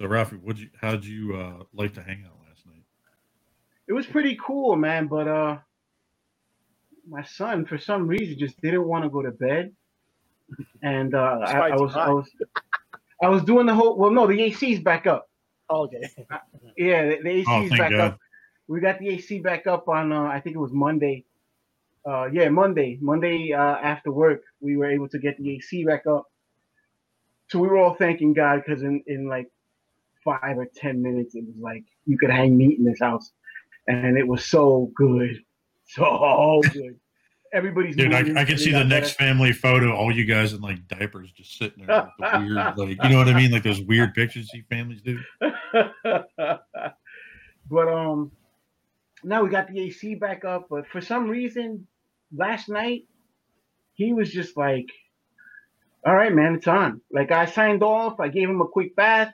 So, Ralphie, what you? How'd you uh, like to hang out last night? It was pretty cool, man. But uh, my son, for some reason, just didn't want to go to bed, and uh, I, I was, I was, I was doing the whole. Well, no, the AC's back up. Okay. Yeah, the, the Oh, AC's thank back God. up. We got the AC back up on. Uh, I think it was Monday. Uh, yeah, Monday. Monday uh, after work, we were able to get the AC back up. So we were all thanking God because in in like five or ten minutes, it was like you could hang meat in this house, and it was so good, so good. Everybody's Dude, I, I can see the next family photo. All you guys in like diapers, just sitting there, the weird, like you know what I mean, like those weird pictures you families do. but um now we got the AC back up, but for some reason last night he was just like all right man it's on like i signed off i gave him a quick bath.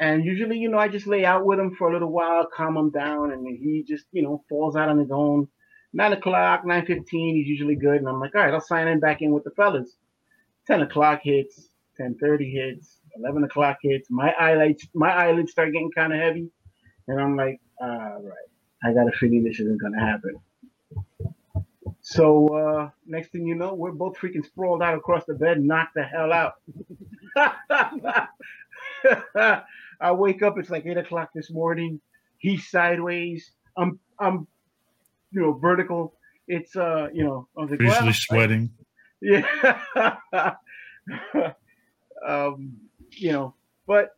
And usually you know i just lay out with him for a little while calm him down and he just you know falls out on his own. Nine o'clock nine fifteen he's usually good and i'm like all right i'll sign in back in with the fellas. 10 o'clock hits 10.30 hits 11 o'clock hits my eyelids my eyelids start getting kind of heavy and i'm like all right i got a feeling this isn't gonna happen. So uh next thing you know we're both freaking sprawled out across the bed knocked the hell out i wake up it's like 8 o'clock this morning he's sideways i'm i'm you know vertical it's uh you know i was like Visually well, sweating. yeah. um, you know, but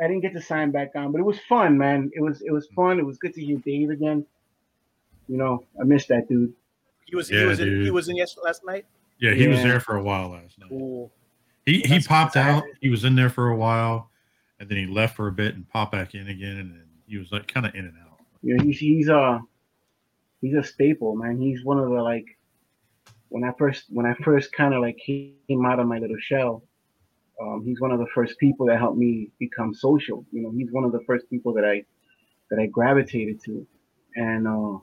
I didn't get to sign back on. But it was fun, man. It was it was fun. It was good to hear Dave again. You know, I missed that dude. He was he Yeah, was in he was in yes last night. Yeah, he was there for a while last night. Cool. He he That's popped out. He was in there for a while, and then he left for a bit and popped back in again, and he was like kind of in and out. Know, he's he's uh he's a staple, man. He's one of the like when I first when I first kind of like came out of my little shell. Um, he's one of the first people that helped me become social. You know, he's one of the first people that I that I gravitated to, and uh,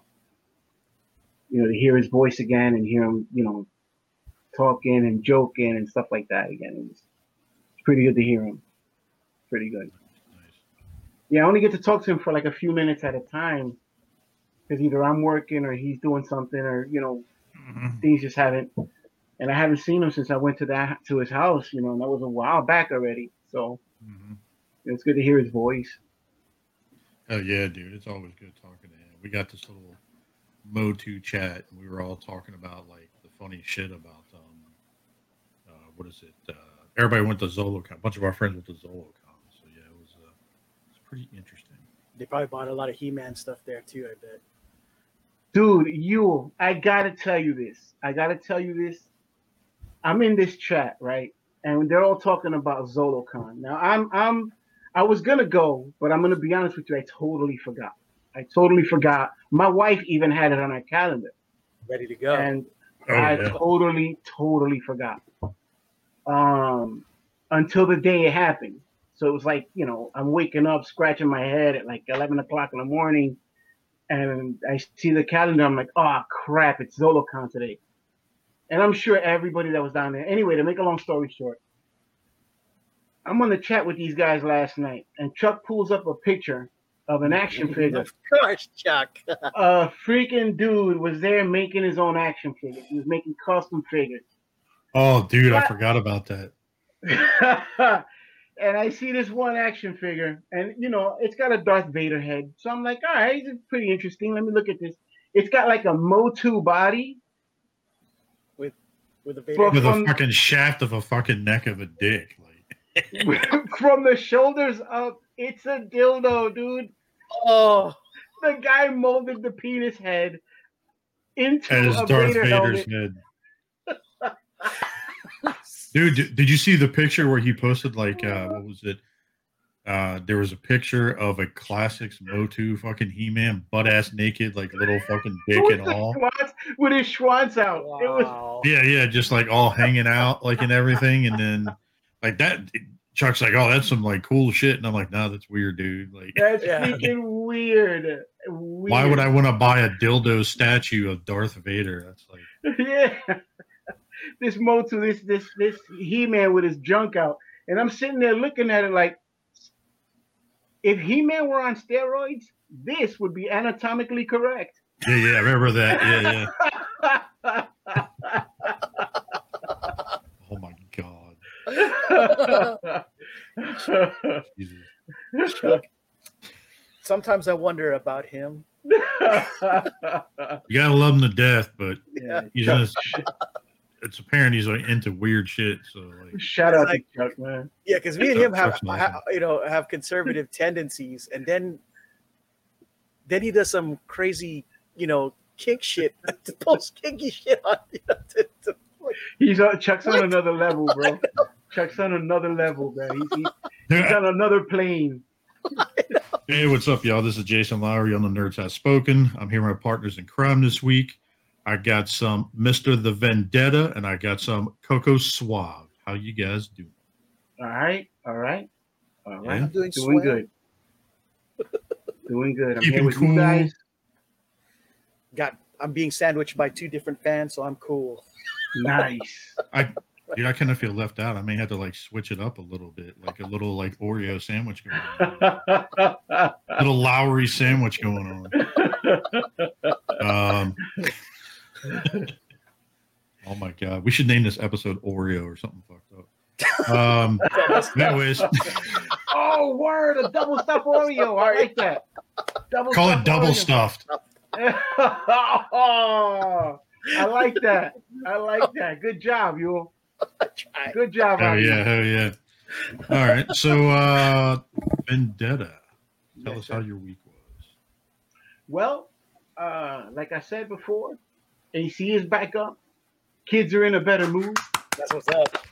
you know, to hear his voice again and hear him, you know, talking and joking and stuff like that again. It's pretty good to hear him. Pretty good. Nice. Yeah, I only get to talk to him for like a few minutes at a time because either I'm working or he's doing something or you know Mhm. things just haven't. And I haven't seen him since I went to that to his house, you know, and that was a while back already. So Mhm. it's good to hear his voice. Oh yeah, dude, it's always good talking to him. We got this little Motu chat, and we were all talking about like the funny shit about um, uh, what is it? Uh, everybody went to ZoloCon. A bunch of our friends went to ZoloCon, so yeah, it was uh, it's pretty interesting. They probably bought a lot of He Man stuff there too. I bet. Dude, you, I gotta tell you this. I gotta tell you this. I'm in this chat, right? And they're all talking about ZoloCon. Now I'm I'm I was gonna go, but I'm gonna be honest with you, I totally forgot. I totally forgot. My wife even had it on her calendar. Ready to go. And Oh I yeah, totally, totally forgot. Um, until the day it happened. So it was like, you know, I'm waking up, scratching my head at like 11 o'clock in the morning, and I see the calendar. I'm like, oh crap, it's ZoloCon today. And I'm sure everybody that was down there. Anyway, to make a long story short, I'm on the chat with these guys last night, and Chuck pulls up a picture of an action figure Of course, Chuck. a freaking dude was there making his own action figures. He was making custom figures. oh dude, I What? forgot about that. and I see this one action figure, and you know, it's got a Darth Vader head. So I'm like, all right, it's pretty interesting. Let me look at this. It's got like a Motu body. with the Vader. With From- a fucking shaft of a fucking neck of a dick, like From the shoulders up, it's a dildo, dude. oh, The guy molded the penis head into as a Darth Vader Vader's helmet. head. Dude, did you see the picture where he posted like uh what was it? uh, there was a picture of a classics Motu fucking He Man butt ass naked, like little fucking dick and all. Schwanz, with his Schwanz out. It was Yeah, yeah, just like all hanging out, like and everything, and then like that. Chuck's like, "Oh, that's some like cool shit," and I'm like, "No, that's weird, dude. Like, that's Yeah. freaking weird. weird. why would I want to buy a dildo statue of Darth Vader? That's like, yeah. This Motu, this this this He Man with his junk out, and I'm sitting there looking at it like, if He Man were on steroids, this would be anatomically correct. yeah, yeah, I remember that. Yeah, yeah. Oh my god, Sometimes I wonder about him. You gotta love him to death, but yeah, he's in his, it's apparent he's like into weird shit. So like, shout out Like- to Chuck, man. Yeah, because me and him have, Chuck's awesome. ha- you know, have conservative tendencies, and then, then he does some crazy, you know, kink shit, to post kinky shit on. You know, to, to, He's on Chuck's on another level, bro. Chuck's on another level, man. He's, he's, he's on another plane. Hey, what's up, y'all? This is Jason Lowery on the Nerds Has Spoken. I'm here with my partners in crime this week. I got some Mr. The Vendetta and I got some Coco Suave. How you guys doing? All right, all right, all right. Yeah. doing Doing good. Doing good. I'm Keeping here with cool. you guys. Got, I'm being sandwiched by two different fans, so I'm cool. Nice. I. Dude, I kind of feel left out. I may have to like switch it up a little bit, like a little like Oreo sandwich going on. little Lowery sandwich going on. Um, oh my god, we should name this episode Oreo or something fucked up. Um, anyways, oh, word! A double stuffed Oreo. I like that. Double call it double Oreo. stuffed. oh, I like that. I like that. Good job, you. Good job. Oh yeah, hell yeah. All right, so uh Vendetta. Tell Yes, us how your week was. Well, uh, like I said before, AC is back up. Kids are in a better mood. That's what's up.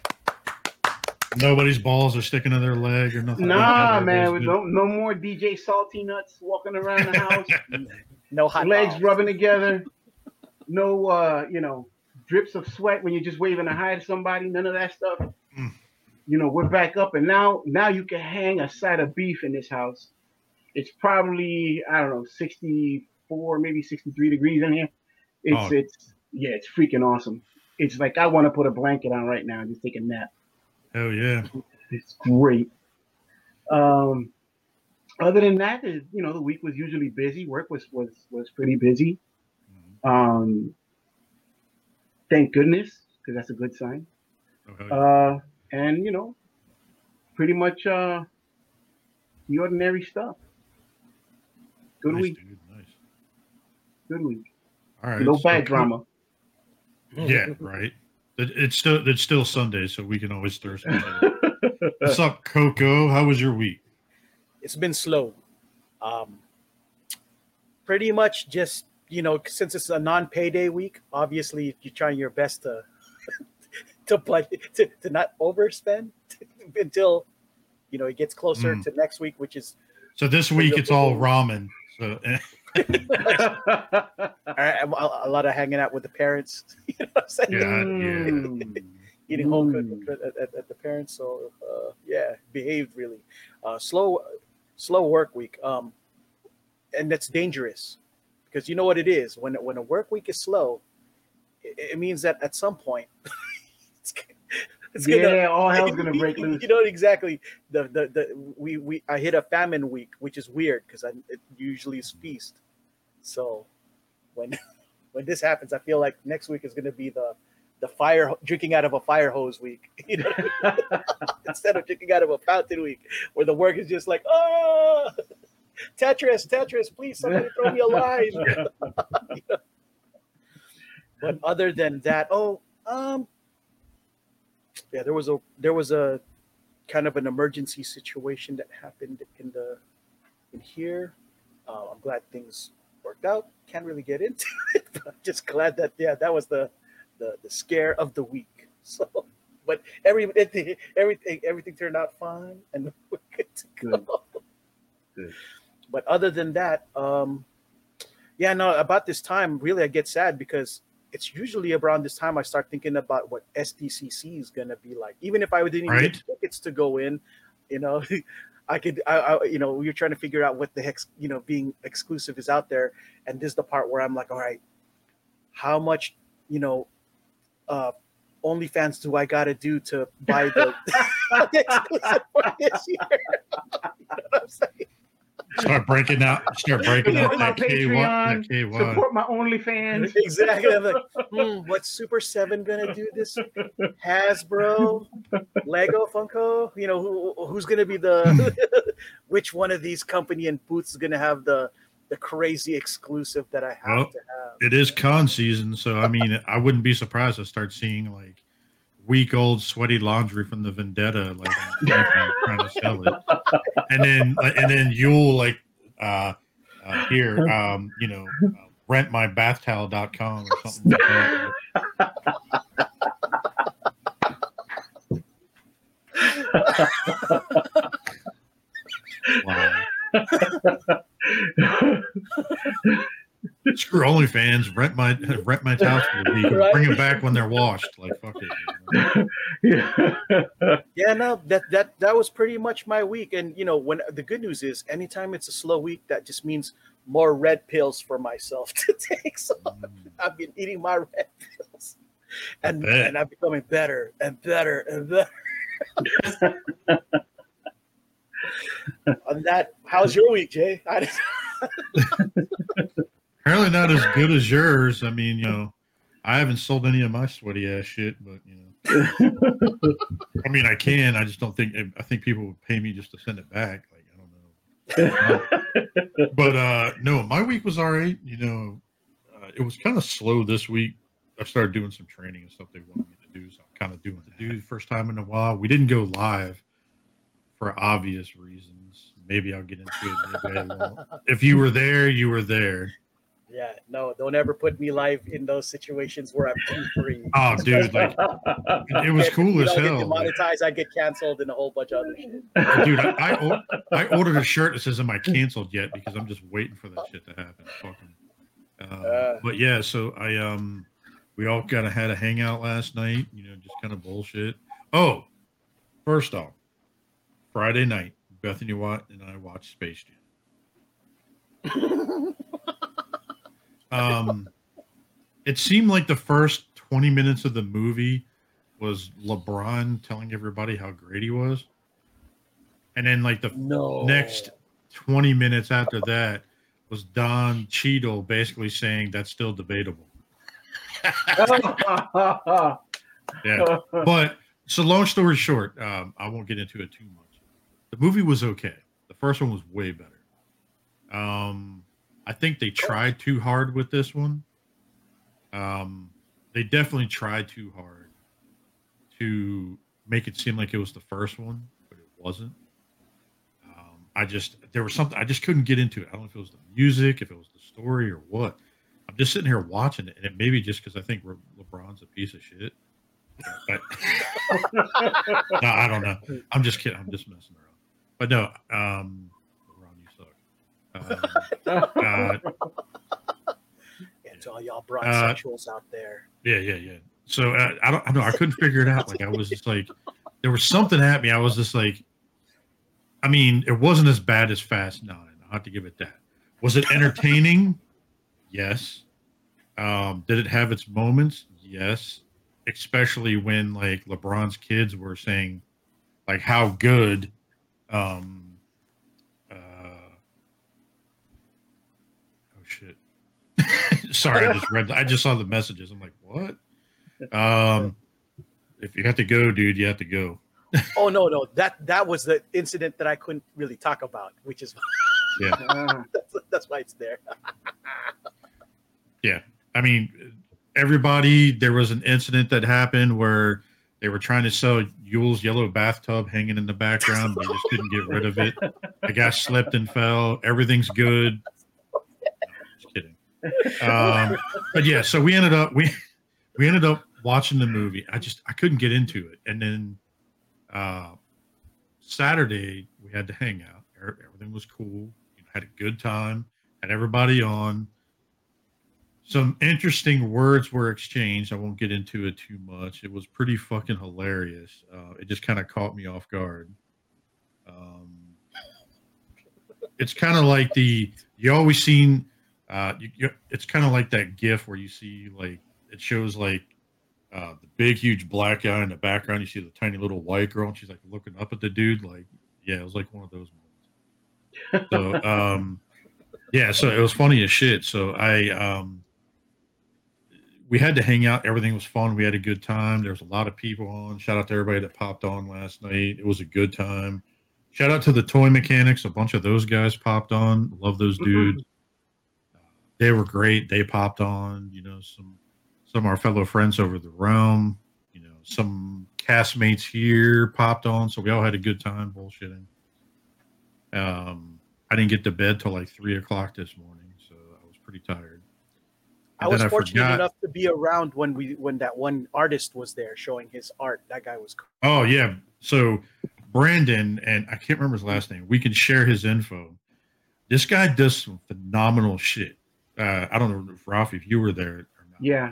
Nobody's balls are sticking to their leg or nothing. Nah, that. man, Everybody's no, no more DJ Salty Nuts walking around the house, No hot legs balls. rubbing together. No, uh, you know, drips of sweat when you're just waving a hi to somebody. None of that stuff. Mm. You know, we're back up, and now, now you can hang a side of beef in this house. It's probably I don't know, 64, maybe 63 degrees in here. It's Oh. it's yeah, it's freaking awesome. It's like I want to put a blanket on right now and just take a nap. Hell yeah. It's great. Um, other than that, you know the week was usually busy. Work was was was pretty busy. Um, thank goodness, because that's a good sign. Oh, hell yeah. Uh, and you know, pretty much uh, the ordinary stuff. Good nice, week, dude. Nice. good week. All right. no bad Co- drama. Yeah, right. It, it's still it's still Sunday, so we can always throw some shit. What's up, Coco? How was your week? It's been slow. Um, pretty much just you know since it's a non-payday week, obviously you're trying your best to to play to, to not overspend until you know it gets closer Mm. to next week, which is So this week it's all ramen. So a, a- a lot of hanging out with the parents. you know what I'm saying? Yeah. Mm. eating home Mm. cooked at, at, at the parents. So uh, yeah, behaved really uh, slow, slow work week. Um, and that's dangerous because you know what it is when when a work week is slow, it, it means that at some point it's, it's gonna. yeah, all hell's gonna break loose. You know exactly the, the the we we I hit a famine week, which is weird because I it usually is feast. So when when this happens, I feel like next week is going to be the the fire drinking out of a fire hose week, you know, instead of drinking out of a fountain week, where the work is just like, oh, Tetris, Tetris, please somebody throw me a line. You know? But other than that, oh, um, yeah, there was a there was a kind of an emergency situation that happened in the in here. Uh, I'm glad things worked out. Can't really get into it, but I'm just glad that yeah, that was the the, the scare of the week. So but every everything everything everything turned out fine, and we're good to go. Good. Good. But other than that, um, yeah, no. About this time, really, I get sad because it's usually around this time I start thinking about what SDCC is gonna be like. Even if I didn't even Right. get tickets to go in, you know, I could, I, I, you know, you're trying to figure out what the heck, you know, being exclusive is out there, and this is the part where I'm like, all right, how much, you know, uh, OnlyFans do I gotta do to buy the, the exclusive for this year? you know what I'm saying? Start breaking out. Start breaking out Support my that K one. That Patreon. K one. Support my OnlyFans. Exactly. I'm like, hmm, what's Super Seven gonna do this? Hasbro, Lego, Funko. You know, who, who's gonna be the? which one of these company and booths is gonna have the the crazy exclusive that I have Well, to have? It is con season, so I mean, I wouldn't be surprised to start seeing like week old sweaty laundry from the Vendetta, like trying to sell it, and then and then you'll like uh, uh here, um, you know, uh, rentmybbathtowel.com or something like that. Wow. Screw OnlyFans, rent my rent my towels for the week, Right. bring them back when they're washed. Like fuck it. yeah. Yeah, no, that that that was pretty much my week. And you know, when the good news is, anytime it's a slow week, that just means more red pills for myself to take. So mm. I've been eating my red pills, and bet. and I'm becoming better and better and better. On that, how's your week, Jay? Apparently not as good as yours. I mean, you know, I haven't sold any of my sweaty ass shit, but you know, I mean, I can. I just don't think. I think people would pay me just to send it back. Like I don't know. But uh no, my week was all right. You know, uh, it was kind of slow this week. I started doing some training and stuff they wanted me to do, so I'm kind of doing the do the first time in a while. We didn't go live for obvious reasons. Maybe I'll get into it. Maybe I won't. If you were there, you were there. Yeah, no, don't ever put me live in those situations where I'm too free. Oh, dude, like it was Get- cool you as know, get hell. Like, demonetized, I get canceled, and a whole bunch of other shit. dude, I, I, I ordered a shirt that says "Am I canceled yet?" because I'm just waiting for that shit to happen. Fucking. Uh, Uh. but yeah, so I um, we all kind of had a hangout last night. You know, just kind of bullshit. Oh, first off, Friday night, Bethany Watt and I watched Space Jam. Um, it seemed like the first 20 minutes of the movie was LeBron telling everybody how great he was. And then, like, the No. next 20 minutes after that was Don Cheadle basically saying that's still debatable. Yeah. But so, long story short, um, I won't get into it too much. The movie was okay. The first one was way better. Um, I think they tried too hard with this one. Um, they definitely tried too hard to make it seem like it was the first one, but it wasn't. Um, I just there was something I just couldn't get into it. I don't know if it was the music, if it was the story, or what. I'm just sitting here watching it, and it may be just because I think Le- LeBron's a piece of shit. But no, I don't know. I'm just kidding. I'm just messing around. But no, um, LeBron, you suck. Um, uh, And to all y'all broad Uh, sexuals out there. Yeah, yeah, yeah. So uh, I don't, I know. I couldn't figure it out. Like I was just like, there was something at me. I was just like, I mean, it wasn't as bad as Fast Nine. I have to give it that. Was it entertaining? yes. Um, did it have its moments? Yes. Especially when like LeBron's kids were saying, like how good, um, uh, oh shit. Sorry, I just read. I just saw the messages. I'm like, what? Um, if you have to go, dude, you have to go. Oh no, no, that that was the incident that I couldn't really talk about, which is yeah, that's, that's why it's there. Yeah, I mean, everybody. There was an incident that happened where they were trying to sell Yule's yellow bathtub hanging in the background. They just couldn't get rid of it. The guy slipped and fell. Everything's good. Um, but yeah, so we ended up we we ended up watching the movie. I just I couldn't get into it, and then uh, Saturday we had to hang out. Er- Everything was cool. You know, had a good time. Had everybody on. Some interesting words were exchanged. I won't get into it too much. It was pretty fucking hilarious. Uh, it just kind of caught me off guard. Um, it's kind of like the you always seen. Uh, you, you, it's kind of like that GIF where you see like it shows like uh, the big huge black guy in the background. You see the tiny little white girl, and she's like looking up at the dude. Like, yeah, it was like one of those moments. So, um, yeah, so it was funny as shit. So I, um, we had to hang out. Everything was fun. We had a good time. There was a lot of people on. Shout out to everybody that popped on last night. It was a good time. Shout out to the toy mechanics. A bunch of those guys popped on. Love those dudes. They were great. They popped on. You know, some some of our fellow friends over the realm. You know, some castmates here popped on. So we all had a good time bullshitting. Um, I didn't get to bed till like three o'clock this morning, so I was pretty tired. I was then fortunate forgot- enough to be around when we when that one artist was there showing his art. That guy was cool. Oh yeah. So Brandon and I can't remember his last name. We can share his info. This guy does some phenomenal shit. Uh, I don't know if Ralph, if you were there or not. Yeah.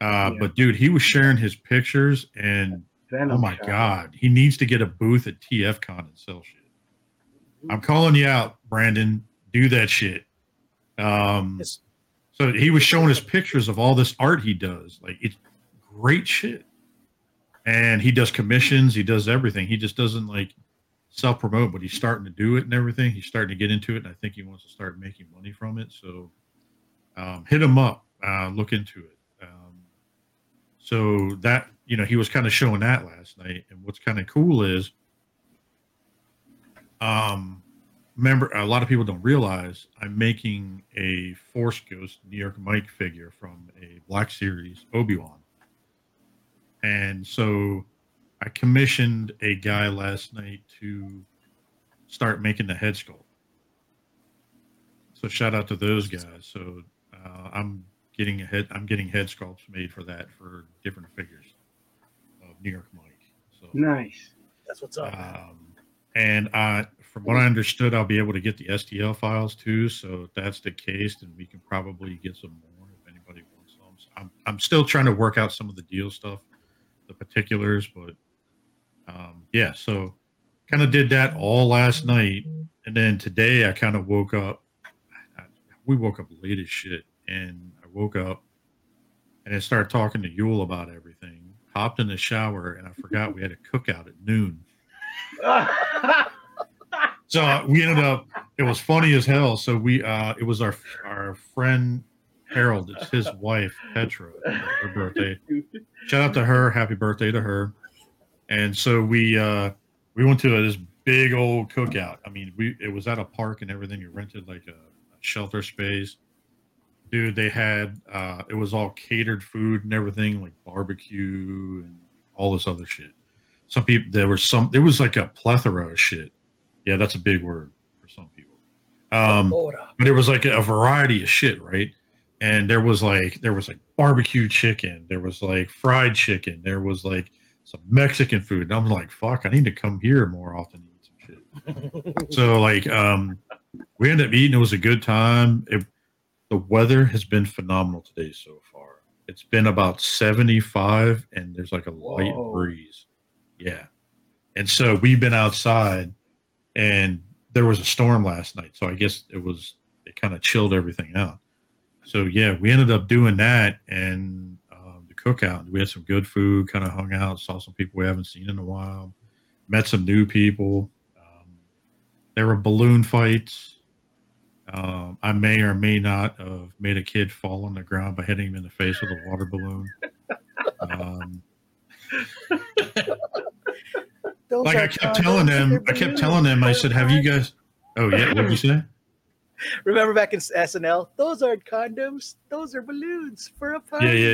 Uh, Yeah. But dude, he was sharing his pictures, and Venom oh my shot. god, he needs to get a booth at TFCon and sell shit. I'm calling you out, Brandon. Do that shit. Um, His- so he was showing us pictures of all this art he does. Like it's great shit. And he does commissions, he does everything. He just doesn't like self promote, but he's starting to do it and everything. He's starting to get into it, and I think he wants to start making money from it. So um, hit him up, uh, look into it. Um, so that you know, he was kind of showing that last night. And what's kind of cool is um remember a lot of people don't realize I'm making a Force Ghost New York Mike figure from a Black Series Obi-Wan. And so I commissioned a guy last night to start making the head sculpt. So shout out to those guys. So uh, I'm getting a head I'm getting head sculpts made for that for different figures of New York Mike. So Nice. That's what's up. um, and uh, from what I understood, I'll be able to get the STL files too. So if that's the case, then we can probably get some more if anybody wants them. So I'm, I'm still trying to work out some of the deal stuff, the particulars, but um, yeah. So kind of did that all last night, and then today I kind of woke up. I, we woke up late as shit, and I woke up and I started talking to Yule about everything. Hopped in the shower, and I forgot we had a cookout at noon. So uh, we ended up. It was funny as hell. So we. uh It was our our friend Harold. It's his wife Petra. Her birthday. Shout out to her. Happy birthday to her. And so we uh we went to this big old cookout. I mean, we it was at a park and everything. You rented like a, a shelter space. Dude, they had uh it was all catered food and everything, like barbecue and all this other shit. Some people there was some there was like a plethora of shit. Yeah, that's a big word for some people. Um but it was like a variety of shit, right? And there was like there was like barbecue chicken, there was like fried chicken, there was like some Mexican food. And I'm like, fuck, I need to come here more often to eat some shit. so like um we ended up eating, it was a good time. It, the weather has been phenomenal today so far. It's been about 75 and there's like a light Whoa. breeze. Yeah. And so we've been outside and there was a storm last night. So I guess it was it kind of chilled everything out. So yeah, we ended up doing that and um, the cookout. We had some good food, kind of hung out, saw some people we haven't seen in a while, met some new people. Um, there were balloon fights. Um, I may or may not have made a kid fall on the ground by hitting him in the face with a water balloon. Um, like I kept telling them, I kept telling them, I said, "Have you guys?" Oh yeah, what did you say? Remember back in SNL? Those aren't condoms. Those are balloons for a party. Yeah, yeah,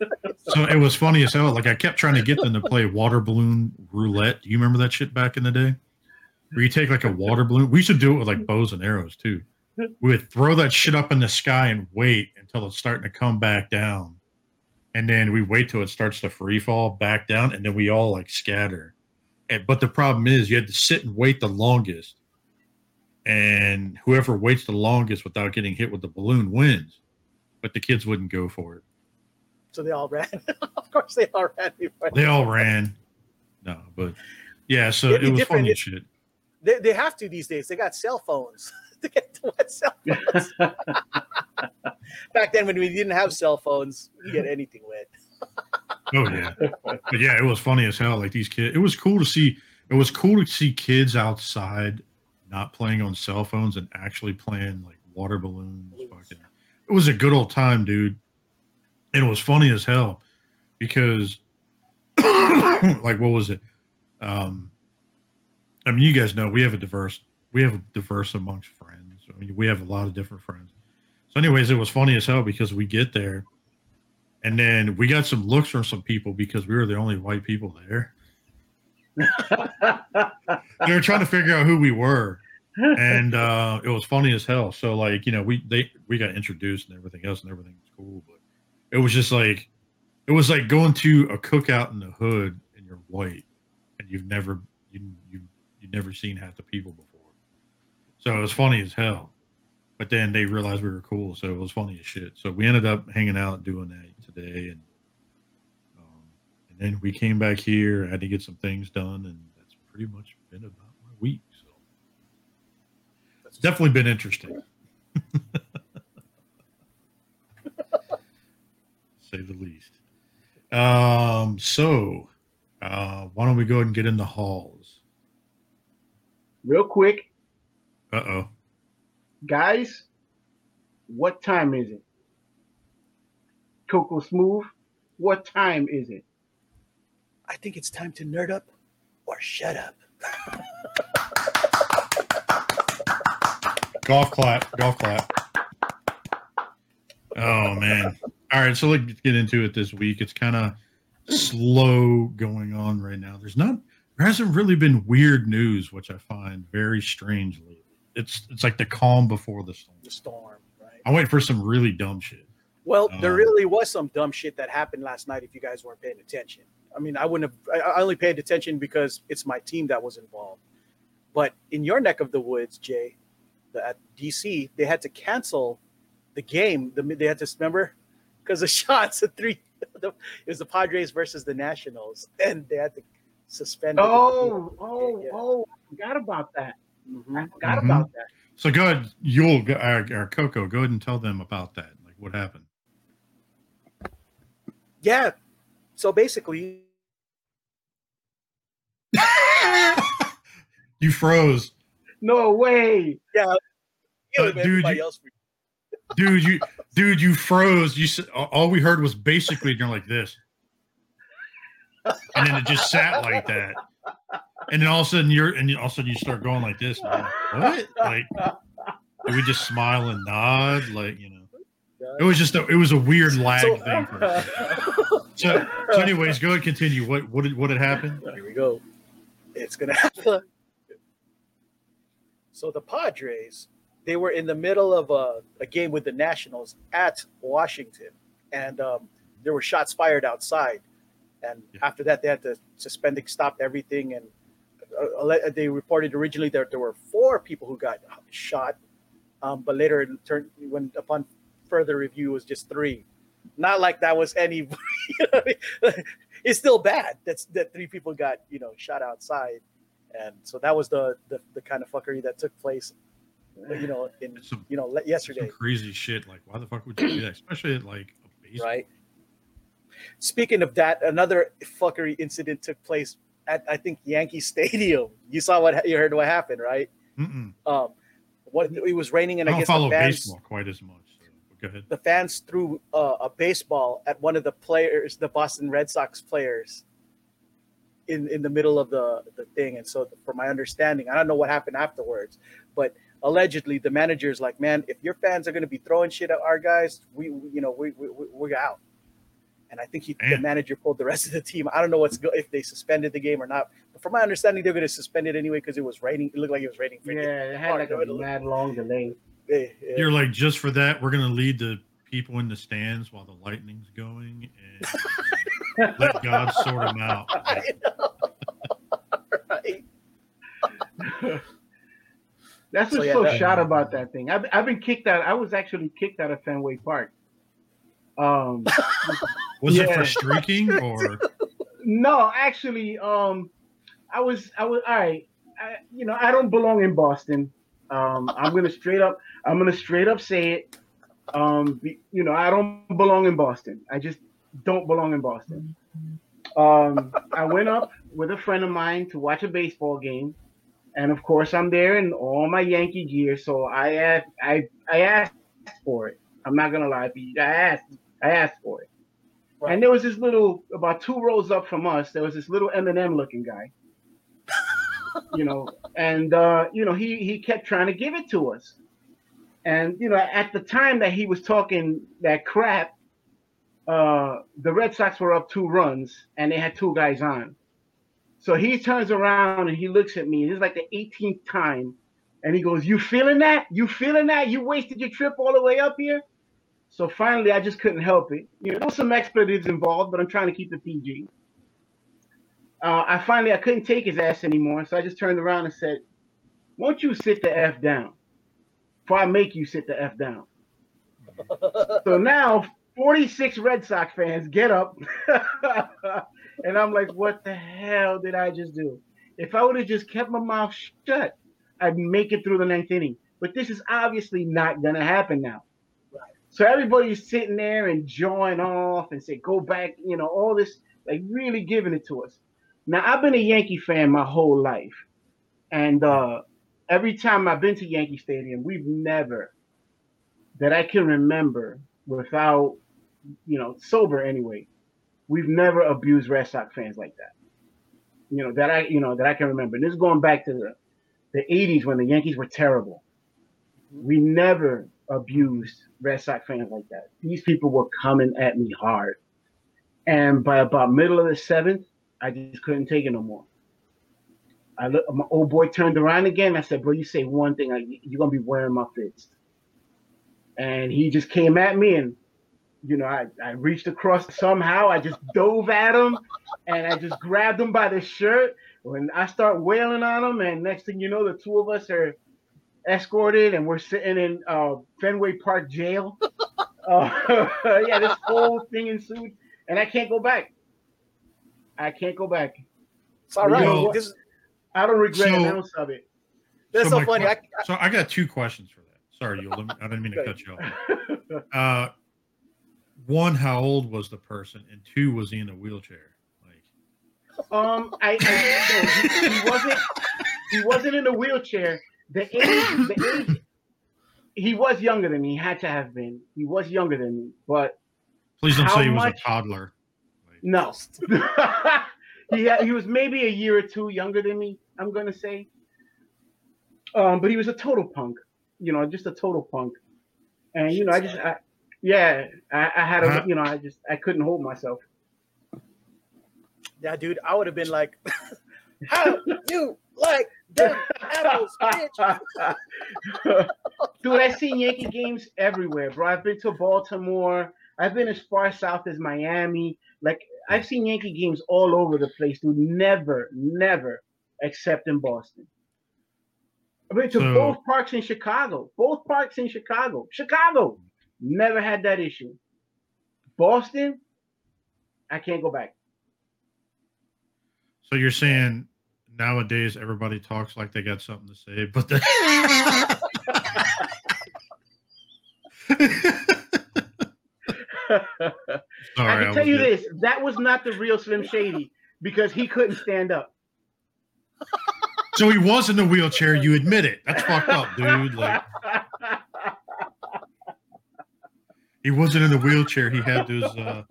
yeah. So it was funny as hell. Like I kept trying to get them to play water balloon roulette. Do you remember that shit back in the day? Where you take like a water balloon. We should do it with like bows and arrows too. We would throw that shit up in the sky and wait until it's starting to come back down. and then we wait till it starts to free fall back down, and then we all like scatter. And, but the problem is, you had to sit and wait the longest, and whoever waits the longest without getting hit with the balloon wins. But the kids wouldn't go for it. So they all ran. of course, they all ran before. They all ran. No, but yeah, so It'd it was funny if- shit. They, they have to these days. They got cell phones. to get to what cell phones. Back then, when we didn't have cell phones, you get anything wet. Oh yeah, but yeah, it was funny as hell. Like these kids, it was cool to see. It was cool to see kids outside, not playing on cell phones and actually playing like water balloons. Fucking, it was a good old time, dude. And it was funny as hell because, like, what was it? Um, I mean, you guys know we have a diverse, we have a diverse amongst friends. I mean, we have a lot of different friends. So, anyways, it was funny as hell because we get there and then we got some looks from some people because we were the only white people there. They were trying to figure out who we were, and uh, it was funny as hell. So like you know we they we got introduced and everything else and everything was cool, but it was just like it was like going to a cookout in the hood and you're white and you've never you you you've never seen half the people before. So it was funny as hell. But then they realized we were cool, so it was funny as shit. So we ended up hanging out doing that today, and um, and then we came back here. I had to get some things done, and that's pretty much been about my week. So That's definitely been interesting, say the least. Um, so uh, why don't we go ahead and get in the halls? Real quick, Uh oh. guys, what time is it? Coco Smooth, what time is it? I think it's time to nerd up or shut up. Golf clap, golf clap. Oh man. All right, so let's get into it this week. It's kind of slow going on right now. There's not there hasn't really been weird news, which I find very strangely. It's it's like the calm before the storm. The storm, right? I wait for some really dumb shit. Well, there Um, really was some dumb shit that happened last night. If you guys weren't paying attention, I mean, I wouldn't have. I I only paid attention because it's my team that was involved. But in your neck of the woods, Jay, the, at DC, they had to cancel the game. The, they had to remember because the shots at three. The, it was the Padres versus the Nationals, and they had to suspend. it. Oh, oh, Yeah. oh, I forgot about that. I Mhm. forgot Mhm. about that. So go ahead, you'll our, our Coco, go ahead and tell them about that. Like what happened. Yeah. So basically, you froze. No way. yeah. Uh, dude, you- dude you dude you froze you said all we heard was basically you're like this and then it just sat like that and then all of a sudden you're and all of a sudden you start going like this and like, what like do we just smile and nod like you know it was just a, it was a weird lag So- thing for us. so so anyways go ahead continue what what did what had happened Here we go. It's gonna happen. So the Padres, they were in the middle of a, a game with the Nationals at Washington, and um, there were shots fired outside. And Yeah. after that, they had to suspend, it, stop everything, and they reported originally that there were four people who got shot, um, but later it turned when upon further review it was just three. Not like that was any. You know what I mean? it's still bad. That's that three people got you know shot outside, and so that was the the, the kind of fuckery that took place, you know, in Some- you know yesterday, crazy shit like why the fuck would you do that especially at like a base right? Speaking of that, another fuckery incident took place at I think Yankee Stadium. You saw what you heard what happened, right? Mm-mm. Um, what it was raining, and i I guess follow the fans baseball quite as much so go ahead the fans threw uh, a baseball at one of the players, the Boston Red Sox players, in in the middle of the the thing. And so, from my understanding, I don't know what happened afterwards, but allegedly the manager's like, "Man, if your fans are going to be throwing shit at our guys, we, we you know we, we we- we're out." And I think he, the manager pulled the rest of the team. I don't know what's go- if they suspended the game or not. But from my understanding, they're going to suspend it anyway because it was raining. It looked like it was raining. Yeah, it had like a Hard. mad long delay. Yeah, yeah. You're like, just for that, we're gonna lead the people in the stands while the lightning's going and let God sort them out. I know. right. That's So, what's yeah, so that- shot about that thing. I've, I've been kicked out. I was actually kicked out of Fenway Park. Um, Was it for streaking or no, actually, um, I was I was all right. I, you know, I don't belong in Boston. Um, I'm gonna straight up. I'm gonna straight up say it. Um, be, you know, I don't belong in Boston. I just don't belong in Boston. Um, I went up with a friend of mine to watch a baseball game, and of course, I'm there in all my Yankee gear. So I asked, I I asked for it. I'm not gonna lie. I asked, I asked for it. Right. And there was this little, about two rows up from us, there was this little Eminem looking guy. you know, and uh, you know, he he kept trying to give it to us. And you know, at the time that he was talking that crap, uh, the Red Sox were up two runs and they had two guys on. So he turns around and he looks at me. This is like the 18th time, and he goes, "You feeling that? You feeling that? You wasted your trip all the way up here." So finally, I just couldn't help it. You know, there was some expletives involved, but I'm trying to keep the PG. Uh, I finally I couldn't take his ass anymore, so I just turned around and said, "Won't you sit the f down? Before I make you sit the f down." so now 46 Red Sox fans get up, and I'm like, "What the hell did I just do?" If I would have just kept my mouth shut, I'd make it through the ninth inning. But this is obviously not gonna happen now. So everybody's sitting there and jawing off and say, go back, you know, all this, like really giving it to us. Now, I've been a Yankee fan my whole life. And uh, every time I've been to Yankee Stadium, we've never, that I can remember without, you know, sober anyway, we've never abused Red Sox fans like that. You know, that I, you know, that I can remember. And this is going back to the, the 80s when the Yankees were terrible. We never abused Red Sox fans like that. These people were coming at me hard. And by about middle of the seventh, I just couldn't take it no more. I look, my old boy turned around again. I said, "Bro, you say one thing, I, you're gonna be wearing my fist." And he just came at me, and you know, I, I reached across somehow. I just dove at him, and I just grabbed him by the shirt. When I start wailing on him, and next thing you know, the two of us are escorted, and we're sitting in uh, Fenway Park jail. uh, yeah, this whole thing ensued, and I can't go back. I can't go back. It's all right. Well- this I don't regret So- an ounce of it. that's So so, funny. que- I, so I got two questions for that. Sorry, you. I didn't mean to cut you off. Uh, one, how old was the person, and two, was he in a wheelchair? Like, Um, I, I no, he, he wasn't. He wasn't in a wheelchair. The age, the age. He was younger than me. He had to have been. He was younger than me, but please don't say he was a toddler. Like, no. he had, he was maybe a year or two younger than me. I'm gonna say. Um, but he was a total punk. You know, just a total punk. And you know, I just, I, yeah, I, I had a, Huh? you know, I just, I couldn't hold myself. yeah, dude, I would have been like, "How you like them apples, bitch?" Dude, I've seen Yankee games everywhere, bro. I've been to Baltimore. I've been as far south as Miami. Like I've seen Yankee games all over the place, dude. Never, never, except in Boston. I've been to So- both parks in Chicago. Both parks in Chicago. Chicago. Never had that issue. Boston, I can't go back. So you're saying nowadays everybody talks like they got something to say, but the I Sorry, can tell you good. this: that was not the real Slim Shady because he couldn't stand up. So he was in the wheelchair. You admit it. That's fucked up, dude. Like he wasn't in the wheelchair. He had those. Uh...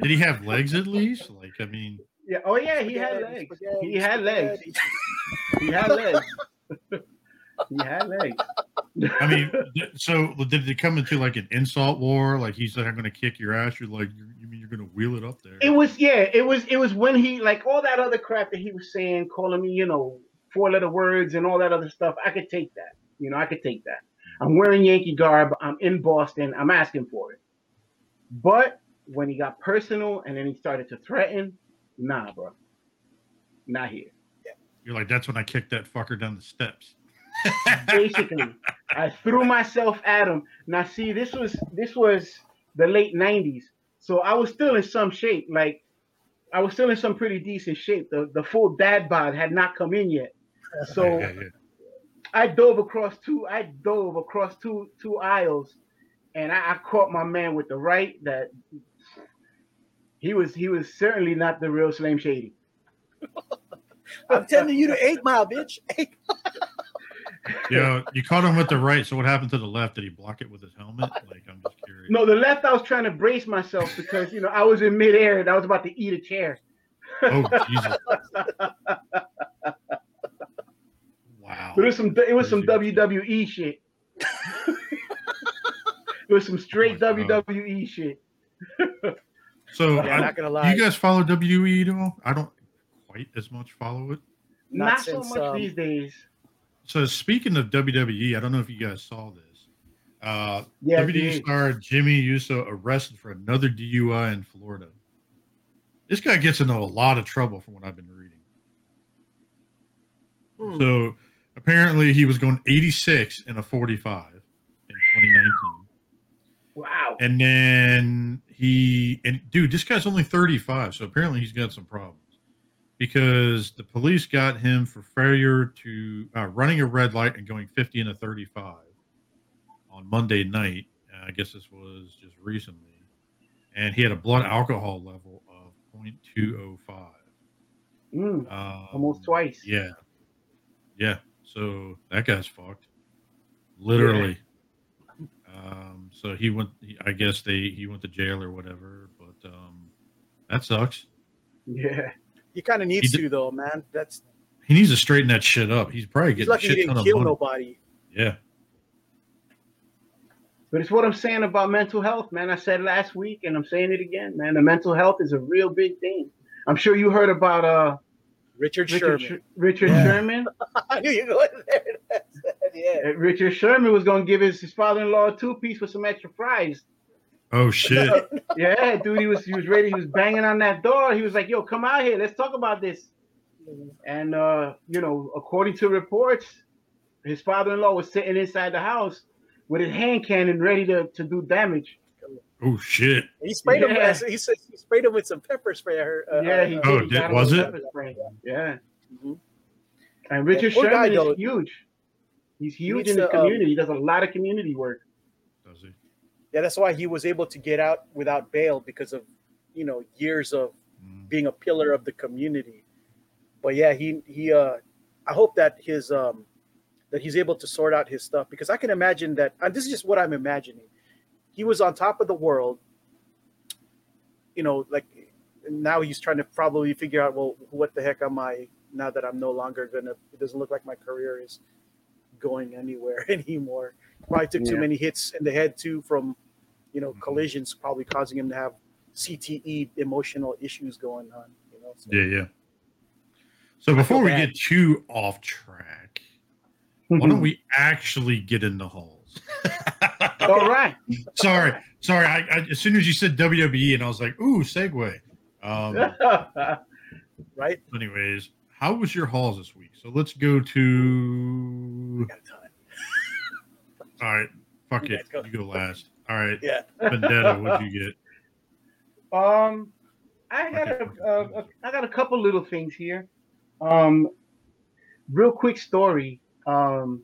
Did he have legs at least? Like I mean, yeah. Oh yeah, he had Spaghetti, legs. He had legs. He had legs. he had legs. I mean, so did it come into like an insult war? Like he said, "I'm going to kick your ass." You're like, you, you mean you're going to wheel it up there? It was yeah. It was it was when he like all that other crap that he was saying, calling me, you know, four letter words and all that other stuff. I could take that. You know, I could take that. I'm wearing Yankee garb. I'm in Boston. I'm asking for it. But when he got personal and then he started to threaten, nah, bro, not here. You're like, that's when I kicked that fucker down the steps. Basically, I threw myself at him. Now, see, this was this was the late '90s, so I was still in some shape. Like, I was still in some pretty decent shape. The the full dad bod had not come in yet, so Yeah, yeah. I dove across two. I dove across two two aisles, and I, I caught my man with the right. That he was he was certainly not the real Slim Shady. I'm telling you to eight mile, bitch. Eight. Yeah, you caught him with the right. So what happened to the left? Did he block it with his helmet? Like, I'm just curious. No, the left I was trying to brace myself because you know I was in midair and I was about to eat a chair. Oh Jesus! Wow. But it was some it was some WWE shit. it was some straight Oh my God. WWE shit. So, Yeah, I- not gonna do lie. you guys follow WE at all? I don't quite as much follow it. Not Not, so much um, these days. So speaking of WWE, I don't know if you guys saw this. Uh, Yeah, WWE dude. star Jimmy Uso arrested for another DUI in Florida. This guy gets into a lot of trouble from what I've been reading. Hmm. So apparently he was going 86 in a 45 in 2019. Wow. And then he and dude, this guy's only 35, so apparently he's got some problems because the police got him for failure to uh, running a red light and going 50 and a 35 on Monday night. Uh, I guess this was just recently, and he had a blood alcohol level of 0.205. Mm, Um, almost twice. Yeah, yeah. So that guy's fucked, literally. Um, so he went. I guess they he went to jail or whatever. But um, that sucks. Yeah. He kind of needs He d- to though, man. That's He needs to straighten that shit up. He's probably getting a lucky he shit ton didn't of kill money. nobody. Yeah, But it's what I'm saying about mental health, man. I said last week and I'm saying it again, man. The mental health is a real big thing. I'm sure you heard about uh Richard, Richard Sherman. Sher- Richard Yeah. Sherman. I knew you were going there. yeah. Richard Sherman was gonna give his, his father-in-law a two-piece with some extra fries. Oh shit. Yeah, dude, he was he was ready. He was banging on that door. He was like, "Yo, come out here. Let's talk about this." And uh, you know, according to reports, his father-in-law was sitting inside the house with his hand cannon ready to, to do damage. oh shit. He sprayed him. Yeah. He said he sprayed him with some pepper spray. I heard. Uh, yeah, he Oh, did. He did- was it? pepper spray. Yeah, mhm. and Richard poor guy, Sherman though. is huge. He's huge needs in his to, um, community. he does a lot of community work. Does he? Yeah, that's why he was able to get out without bail because of, you know, years of Mm. being a pillar of the community. But yeah, he he uh I hope that his um that he's able to sort out his stuff because I can imagine that and this is just what I'm imagining. He was on top of the world. You know, like now he's trying to probably figure out well what the heck am I now that I'm no longer gonna it doesn't look like my career is going anywhere anymore. Probably took too many hits in the head too from you know Mhm. collisions probably causing him to have CTE emotional issues going on. You know, so. Yeah, yeah. So before we get too off track, why don't we actually get in the holes? All right. sorry, sorry. I, I, as soon as you said WWE, and I was like, "Ooh, segue." Um, right? anyways, how was your hauls this week? So let's go to. All right, fuck You it. guys go. You go last. All right, Yeah. Vendetta. What'd you get? Um, I got a, a, a I got a couple little things here. Um, real quick story. Um,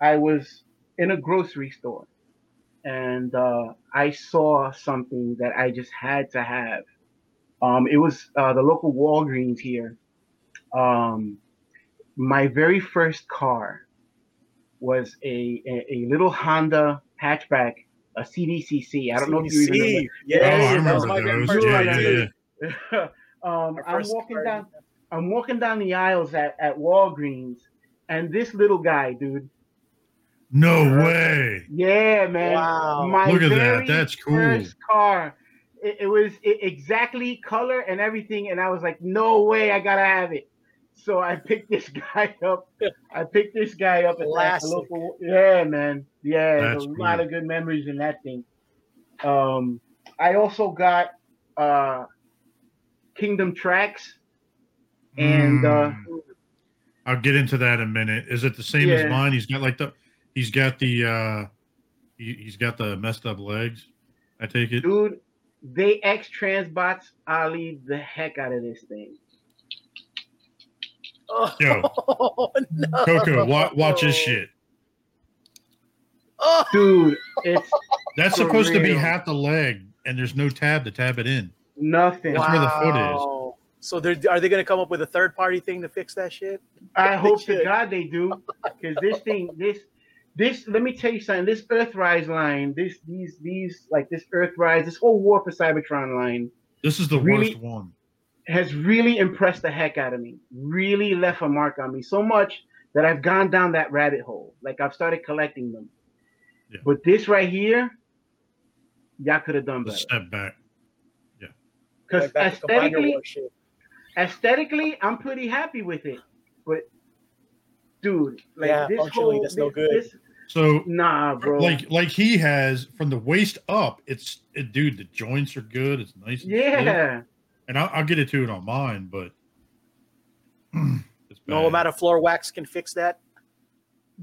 I was in a grocery store, and uh, I saw something that I just had to have. Um, it was uh, the local Walgreens here. Um, my very first car was a, a a little Honda hatchback, a CVCC. I don't know if you remember. CDC. Oh, Yeah, I Yeah, that remember was my those. first Yeah, yeah, yeah. um, Our I'm walking car. down. I'm walking down the aisles at, at Walgreens, and this little guy, dude. No way. Yeah, man. Wow. My Look at that. That's cool. First car. It, it was it, exactly color and everything, and I was like, no way, I gotta have it. So I picked this guy up. I picked this guy up at that Classic. local. Yeah, man. Yeah, there's a That's lot of good memories in that thing. Um, I also got uh, Kingdom Tracks, and uh, Mm. I'll get into that in a minute. Is it the same Yeah. as mine? He's got like the he's got the uh he, he's got the messed up legs. I take it. dude, they X Transbots Ali the heck out of this thing. Oh, Yo. no. Coco, watch, watch this shit. Oh, Dude, it's That's For supposed to be half the leg, and there's no tab to tab it in. nothing. That's where the foot is. So they're, are they going to come up with a third party thing to fix that shit? I They hope to. God they do, because this thing, this, this. Let me tell you something. This Earthrise line, this, these, these, like this Earthrise, this whole War for Cybertron line This is the Really? worst one. Has really impressed the heck out of me. Really left a mark on me so much that I've gone down that rabbit hole. Like I've started collecting them. Yeah. But this right here, y'all could have done better. step back. Yeah. Because Like back to Commander aesthetically, aesthetically, I'm pretty happy with it. But dude, like Yeah, this whole that's no this- good. this- So nah, bro. like like he has from the waist up, it's it, dude. The joints are good. It's nice. And stiff. Yeah. and I'll, I'll get into it on mine, but it's No bad. amount of floor wax can fix that.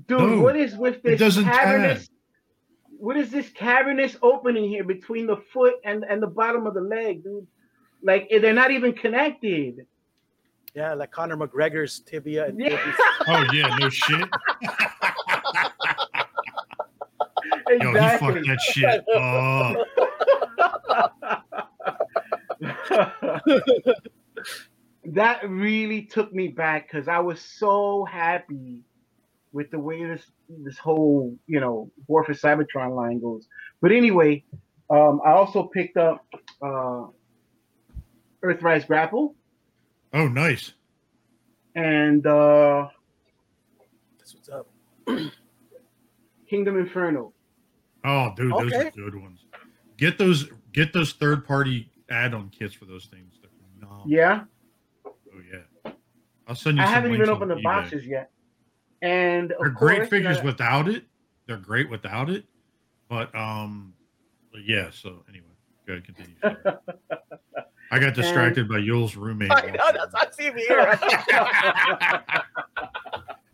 Dude, No, what is with it this doesn't cavernous? What is this cavernous opening here between the foot and, and the bottom of the leg, dude? Like eh, they're not even connected. Yeah, like Conor McGregor's tibia. And Yeah. tibia. Oh yeah, no shit. Yo, he exactly. fucked that shit. Oh, that really took me back because I was so happy with the way this this whole you know War for Cybertron line goes. But anyway, um, I also picked up uh, Earthrise Grapple oh, nice. and uh, That's what's up. Kingdom Inferno. Oh, dude, those Okay. are good ones. Get those get those third party add on kits for those things. They're phenomenal. Yeah, Oh yeah. I'll send you. I some haven't even opened the eBay. boxes yet. And of They're great course, figures uh, without it. They're great without it. But um, yeah. So anyway, go ahead, continue. I got distracted by Yule's roommate. I know, that's I see me here.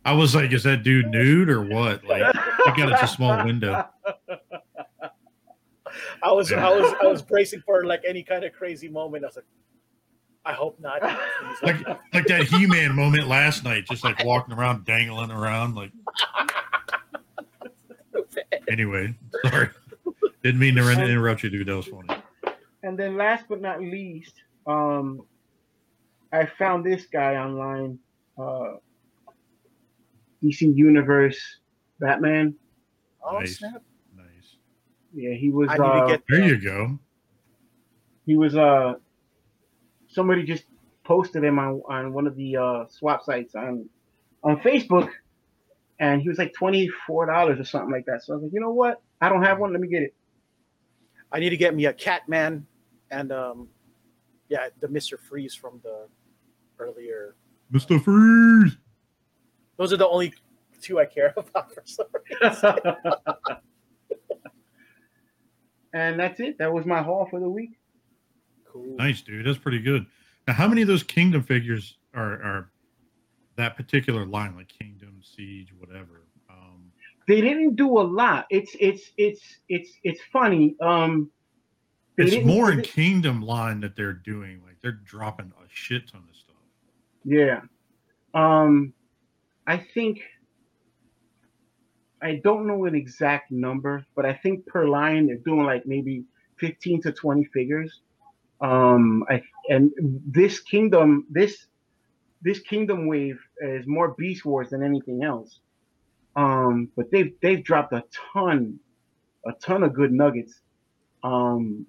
I was like, is that dude nude or what? Like, I got it's a small window. I was I was I was bracing for like any kind of crazy moment. I was like, I hope not. Like, like that He Man moment last night, just like walking around, dangling around. Like, anyway, sorry. Didn't mean to run- interrupt you, dude. That was funny. And then last but not least, um, I found this guy online, uh, DC Universe Batman. oh Nice. snap! Nice. Yeah, he was. I need uh, to get There you go. He was. Uh, somebody just posted him on on one of the uh, swap sites on on Facebook, and he was like twenty four dollars or something like that. So I was like, you know what? I don't have one. Let me get it. I need to get me a Catman and um, yeah, the Mister Freeze from the earlier. Mr. Freeze. Those are the only two I care about for some reason. and that's it. That was my haul for the week. Cool. Nice, dude. That's pretty good. Now, how many of those Kingdom figures are, are that particular line, like Kingdom, Siege, whatever? Um, They didn't do a lot. It's it's it's it's it's funny. Um, it's more in they- Kingdom line that they're doing. Like, they're dropping a shit ton of stuff. Yeah. Um, I think I don't know an exact number, but I think per line they're doing like maybe 15 to 20 figures. Um, I and this kingdom, this this kingdom wave is more Beast Wars than anything else. Um, but they've they've dropped a ton, a ton of good nuggets. Um,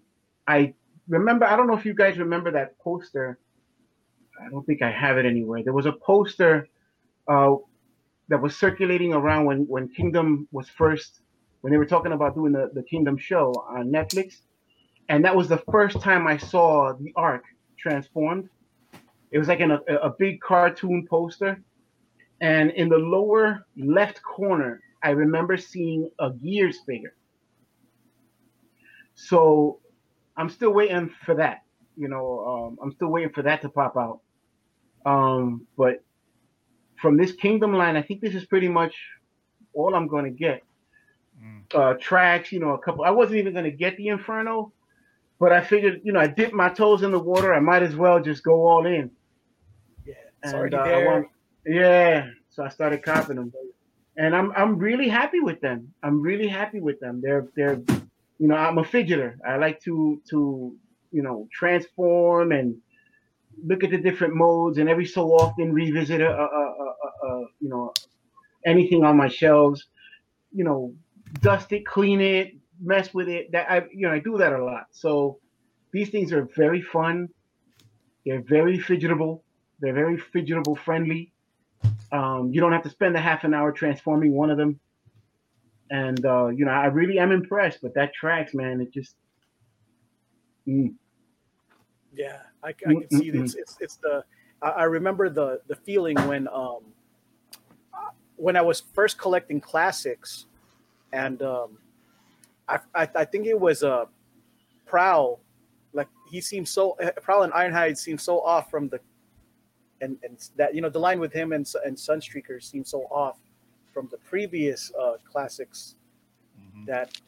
I remember. I don't know if you guys remember that poster. I don't think I have it anywhere. There was a poster uh, that was circulating around when, when Kingdom was first, when they were talking about doing the, the Kingdom show on Netflix. And that was the first time I saw the arc transformed. It was like in a, a big cartoon poster, and in the lower left corner, I remember seeing a Gears figure. So I'm still waiting for that. You know, um, I'm still waiting for that to pop out. Um, but from this Kingdom line, I think this is pretty much all I'm going to get. Mm. Uh, tracks, you know, a couple. I wasn't even going to get the Inferno, but I figured, you know, I dipped my toes in the water. I might as well just go all in. Yeah, And, it's uh, want- yeah, so I started copping them, and I'm I'm really happy with them. I'm really happy with them. They're they're, you know, I'm a fidgeter. I like to to you know transform and look at the different modes, and every so often revisit a, a, anything on my shelves. You know, dust it, clean it, mess with it. That I you know I do that a lot. So these things are very fun. They're very fidgetable. They're very fidgetable friendly. Um, you don't have to spend a half an hour transforming one of them. And uh, you know, I really am impressed. But that tracks, man, it just mm, Yeah, I, I can see Mm-mm-mm. it's, it's it's the I, I remember the the feeling when um when I was first collecting classics, and um I I, I think it was uh Prowl, like he seemed so uh, Prowl and Ironhide seemed so off from the and and that you know the line with him and and Sunstreaker seemed so off from the previous uh classics Mhm. that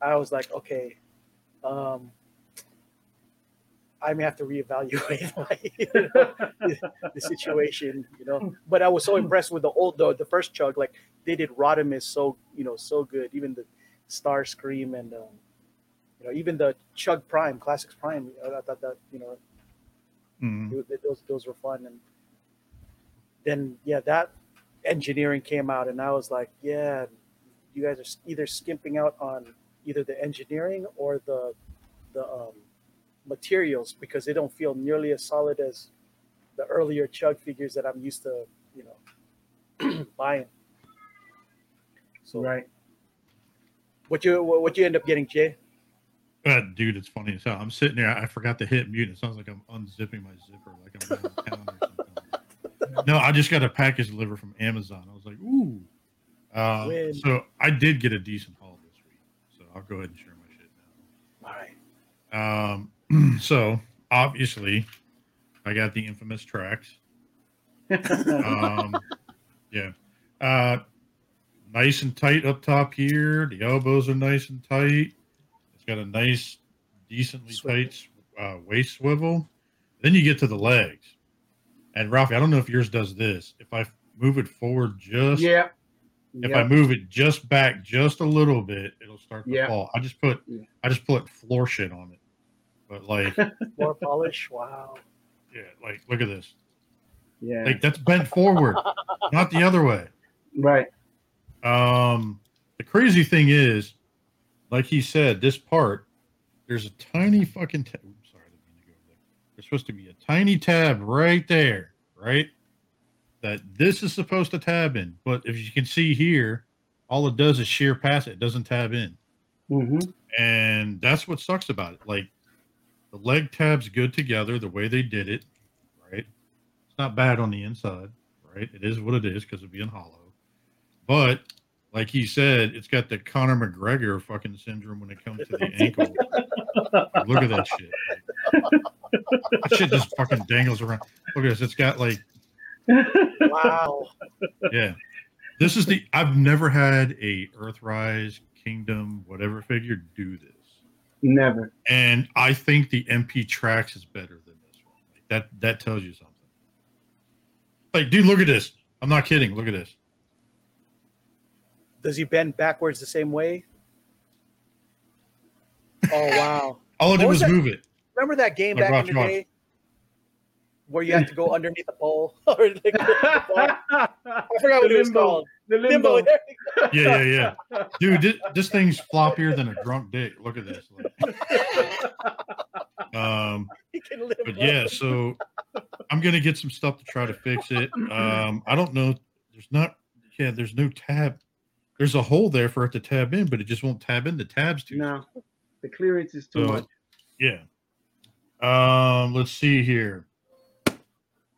I was like, okay, um, I may have to reevaluate my, you know, the, the situation, you know. But I was so impressed with the old, the, the first chug, like they did Rodimus so, you know, so good. Even the Starscream and, um, you know, even the Chug Prime, Classics Prime. I thought that, you know, Mhm. it- those those were fun. And then yeah, that engineering came out, and I was like, yeah, you guys are either skimping out on either the engineering or the the um, materials because they don't feel nearly as solid as the earlier chug figures that I'm used to, you know, buying. So right. what you what what you end up getting, Jay? Uh, dude, it's funny as hell. I'm sitting there. I forgot to hit mute. It sounds like I'm unzipping my zipper, like I'm in town or something. No, I just got a package delivered from Amazon. I was like, ooh. Uh, so I did get a decent haul this week. So I'll go ahead and share my shit now. All right. Um, so obviously, I got the infamous tracks. Um, yeah, uh, nice and tight up top here. The elbows are nice and tight. It's got a nice, decently Swivel. tight uh, waist swivel. Then you get to the legs, and Rafi, I don't know if yours does this. If I move it forward just yeah. if. I move it just back just a little bit, it'll start to Yeah. fall. I just put Yeah. I just put floor shit on it. But like Floor polish. Wow. yeah, like look at this. yeah. Like that's bent forward, not the other way. right. Um the crazy thing is, like he said, this part, there's a tiny fucking tab. Oops, sorry, I didn't mean to go over there. There's supposed to be a tiny tab right there, right? That this is supposed to tab in. But if you can see here, all it does is shear past it. It doesn't tab in. hmm and that's what sucks about it. Like the leg tabs good together the way they did it, right? It's not bad on the inside, right? It is what it is because of being hollow. But like he said, it's got the Conor McGregor fucking syndrome when it comes to the ankle. Look at that shit. That shit just fucking dangles around. Look at this. It's got like Wow. yeah. This is the I've never had a Earthrise Kingdom whatever figure do this. Never. and I think the MP Tracks is better than this one. Like that that tells you something. Like, dude, look at this. I'm not kidding. Look at this. Does he bend backwards the same way? Oh wow! All I did What was was move it. Remember that game Like back Rock in the Rock. day where you have to go underneath the pole? or like, the ball? I forgot what The it was called. The Limbo. limbo. There we go. Yeah, yeah, yeah. Dude, this, this thing's floppier than a drunk dick. Look at this. Like, um, He can limbo. but yeah, so I'm gonna get some stuff to try to fix it. Um, I don't know. There's not. Yeah, there's no tab. There's a hole there for it to tab in, but it just won't tab in. The tabs too. No, the clearance is too So, much. Yeah. Um, let's see here.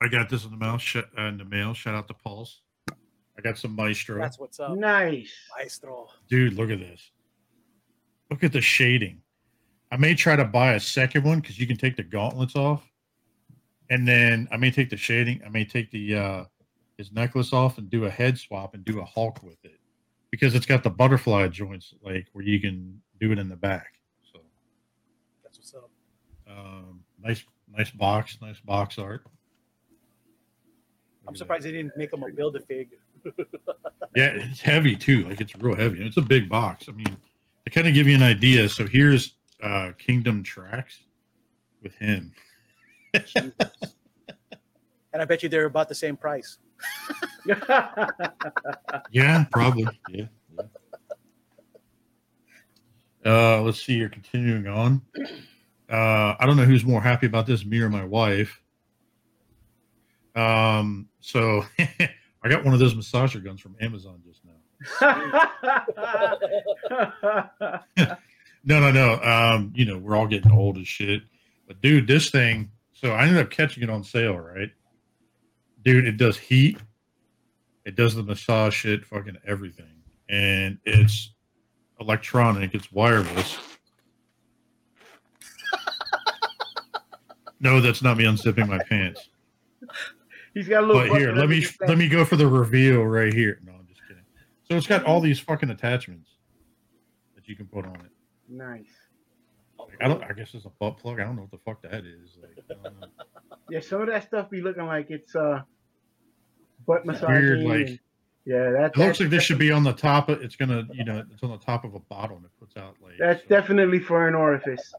I got this in the mail. Sh- uh, in the mail. Shout out to Paul's. I got some Maestro. That's what's up, Nice. Maestro. Dude, look at this. Look at the shading. I may try to buy a second one because you can take the gauntlets off, and then I may take the shading. I may take the uh his necklace off and do a head swap and do a Hulk with it because it's got the butterfly joints like where you can do it in the back. So That's what's up. um, nice, nice box, nice box art. I'm surprised they didn't make them a build a fig. Yeah, it's heavy too. Like it's real heavy. It's a big box. I mean, to kind of give you an idea. So here's uh Kingdom Tracks with him. and I bet you they're about the same price. Yeah, probably. Yeah. yeah. Uh, let's see You're Continuing on. Uh, I don't know who's more happy about this, me or my wife. Um, so I got one of those massager guns from Amazon just now. No, no, no. Um, you know, we're all getting old as shit. But dude, this thing, so I ended up catching it on sale, right? Dude, it does heat. It does the massage shit, fucking everything. And it's electronic, it's wireless. no, that's not me unzipping my pants. He's got a little. But here, let me let me go for the reveal right here. No, I'm just kidding. So it's got all these fucking attachments that you can put on it. Nice. Like, I don't. I guess it's a butt plug. I don't know what the fuck that is. Like, I don't know. Yeah, some of that stuff be looking like it's uh butt massage. weird, like- yeah, that, it looks like this should be on the top. Of, it's gonna, you know, it's on the top of a bottle and it puts out like. That's so, definitely for an orifice.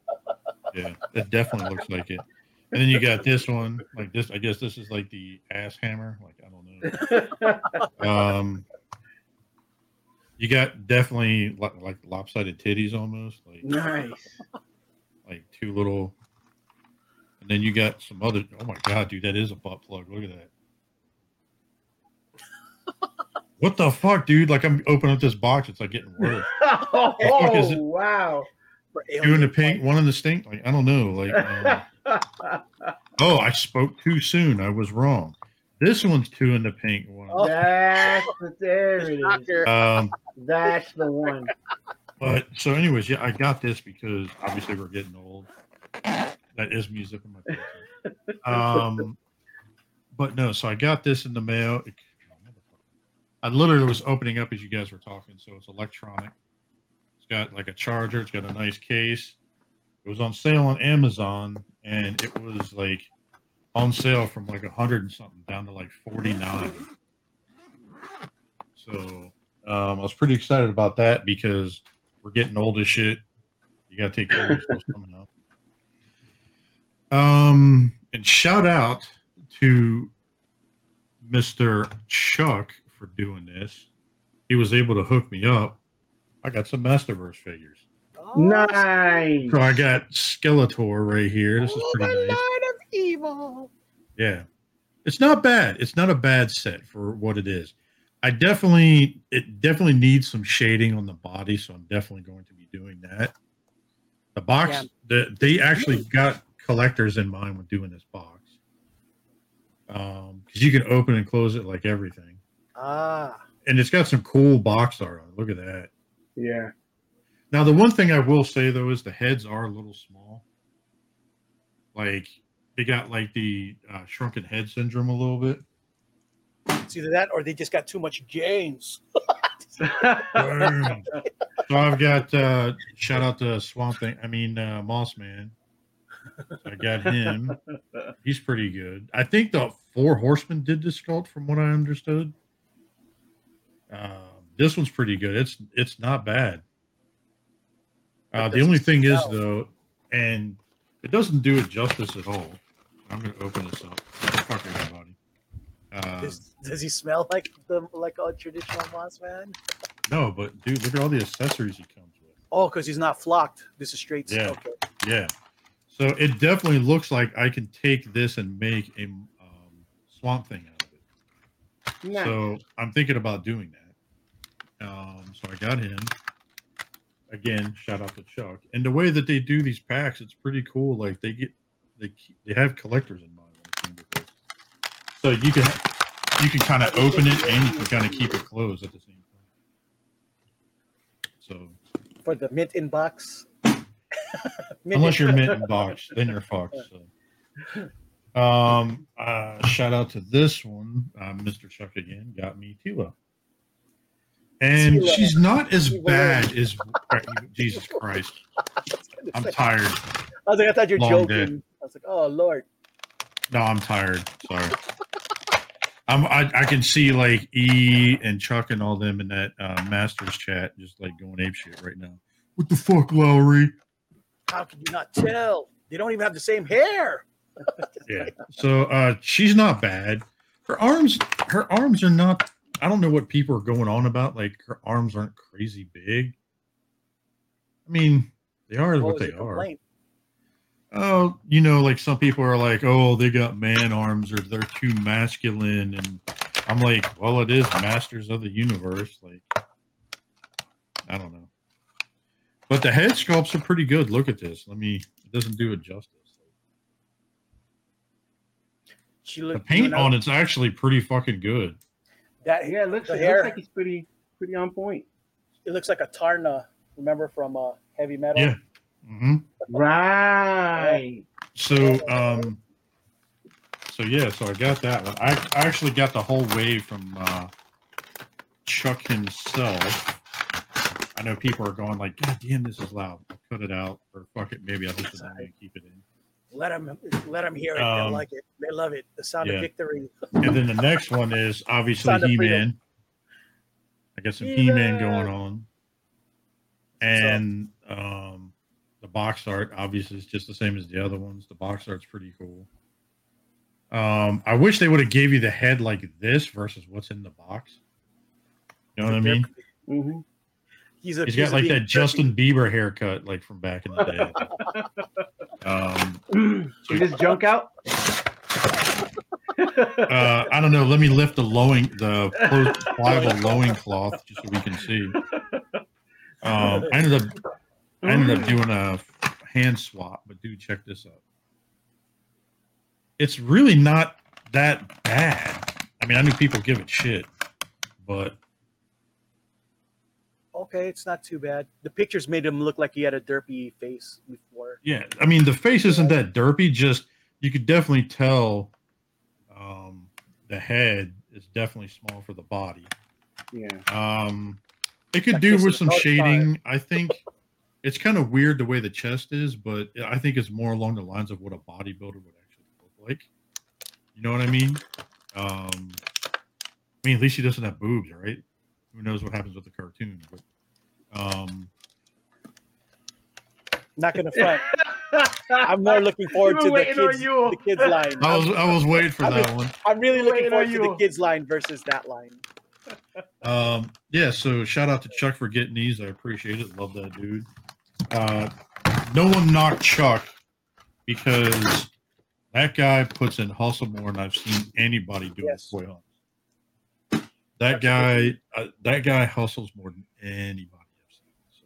Yeah, it definitely looks like it. And then you got this one, like this. I guess this is like the ass hammer. Like I don't know. Um, you got definitely like, like lopsided titties almost, like nice. like two little. And then you got some other. Oh my god, dude, that is a butt plug. Look at that. What the fuck, dude? Like I'm opening up this box, it's like getting worse. oh, fuck is it? wow. Two in the pink, one in the stink. Like I don't know. Like um, oh, I spoke too soon. I was wrong. This one's two in the pink one. Oh. That's the, there it is. Um, That's the one. but so, anyways, yeah, I got this because obviously we're getting old. That is music in my pants. Um, but no, so I got this in the mail. I literally was opening up as you guys were talking, so it's electronic. It's got like a charger. It's got a nice case. It was on sale on Amazon, and it was like on sale from like a hundred and something down to like forty nine. So um, I was pretty excited about that because we're getting old as shit. You gotta take care of yourself somehow. Um, and shout out to Mr. Chuck for doing this. He was able to hook me up. I got some Masterverse figures. Oh, Nice. So I got Skeletor right here. This is oh, pretty the nice. Lord of Evil. Yeah. It's not bad. It's not a bad set for what it is. I definitely it definitely needs some shading on the body, so I'm definitely going to be doing that. The box Yeah. the, they actually got collectors in mind when doing this box. Um because you can open and close it like everything. Ah, And it's got some cool box art on. Look at that. Yeah. Now the one thing I will say though is the heads are a little small. Like they got like the uh, shrunken head syndrome a little bit. it's either that or they just got too much gains. So I've got uh shout out to Swamp Thing. I mean uh, Moss Man. I got him. He's pretty good. I think the Four Horsemen did the sculpt, from what I understood. Um, this one's pretty good. It's it's not bad. Uh, the only thing is smell? though, and it doesn't do it justice at all. I'm gonna open this up. Fuck everybody. Uh, Does, does he smell like the like a traditional moss man? no, but dude, look at all the accessories he comes with. Oh, because he's not flocked. This is straight. Yeah. Okay. Yeah. So it definitely looks like I can take this and make a um, swamp thing out of it. Nice. So I'm thinking about doing that. Um, so I got him. Again, shout out to Chuck. And the way that they do these packs, it's pretty cool. Like they get they they have collectors in mind when it comes to this. So you can you can kind of open it and you can kind of keep it closed at the same time. So for the mint in box. Mint unless you're mint in box, then you're fucked. So. Um, uh, shout out to this one, uh, Mr. Chuck again got me Tila, and she's not as bad as Jesus Christ. I'm tired. I was like, I thought you were Long joking. day. I was like, oh lord. No, I'm tired. Sorry. I'm, I, I can see like E and Chuck and all them in that uh, Masters chat just like going ape shit right now. What the fuck, Lowery? How can you not tell? They don't even have the same hair. Yeah. So uh, she's not bad. Her arms, her arms are not. I don't know what people are going on about. Like her arms aren't crazy big. I mean, they are What what they are. Oh, you know, like some people are like, oh, they got man arms or they're too masculine. And I'm like, well, it is Masters of the Universe. Like, I don't know. But the head sculpts are pretty good. Look at this. Let me, it doesn't do it justice. She The paint on it's actually pretty fucking good. That. Yeah, it looks, it hair. looks like he's pretty pretty on point. It looks like a Taarna. Remember from uh, Heavy Metal? Yeah. hmm Right. So, um, so yeah, so I got that one. I, I actually got the whole wave from uh, Chuck himself. I know people are going like, "God damn, this is loud." I'll cut it out, or fuck it. Maybe I'll just and keep it in. Let them let them hear it. Um, they like it. They love it. The sound yeah. of victory. And then the next one is obviously He Man. I got some He Man going on, and um, the box art obviously is just the same as the other ones. The box art's pretty cool. Um, I wish they would have gave you the head like this versus what's in the box. You know what I mean? hmm He's a He's he's got like that Justin Bieber haircut, like from back in the day. um, Is this junk out? uh, I don't know. Let me lift the lowing, the close, pliable lowing cloth just so we can see. Um, I ended up, I ended up doing a hand swap, but dude, check this out. It's really not that bad. I mean, I knew people give it shit, but okay. It's not too bad. The pictures made him look like he had a derpy face before. yeah, I mean, the face isn't that derpy. Just you could definitely tell um, the head is definitely small for the body. yeah. Um, it could Like do with some shading. I think it's kind of weird the way the chest is, but I think it's more along the lines of what a bodybuilder would actually look like. You know what I mean? Um, I mean, at least he doesn't have boobs, right? Who knows what happens with the cartoon? But um, Not gonna front. I'm more looking forward to the kids, you. the kids line. I was I was waiting for I that one. I'm really looking waiting forward on to the kids line versus that line. Um, yeah, so shout out to Chuck for getting these. I appreciate it. Love that dude. Uh, no one knocked Chuck because that guy puts in hustle more than I've seen anybody do Yes. with toy hunters. That guy, uh, that guy hustles more than anybody I've seen. So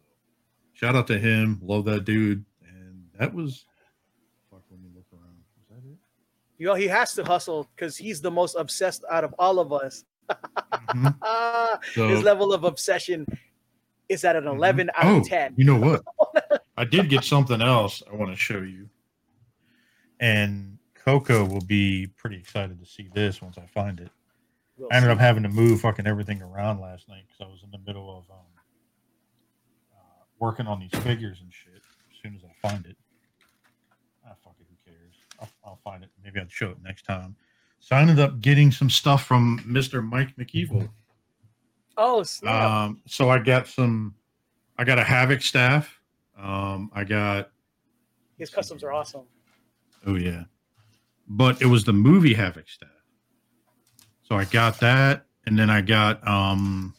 shout out to him. Love that dude. And that was. Fuck, let me look around. Was that it? You know, he has to hustle because he's the most obsessed out of all of us. Mhm. Ah, So, His level of obsession is at an 11 out oh, of 10. You know what? I did get something else I want to show you. And Coco will be pretty excited to see this once I find it. We'll I ended see. up having to move fucking everything around last night because I was in the middle of um, uh, working on these figures and shit. As soon as I find it, ah, fuck it, who cares? I'll, I'll find it. Maybe I'll show it next time. So I ended up getting some stuff from Mr. Mike McEvil. Oh, snap. Um, so I got some. I got a Havoc staff. Um, I got. His customs are awesome. Oh yeah, but it was the movie Havoc staff. So I got that, and then I got. um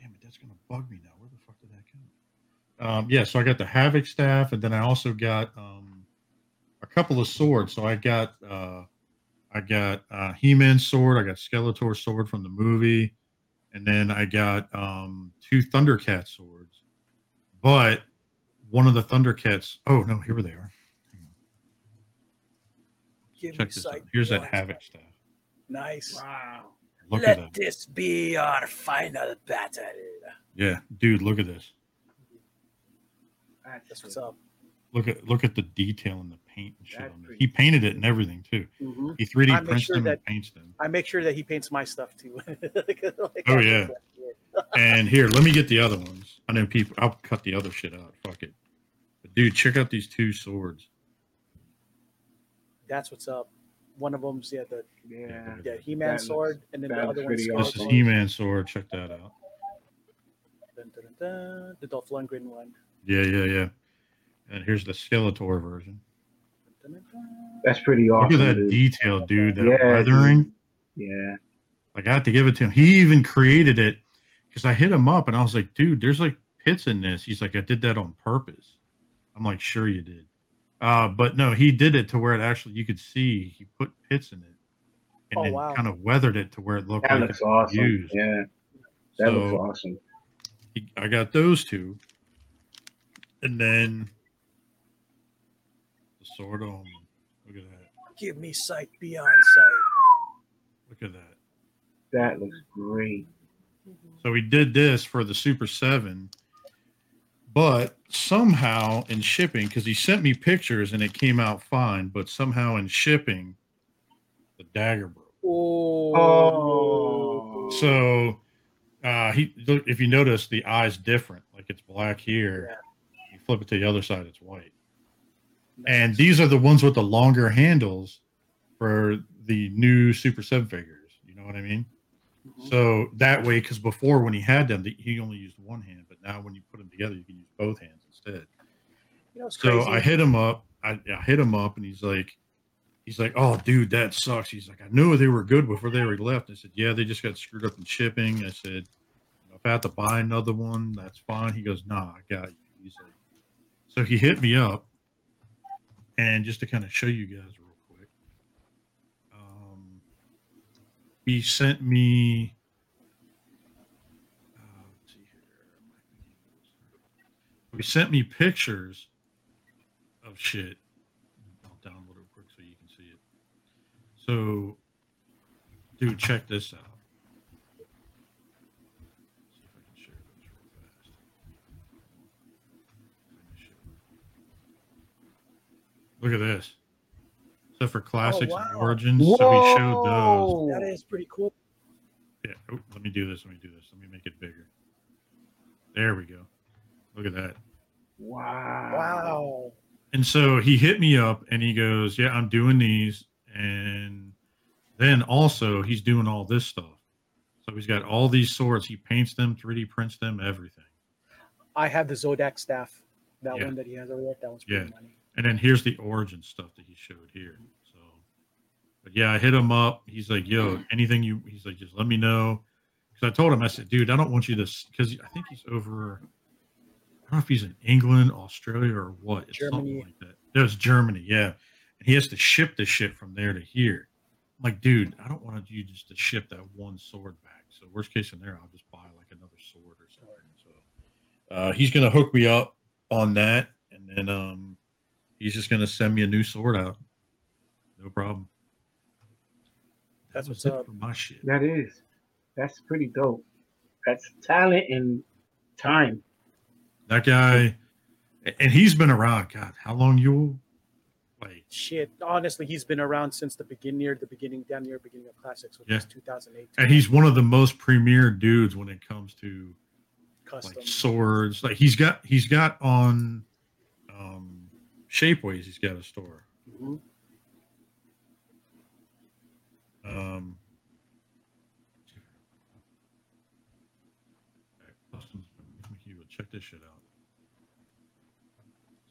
Damn it, that's gonna bug me now. Where the fuck did that come? Um, yeah, so I got the Havoc staff, and then I also got um a couple of swords. So I got. uh I got uh, He-Man sword. I got Skeletor sword from the movie, and then I got um, two Thundercat swords. But one of the Thundercats. Oh no, here they are. Give Check this out. Here's that. Havoc staff. Nice. Wow. Look at Let this be our final battle. Yeah, dude, look at this. That's, That's what's up. Look at look at the detail in the paint and shit on He painted it and everything too. Mhm. He 3D I make prints sure them that- and paints them. I make sure that he paints my stuff too. Like, Oh, yeah. And here, let me get the other ones. I know people. I'll cut the other shit out. Fuck it. But dude, check out these two swords. That's what's up. One of them's yeah the Yeah. yeah He Man That looks- sword, and then the other looks one's This is awesome. He-Man sword. Check that out. Dun, dun, dun, dun. the Dolph Lundgren one. Yeah, yeah, yeah. And here's the Skeletor version. Dun, dun, dun. That's pretty awesome. Look at that dude. detail, dude. That Yeah, weathering. Yeah. Like I have to give it to him. He even created it because I hit him up and I was like, dude, there's like pits in this. He's like, I did that on purpose. I'm like, sure you did. Uh, but no, he did it to where it actually you could see he put pits in it and Oh, then wow. kind of weathered it to where it looked That like looks it was awesome. used. Yeah. That So looks awesome. he, I got those two, and then the sword on. Look at that! Give me sight beyond sight. Look at that! That looks great. So we did this for the Super 7, but somehow in shipping, because he sent me pictures and it came out fine, but somehow in shipping, the dagger broke. Oh. So uh, he if you notice the eye's different, like it's black here. You flip it to the other side, it's white. And these are the ones with the longer handles for the new Super 7 figures. You know what I mean? Mhm. So that way, because before when he had them, the, he only used one hand, but now when you put them together, you can use both hands instead. You know, So crazy. I hit him up. I, I hit him up, and he's like, he's like, oh, dude, that sucks. He's like, I knew they were good before they were left. I said, yeah, they just got screwed up in shipping. I said, if I have to buy another one, that's fine. He goes, nah, I got you. He's like, so he hit me up, and just to kind of show you guys real quick, um, he sent me. uh, let's see here. He sent me pictures of shit. I'll download it quick so you can see it. So, dude, check this out. See if I can share this real fast. Finish it. Look at this. Except for classics and oh, wow. origins. So he showed those. that is pretty cool. Yeah. Oh, let me do this. Let me do this. Let me make it bigger. There we go. Look at that. Wow. Wow. And so he hit me up and he goes, Yeah, I'm doing these. And then also he's doing all this stuff. So he's got all these swords. He paints them, 3D prints them, everything. I have the Zodac staff. That Yeah. one that he has over there. That one's pretty Yeah. money. And then here's the origin stuff that he showed here. So, but yeah, I hit him up. He's like, Yo, anything you, he's like, just let me know. Because I told him, I said, Dude, I don't want you to, because I think he's over, I don't know if he's in England, Australia, or what. It's something like that. There's Germany, yeah. And he has to ship the shit from there to here. I'm like, dude, I don't want you just to ship that one sword back. So worst case scenario, I'll just buy like another sword or something. So uh, he's gonna hook me up on that, and then um, he's just gonna send me a new sword out. No problem. That's That what's up. for my shit. That is. That's pretty dope. That's talent and time. That guy, and he's been around. God, how long you? Like, Shit. Honestly, he's been around since the beginning, near the beginning, down near beginning of classics, which Yeah. was 2008. and he's one of the most premier dudes when it comes to custom. like swords. Like he's got he's got on um Shapeways. He's got a store. Mhm. Um. Check this shit out.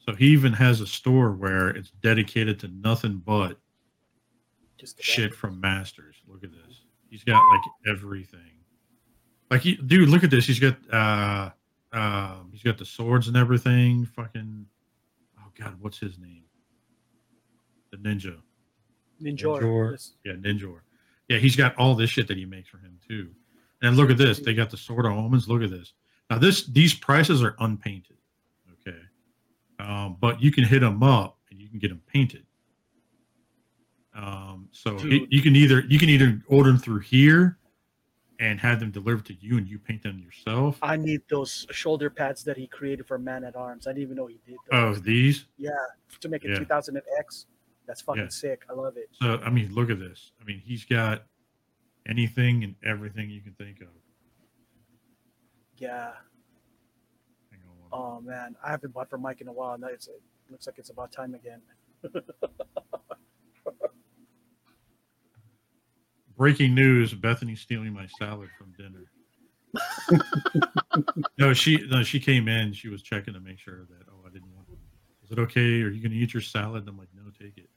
So he even has a store where it's dedicated to nothing but Just shit from Masters. Look at this. He's got like everything. Like he, dude, look at this. He's got uh um he's got the swords and everything. Fucking oh god, what's his name? The ninja. Ninjor. Ninjor. Yes. Yeah, Ninjor. Yeah, he's got all this shit that he makes for him too. And look at this. They got the sword of omens. Look at this. Now this these prices are unpainted. Um, but you can hit them up and you can get them painted. Um, so it- you can either you can either order them through here and have them delivered to you, and you paint them yourself. I need those shoulder pads that he created for Man at Arms. I didn't even know he did Those. Oh, these. yeah, to make it Yeah. 2000 X. That's fucking Yeah. sick. I love it. So I mean, look at this. I mean, he's got anything and everything you can think of. Yeah. Hang on. Oh man, I haven't bought for Mike in a while. Now it's, it looks like it's about time again. Breaking news: Bethany's stealing my salad from dinner. no, she no, she came in. She was checking to make sure that oh, I didn't want. Is it okay? Are you going to eat your salad? And I'm like, no, take it.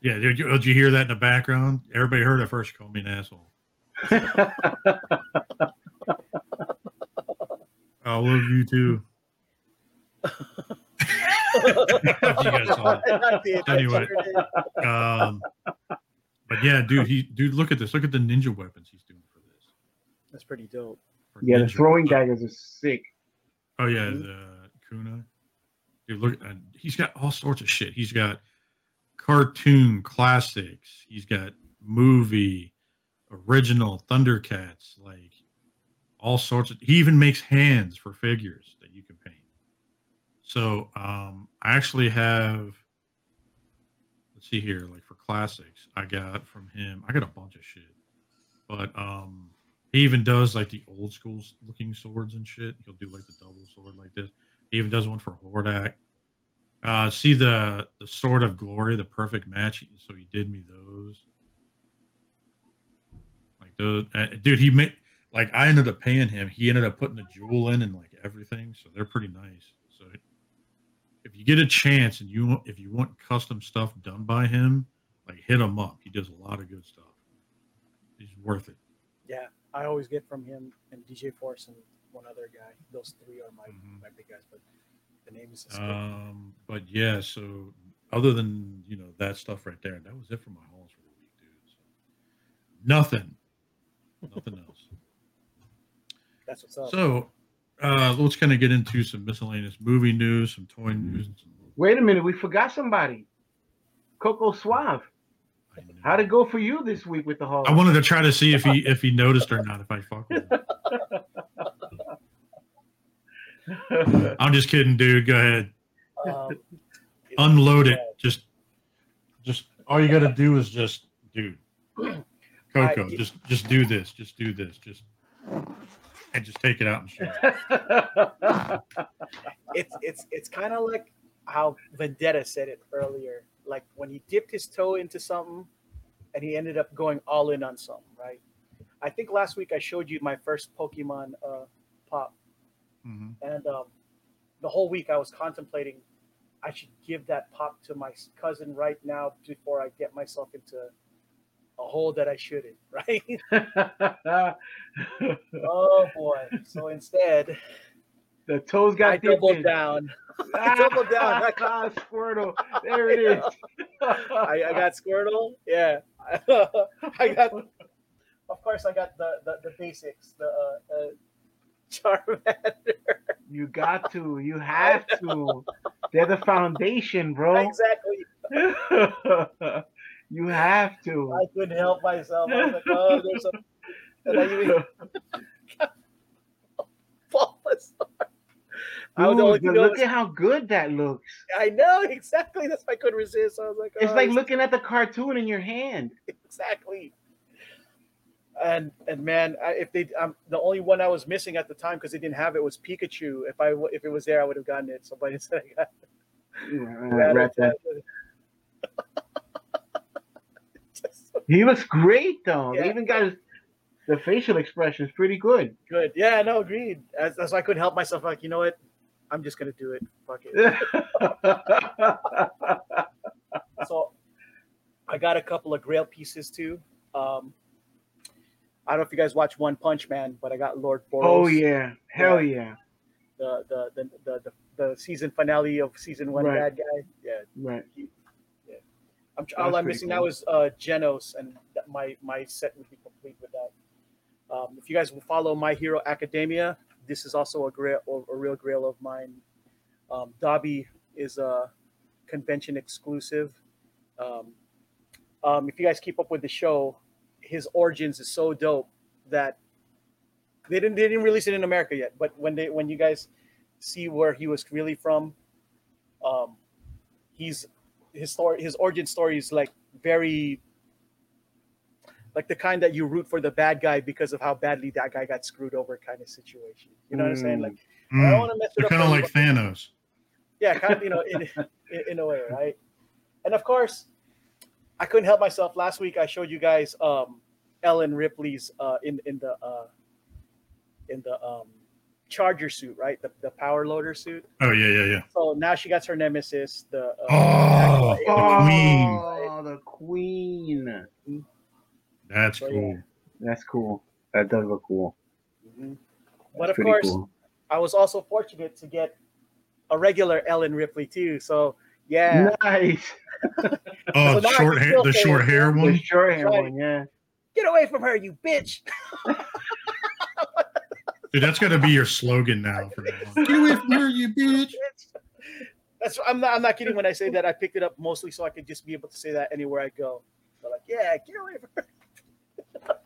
Yeah, did you, oh, did you hear that in the background? Everybody heard it first. Call me an asshole. I love you too. you guys saw did. Anyway. sure. Um, but yeah, dude, he dude, look at this. Look at the ninja weapons he's doing for this. That's pretty dope. For yeah, the throwing daggers are sick. Oh yeah, Mhm. the kunai. Dude, look, uh, he's got all sorts of shit. He's got cartoon classics. He's got movie, original Thundercats, like all sorts of. He even makes hands for figures that you can paint. So um, I actually have. Let's see here, like for classics, I got from him. I got a bunch of shit, but um, he even does like the old school looking swords and shit. He'll do like the double sword like this. He even does one for Hordak. Uh, see the the sword of glory, the perfect match. So he did me those. Like those, uh, dude. He made like I ended up paying him. He ended up putting the jewel in and like everything. So they're pretty nice. So if you get a chance and you if you want custom stuff done by him, like hit him up. He does a lot of good stuff. He's worth it. Yeah, I always get from him and DJ Force and one other guy. Those three are my, Mhm. my big guys, but the name is escaping. Um, but yeah, so other than you know that stuff right there, that was it for my hauls for the week, dude. So, nothing, nothing else. That's what's up. So uh, let's kind of get into some miscellaneous movie news, some toy news. Wait a minute, we forgot somebody. Coco Suave. How'd it go for you this week with the haul? I wanted to try to see if he if he noticed or not if I fuck with him. I'm just kidding, dude. Go ahead, Um, unload it. Just, just all you got to do is just, dude, Coco, I- just just do this, just do this, just and just take it out and show. it. it's it's it's kind of like how Vendetta said it earlier. Like when he dipped his toe into something, and he ended up going all in on something, right? I think last week I showed you my first Pokemon uh, pop, Mhm. and um, the whole week I was contemplating I should give that pop to my cousin right now before I get myself into a hole that I shouldn't, right? oh boy! So instead, the toes got I doubled down. I doubled down. I Ah, Squirtle. There it is. I, I got Squirtle. Yeah, I got. Of course, I got the the, the basics. The uh, uh, Charmander. You got to. You have to. They're the foundation, bro. exactly. You have to. I couldn't help myself. I was like, oh, there's a. And I even Bulbasaur. I was the Dude, but look at how good that looks. I know exactly. That's why I couldn't resist. I was like, It's oh, like this- looking at the cartoon in your hand. exactly. And and man, I, if they, um, the only one I was missing at the time because they didn't have it was Pikachu. If I if it was there, I would have gotten it. So, but instead, I got Rat that. He looks great though. They even got his, the facial expression is pretty good. good. Yeah, no, agreed. That's, that's why I couldn't help myself. Like, you know what? I'm just gonna do it. Fuck it. so I got a couple of Grail pieces too. Um, I don't know if you guys watch One Punch Man, but I got Lord Boros. oh yeah, hell yeah, The, the, the, the, the, the season finale of season one Right. bad guy. Yeah. right. I'm, all I'm missing cool. now is uh, Genos, and that my, my set would be complete with that. Um, if you guys will follow My Hero Academia, this is also a, grail, a real grail of mine. Um, Dabi is a convention exclusive. Um, um, if you guys keep up with the show, his origins is so dope that they didn't they didn't release it in America yet. But when they when you guys see where he was really from, um, he's his story his origin story is like very like the kind that you root for the bad guy because of how badly that guy got screwed over kind of situation. You know what I'm saying? Mm. Like I don't Mm. want to mess it They're up. kind of like. Thanos. Yeah, kind of, you know, in, in, in a way, right? And of course, I couldn't help myself. Last week, I showed you guys um, Ellen Ripley's uh, in in the uh, in the um, Charger suit, right? The, the power loader suit. Oh yeah, yeah, yeah. So now she got her nemesis, the uh, Oh, actual the alien. queen. Oh, the queen. That's So, cool. That's cool. That does look cool. Mhm. But of course, cool. I was also fortunate to get a regular Ellen Ripley too. So yeah, nice. Oh, So short can hair, the short it. hair The one. short hair Right. one, yeah. get away from her, you bitch. Dude, that's got to be your slogan now for now. on. Get away from her, you bitch. That's I'm not I'm not kidding when I say that I picked it up mostly so I could just be able to say that anywhere I go. So like, yeah, get away from her.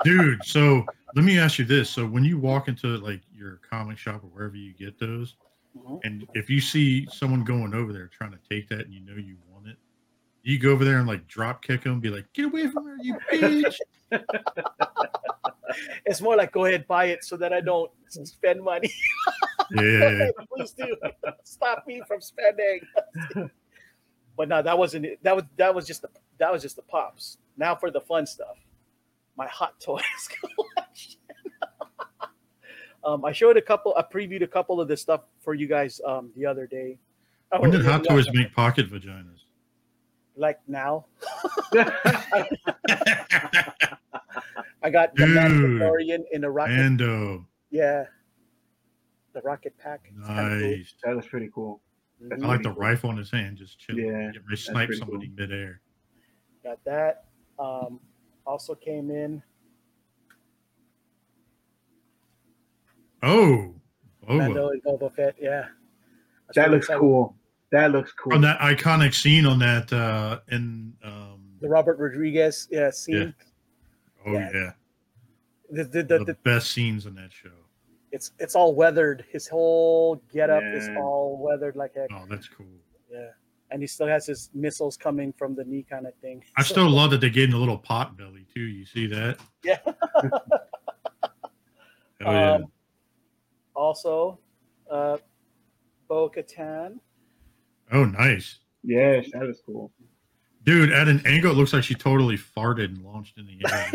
Dude, so let me ask you this. So when you walk into like your comic shop or wherever you get those, Mhm. and if you see someone going over there trying to take that and you know you want it, you go over there and like drop kick them, be like, "Get away from her, you bitch!" It's more like go ahead buy it so that I don't spend money. Yeah, Please do stop me from spending. but no, that wasn't it. That was that was just the that was just the pops. Now for the fun stuff, my hot toys collection. um, I showed a couple. I previewed a couple of this stuff for you guys um, the other day. Oh, when did Hot Toys make pocket vaginas? Like now? I got the Mandalorian in a rocket. Mando, yeah, the rocket pack. It's kinda cool. nice. that was pretty cool. Mhm. I like the rifle in his hand, just chilling. Yeah, Get snipe pretty somebody midair. Got that. Um, also came in Oh, Mando oh, and Boba Fett. Yeah, That's That looks exciting. cool. That looks cool. on that iconic scene on that uh in um The Robert Rodriguez yeah scene. oh yeah. yeah, The, the, the, the, the, best scenes in that show. it's it's all weathered. His whole getup is all weathered like heck. Oh, that's cool. Yeah, and he still has his missiles coming from the knee kind of thing. I still love that they gave him the little pot belly too. You see that? yeah. Oh yeah. Um, also, uh, Bo Katan. Oh nice, yes, that is cool. dude. At an angle, it looks like she totally farted and launched in the air.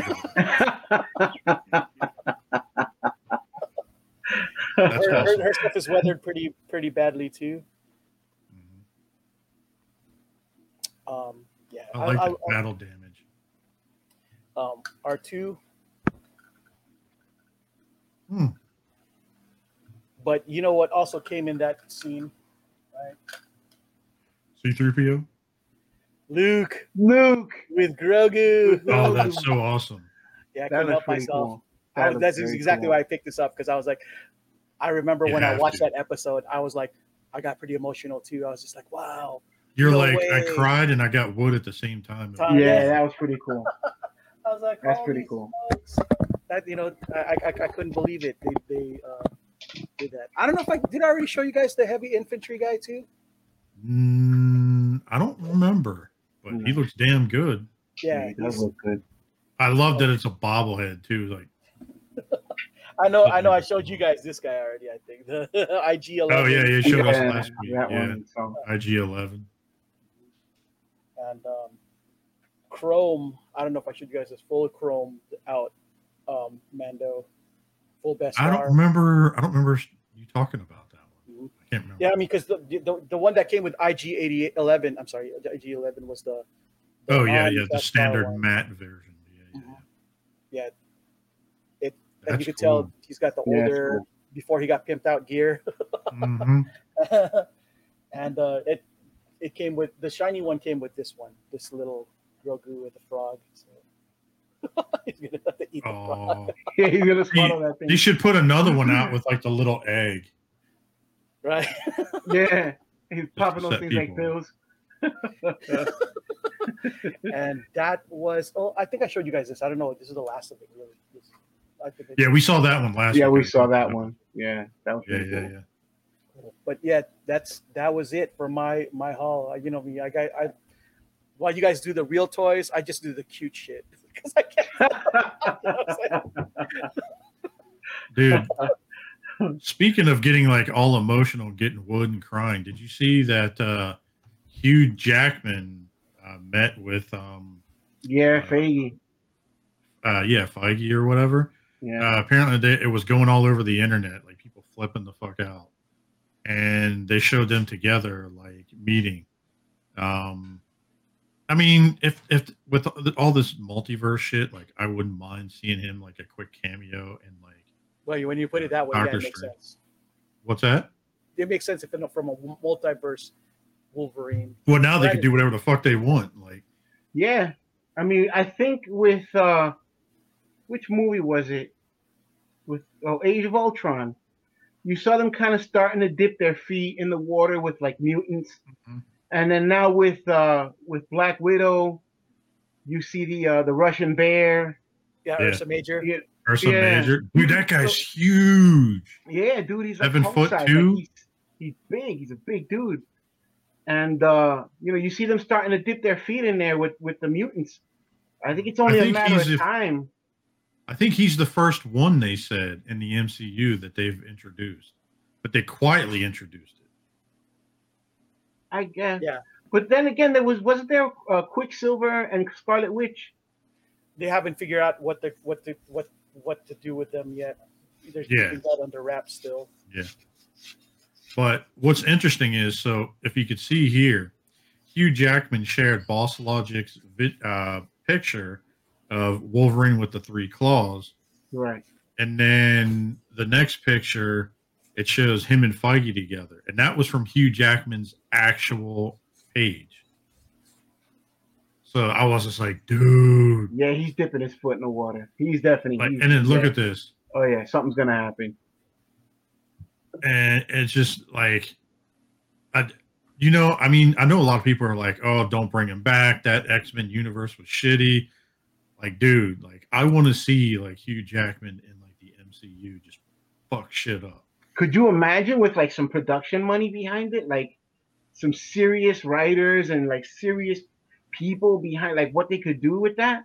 That's Her, her, awesome. her stuff is weathered pretty pretty badly too. Mhm. Um, yeah, I like I- the I- battle damage. um, R two. Hmm. But you know what also came in that scene? C-3PO. Luke Luke. with Grogu. Oh, that's so awesome. Yeah, I That couldn't help myself. cool. That was, looks that's exactly cool. why I picked this up because I was like, I remember You when I watched to. that episode, I was like, I got pretty emotional too. I was just like, wow. You're No like, I cried and I got wood at the same time. Time. Yeah, Yeah. that was pretty cool. I was like, That's pretty cool. smokes. That you know, I, I I couldn't believe it. They they uh, did that. I don't know if I did. I already show you guys the heavy infantry guy too. Mm, I don't remember, but he looks damn good. Yeah, he does look good. I love that it's a bobblehead too. Like, I know. I know. I showed you guys this guy already. I think the IG eleven. oh yeah, you showed us last week. that Yeah, one. So IG Eleven. and um, Chrome. I don't know if I showed you guys this full of Chrome out. Um, Mando, full best. I don't remember. I don't remember you talking about that one. I can't remember. Yeah, I mean, because the, the the one that came with IG eighty eleven. I'm sorry, IG eleven was the. the oh yeah, yeah, the standard one. matte version. Yeah, yeah, Mhm. yeah. Yeah. It- and you could cool. tell he's got the Yeah, older cool. before he got pimped out gear. Mhm. and uh, it it came with the shiny one came with this one, this little Grogu with the frog. So he's gonna have to eat the frog, Oh, yeah, he's gonna swallow that you thing. should put another one out with like the little egg. Right? Yeah, he's popping those set things like pills. and that was oh I think I showed you guys this. I don't know. This is the last of it really. This- I think Yeah, we saw that one last. Yeah, we saw that one. Yeah, that was Yeah, pretty yeah, cool. yeah. But yeah, that's that was it for my my haul. You know me, I got I while you guys do the real toys, I just do the cute shit. Because I can't you know what I'm saying? Dude, speaking of getting like all emotional, getting wood and crying, did you see that uh, Hugh Jackman uh, met with, um, yeah, Feige. uh, yeah, Feige or whatever? Yeah. Uh, apparently, they, it was going all over the internet, like people flipping the fuck out, and they showed them together, like meeting. Um, I mean, if if with all this multiverse shit, like I wouldn't mind seeing him like a quick cameo and Well, when you put it that way, yeah, it makes Strange. sense. what's that? It makes sense if it's from a multiverse Wolverine. Well, now they Right. can do whatever the fuck they want. Like, Yeah. I mean, I think with uh which movie was it? With oh, Age of Ultron. You saw them kind of starting to dip their feet in the water with like mutants. Mhm. And then now with uh with Black Widow, you see the uh the Russian bear. Yeah, Yeah. Ursa Major. Yeah, Ursa Yeah. Major, dude, that guy's huge. yeah dude, he's Seven Hulk foot size. Like, two? he's, he's big. He's a big dude. And uh, you know, you see them starting to dip their feet in there with with the mutants. I think it's only a matter of a- time. I think he's the first one they said in the MCU that they've introduced, but they quietly introduced it. I guess. Yeah. But then again, there was wasn't there uh, Quicksilver and Scarlet Witch? They haven't figured out what the what the what what to do with them yet. They're Yeah. keeping that under wraps still. Yeah. But what's interesting is, so if you could see here, Hugh Jackman shared Boss Logic's uh, picture of Wolverine with the three claws, Right. and then the next picture it shows him and Feige together, and that was from Hugh Jackman's actual page. So I was just like, dude. Yeah, he's dipping his foot in the water. He's definitely. Like, he's- and then look yeah. at this. Oh yeah, something's gonna happen. and it's just like I, you know i mean i know a lot of people are like oh don't bring him back that x-men universe was shitty like dude like i want to see like hugh jackman in like the mcu just fuck shit up Could you imagine with like some production money behind it, like some serious writers and like serious people behind, like what they could do with that?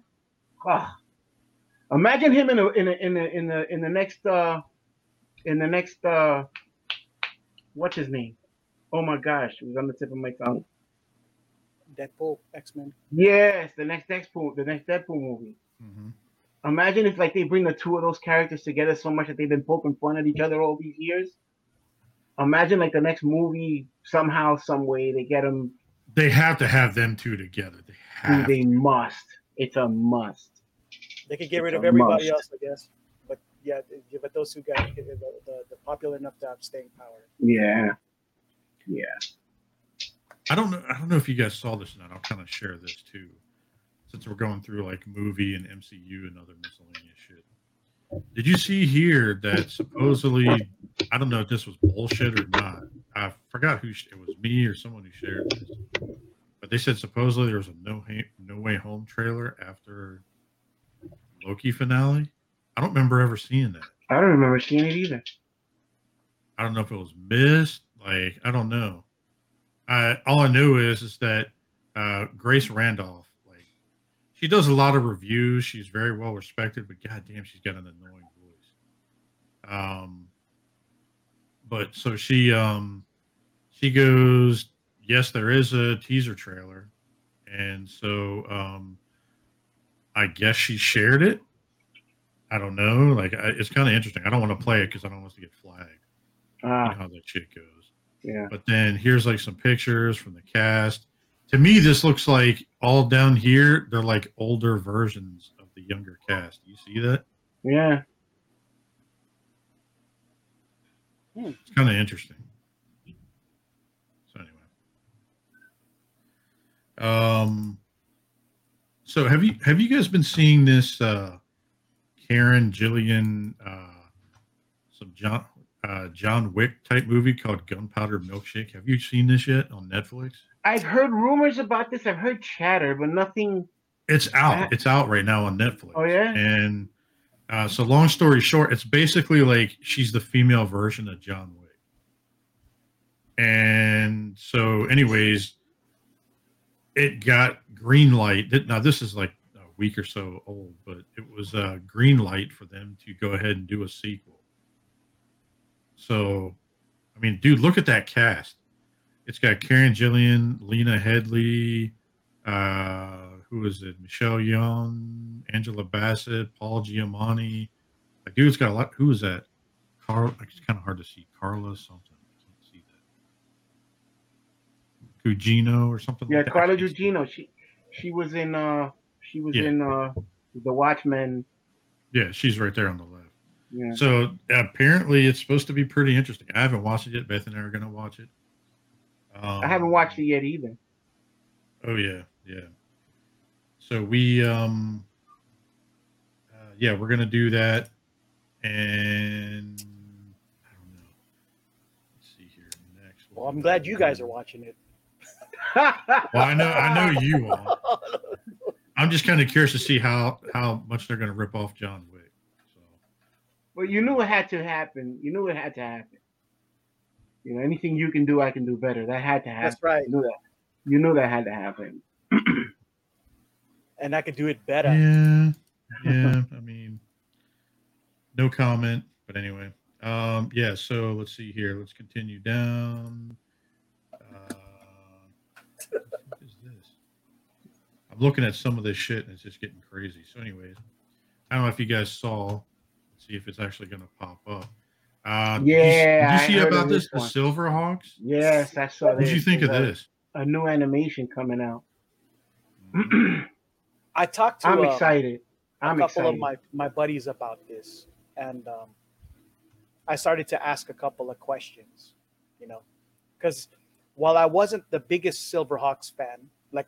Ah, imagine him in a in a in a in the in the next uh in the next uh what's his name? Oh my gosh, it was on the tip of my tongue. Deadpool, X Men. Yes, the next Deadpool, the next Deadpool movie. Mhm. Imagine if like they bring the two of those characters together so much that they've been poking fun at each other all these years. Imagine like the next movie somehow, some way they get them. They have to have them two together they have They must. It's a must. They could get rid of everybody must. else, I guess. But yeah, yeah, but those two guys, the, the, the popular enough to have staying power. Yeah. Yeah. I don't know. I don't know if you guys saw this or not. I'll kind of share this too, since we're going through like movie and MCU and other miscellaneous shit. Did you see here that supposedly I don't know if this was bullshit or not. I forgot who sh- it was, me or someone who shared this, but they said supposedly there was a no Ha- no way home trailer after Loki finale. I don't remember ever seeing that. I don't remember seeing it either. I don't know if it was missed. Like I don't know. I all I knew is is that uh, Grace Randolph, like she does a lot of reviews. She's very well respected, but goddamn, she's got an annoying voice. Um, but so she um she goes, yes, there is a teaser trailer, and so um I guess she shared it. I don't know. Like I, it's kind of interesting. I don't want to play it because I don't want us to get flagged. You know Ah, how that shit goes. yeah. But then here's like some pictures from the cast. To me, this looks like all down here, they're like older versions of the younger cast. You see that? Yeah. It's kind of interesting. So anyway. Um so have you have you guys been seeing this uh Karen Gillan uh some John uh, John Wick type movie called Gunpowder Milkshake. Have you seen this yet on Netflix? I've heard rumors about this. I've heard chatter, but nothing. It's out. It's out right now on Netflix. Oh, yeah? And uh, so, long story short, it's basically like she's the female version of John Wick. And so, anyways, it got green light. Now, this is like a week or so old, but it was a green light for them to go ahead and do a sequel. So, I mean, dude, look at that cast. It's got Karen Gillan, Lena Headey, uh, who is it? Michelle Young, Angela Bassett, Paul Giamatti. Like, dude, it's got a lot. Who is that? Carl. It's kind of hard to see. Carla something. I can't see that. Gugino or something. Yeah, like that. Carla Gugino. She she was in uh she was Yeah. in uh the Watchmen. Yeah, she's right there on the left. Yeah. So apparently, it's supposed to be pretty interesting. I haven't watched it yet. Beth and I are going to watch it. Um, I haven't watched it yet either. Oh yeah, yeah. So we um uh, yeah, we're gonna do that and I don't know. Let's see here next. Well, I'm glad you guys are watching it. Well, I know I know you are. I'm just kind of curious to see how how much they're gonna rip off John Wick. So Well, you knew it had to happen. You knew it had to happen. You know, anything you can do, I can do better. That had to happen. That's right. You knew that. You knew that had to happen. And I could do it better. yeah, yeah. I mean, no comment. But anyway, um, yeah. So let's see here. Let's continue down. Uh, what is this? I'm looking at some of this shit and it's just getting crazy. So, anyways, I don't know if you guys saw. Let's see if it's actually going to pop up. Uh, did you- Yeah, Did you see about this this? The one. Silverhawks. Yes, I saw What that. did you think of a- this? A new animation coming out. I talked to I'm um, excited. a I'm couple excited. of my, my buddies about this, and um, I started to ask a couple of questions, you know, because while I wasn't the biggest Silverhawks fan, like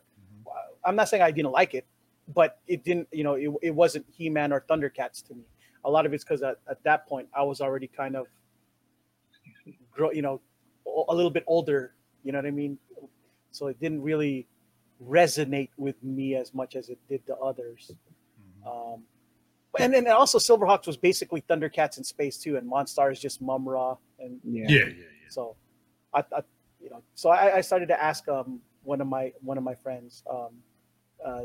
I'm not saying I didn't like it, but it didn't, you know, it, it wasn't He-Man or Thundercats to me. A lot of it's because at, at that point I was already kind of, grow, you know, a little bit older. You know what I mean? So it didn't really resonate with me as much as it did to others. Um, and then also Silverhawks was basically Thundercats in space too, and Monstar is just Mumm-Ra, and yeah. Yeah, yeah, yeah. so I, I you know, so I, I started to ask um one of my one of my friends, um, uh,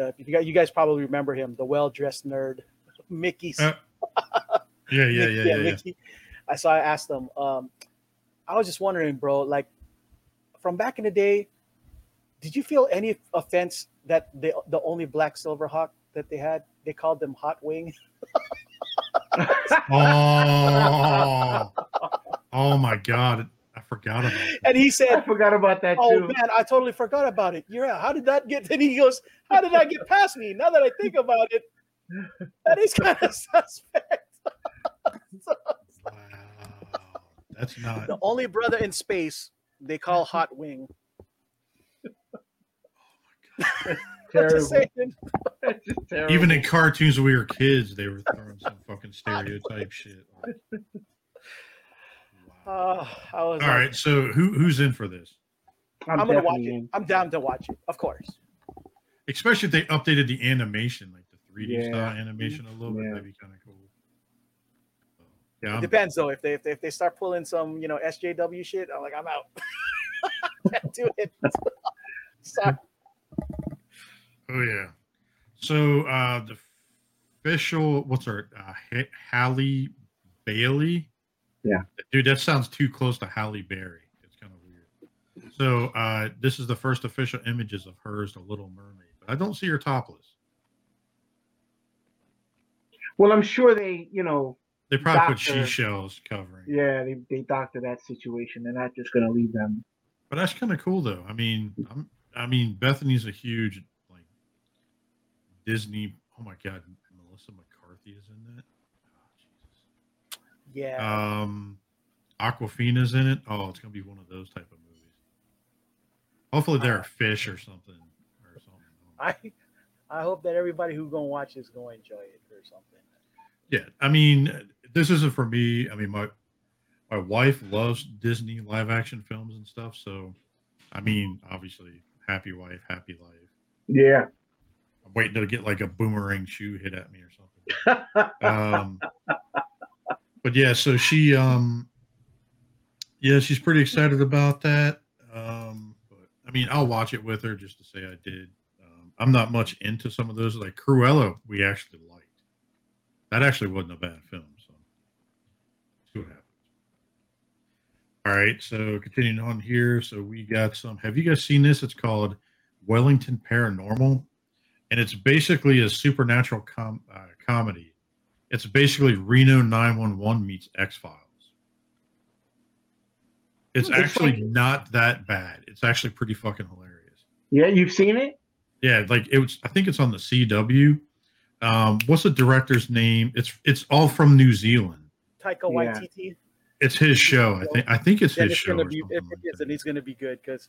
uh, you guys, you guys probably remember him, the well dressed nerd, Mickey. Uh, Yeah, yeah, yeah, yeah. yeah. Mickey. I saw. I asked him. Um, I was just wondering, bro, like from back in the day, did you feel any offense that the the only black Silverhawk that they had, they called them Hot Wing? Oh, oh my God. I forgot about that. And he said I said, forgot about that too. "Oh too. man, I totally forgot about it. You're. How did that get?" And he goes, "How did that get past me? Now that I think about it, that is kind of suspect." So, Wow. That's not. the only brother in space they call Hot Wing. I'm terrible. just saying. That's just terrible. Even in cartoons when we were kids, they were throwing some fucking stereotype shit. Wow. Uh, I was All like, right, so who who's in for this? I'm gonna watch definitely it. I'm down to watch it, of course. Especially if they updated the animation, like the 3D Yeah. style animation a little bit, Yeah. that'd be kind of cool. So, yeah, I'm, Depends though. If they, if they if they start pulling some you know SJW shit, I'm like I'm out. Can't do it. Sorry. Oh yeah. So uh the official, what's her, uh, Ha- Halle Bailey? Yeah. dude, that sounds too close to Halle Berry. It's kind of weird. So uh this is the first official images of hers, the Little Mermaid, but I don't see her topless. Well, I'm sure they, you know, They probably put Doctor- seashells covering. yeah, they, they doctor that situation. They're not just gonna leave them. But that's kind of cool, though. I mean, I'm, I mean, Bethany's a huge like Disney. Oh my God, Melissa McCarthy is in that. Oh, Yeah. Um, Awkwafina's in it. Oh, it's gonna be one of those type of movies. Hopefully, they're a fish or something or something. I I hope that everybody who's gonna watch is gonna enjoy it or something. Yeah, I mean, this isn't for me. I mean, my my wife loves Disney live action films and stuff. So, I mean, obviously, happy wife, happy life. Yeah. I'm waiting to get like a boomerang shoe hit at me or something. um, but yeah, so she, um, yeah, she's pretty excited about that. Um, but I mean, I'll watch it with her just to say I did. Um, I'm not much into some of those. Like Cruella, we actually liked. That actually wasn't a bad film. So, see what happens. All right, so continuing on here, so we got some. Have you guys seen this? It's called Wellington Paranormal, and it's basically a supernatural com- uh, comedy. It's basically Reno 911 meets X Files. It's It's actually like- not that bad. It's actually pretty fucking hilarious. Yeah, you've seen it? Yeah, like it was. I think it's on the CW. Um, what's the director's name? It's it's all from New Zealand. Taika Yeah. It's his show. I think. I think it's his it's show. gonna be if it like is, that. then it's gonna be good because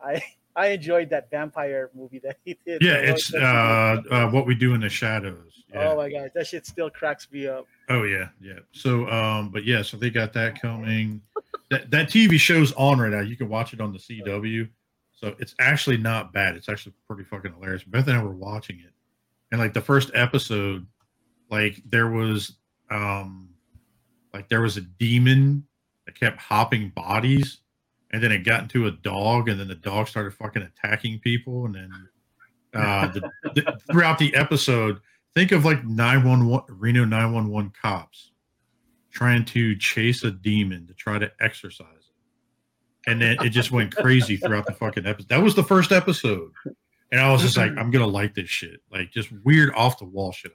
I I enjoyed that vampire movie that he did. Yeah, The it's uh, uh, what we do in the shadows. Yeah. Oh my god, that shit still cracks me up. Oh yeah, yeah. So um, but yeah, so they got that coming. that that TV show's on right now. You can watch it on the CW. So it's actually not bad. It's actually pretty fucking hilarious. Beth and I were watching it, and like the first episode, like there was um, like there was a demon that kept hopping bodies, and then it got into a dog, and then the dog started fucking attacking people, and then uh, the, the, throughout the episode, think of like 911 Reno 911 cops trying to chase a demon to try to exorcise it. And then it just went crazy throughout the fucking episode. That was the first episode. And I was just like, I'm gonna like this shit. Like just weird off the wall shit.